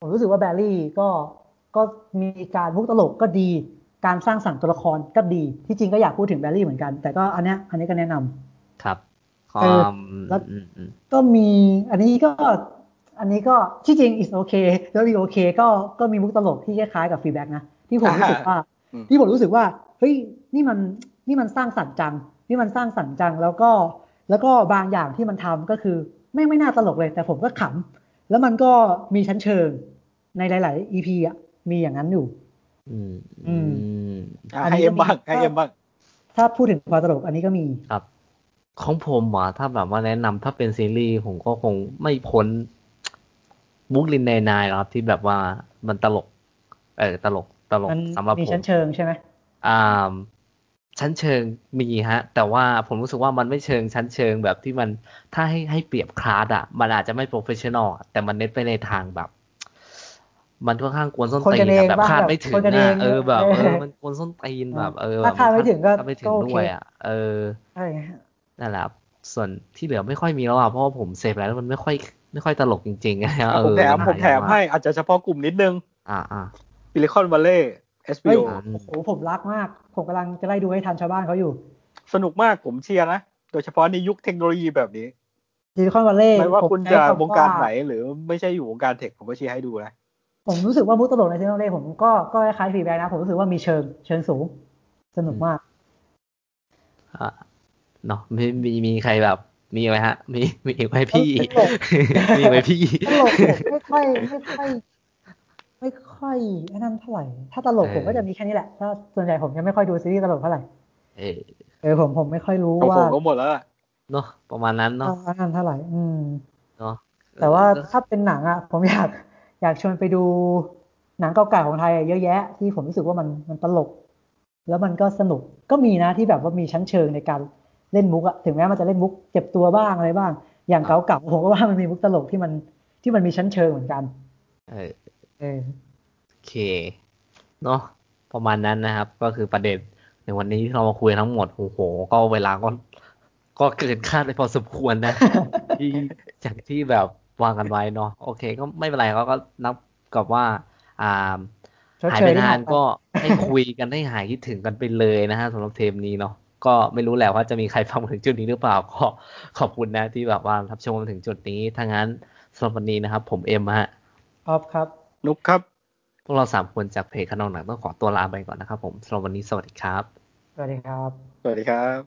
ผมรู้สึกว่าแบร์รี่ก็ก็มีการมุกตลกก็ดี การสร้างสรรค์ตัวละครก็ดี ที่จริงก็อยากพูดถึงแบร์รี่เหมือนกัน แต่ก็อันเนี้ยอันนี้ก็แนะนำครับคเอวาอมแล้วอืมอืมก็มีอันนี้ก็อันนี้ก็ที่จริง is okay แล้ว is okay ก็ก็มีมุกตลกที่คล้ายๆกับฟีดแบ็กนะ ที่ผมรู้สึกว่าอืมที่ผมรู้สึกว่าเฮ้ยนี่มันนี่มันสร้างสรรค์จัง นี่มันสร้างสรรค์จังแล้วก็ แล้วก็บางอย่างที่มันทำก็คือ ไม่ไม่น่าตลกเลย แต่ผมก็ขำแล้วมันก็มีชั้นเชิงในหลาย ๆ EP อะมีอย่างนั้นอยู่ อืมอือืมมอะอันนี้ให้เอ็มก็มีบ้างให้เอ็มบ้างถ้าพูดถึงความตลกอันนี้ก็มีครับ ของผมอะถ้าแบบว่าแนะนำถ้าเป็นซีรีส์ผมก็คงไม่พ้นบุ๊กลินในนายหรอกครับที่แบบว่ามันตลก เออตลกตลกมันสำหรับมีผมชั้นเชิงใช่ไหมอ่า ชั้นเชิงมีฮะ แต่ว่าผมรู้สึกว่ามันไม่เชิงชั้นเชิงแบบที่มันถ้าให้ให้เปรียบคลาสอะมันอาจจะไม่โปรเฟชชั่นอลแต่มันเน้นไปในทางแบบ มันค่อนข้างกวนส้นคนตีกันนเองอะแบบบ้างคาดแบบไม่ถึงคนกันเออะงเออแบบเอเอออมันกวนส้นตีนแบบเออถ้าคาดไม่ถึงก็คาดไม่ถึงก็โอเคด้วยอะเออใช่นั่นแหละครับส่วนที่เหลือไม่ค่อยมีแล้วอะเพราะว่าผมเสพแล้วมันไม่ค่อยไม่ค่อยตลกจริงๆนะเอผมอแถมนผมแถมหายากให้อาจจะเฉพาะกลุ่มนิดนึง อ่าอ่าซิลิคอนวัลเลย์เฮ้ย HBO โอ้โหผมรักมาก ผมกำลังจะไล่ดูให้ทันชาวบ้านเขาอยู่ สนุกมากผมเชียร์นะ โดยเฉพาะในยุคเทคโนโลยีแบบนี้ Silicon Valley ไม่ว่าผมคุณใช้จะคำวงการไหนหรือไม่ใช่อยู่วงการ tech ผมก็เชียร์ให้ดูนะ ผมรู้สึกว่ามุกตลกใน Silicon Valley ผมก็ก็คล้ายๆ Fleabag นะ ผมรู้สึกว่ามีชั้นเชิงสูง สนุกมากอ่าเนาะมีมีมีใครแบบมีไหมฮะ มีมีอีกไหมพี่ตลกมีไหมพี่ตลกผมไม่ค่อยไม่ค่อย ไม่ค่อยไอ้นั่นเท่าไหร่ ถ้าตลกเออผมก็จะมีแค่นี้แหละ ถ้าส่วนใหญ่ผมจะไม่ค่อยดูซีรีส์ตลกเท่าไหร่ เออเออผมผมไม่ค่อยรู้ของว่าผมก็หมดแล้วล่ะเนาะประมาณนั้นเนาะไอ้นั่นเท่าไหร่ อืมเนาะแต่ว่าเออถ้าเป็นหนังอะ ผมอยากอยากชวนไปดูหนังเก่าๆของไทยอะเยอะแยะ ที่ผมรู้สึกว่ามันมันตลก แล้วมันก็สนุกก็มีนะที่แบบว่ามีชั้นเชิงในการเล่นมุกอะถึงแม้มันจะเล่นมุกเจ็บตัวบ้างอะไรบ้าง อย่างเก่าๆผมก็ว่ามันมีมุกตลกที่มันที่มันมีชั้นเชิงเหมือนกัน เออเออ โอเค เนาะประมาณนั้นนะครับ ก็คือประเด็นในวันนี้ที่เรามาคุยทั้งหมดโอ้โห ก็เวลาก็ก็เกินคาดไปพอสมควรนะที่จากที่แบบวางกันไว้เนาะโอเค ก็ไม่เป็นไรเขาก็นับกับว่า อ่าชดหายเชไปยที่นาผ่านนไปก็ให้คุยกันให้หายคิดถึงกันไปเลยนะฮะสำหรับเทปนี้เนาะก็ไม่รู้แหละว่าจะมีใครฟังมาถึงจุดนี้หรือเปล่าก็ขอบคุณนะที่แบบว่ารับชมมาถึงจุดนี้ถ้างั้นสำหรับวันนี้นะครับ ผมเอ็มฮะออฟครับ นุกครับ พวกเราสามคนจากเพจขนองหนังต้องขอตัวลาไปก่อนนะครับผมสำหรับวันนี้สวัสดีครับ สวัสดีครับ สวัสดีครับ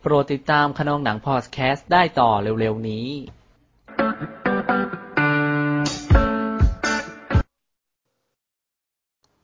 โปรดติดตามขนองหนังพอดแคสต์ได้ต่อเร็วๆนี้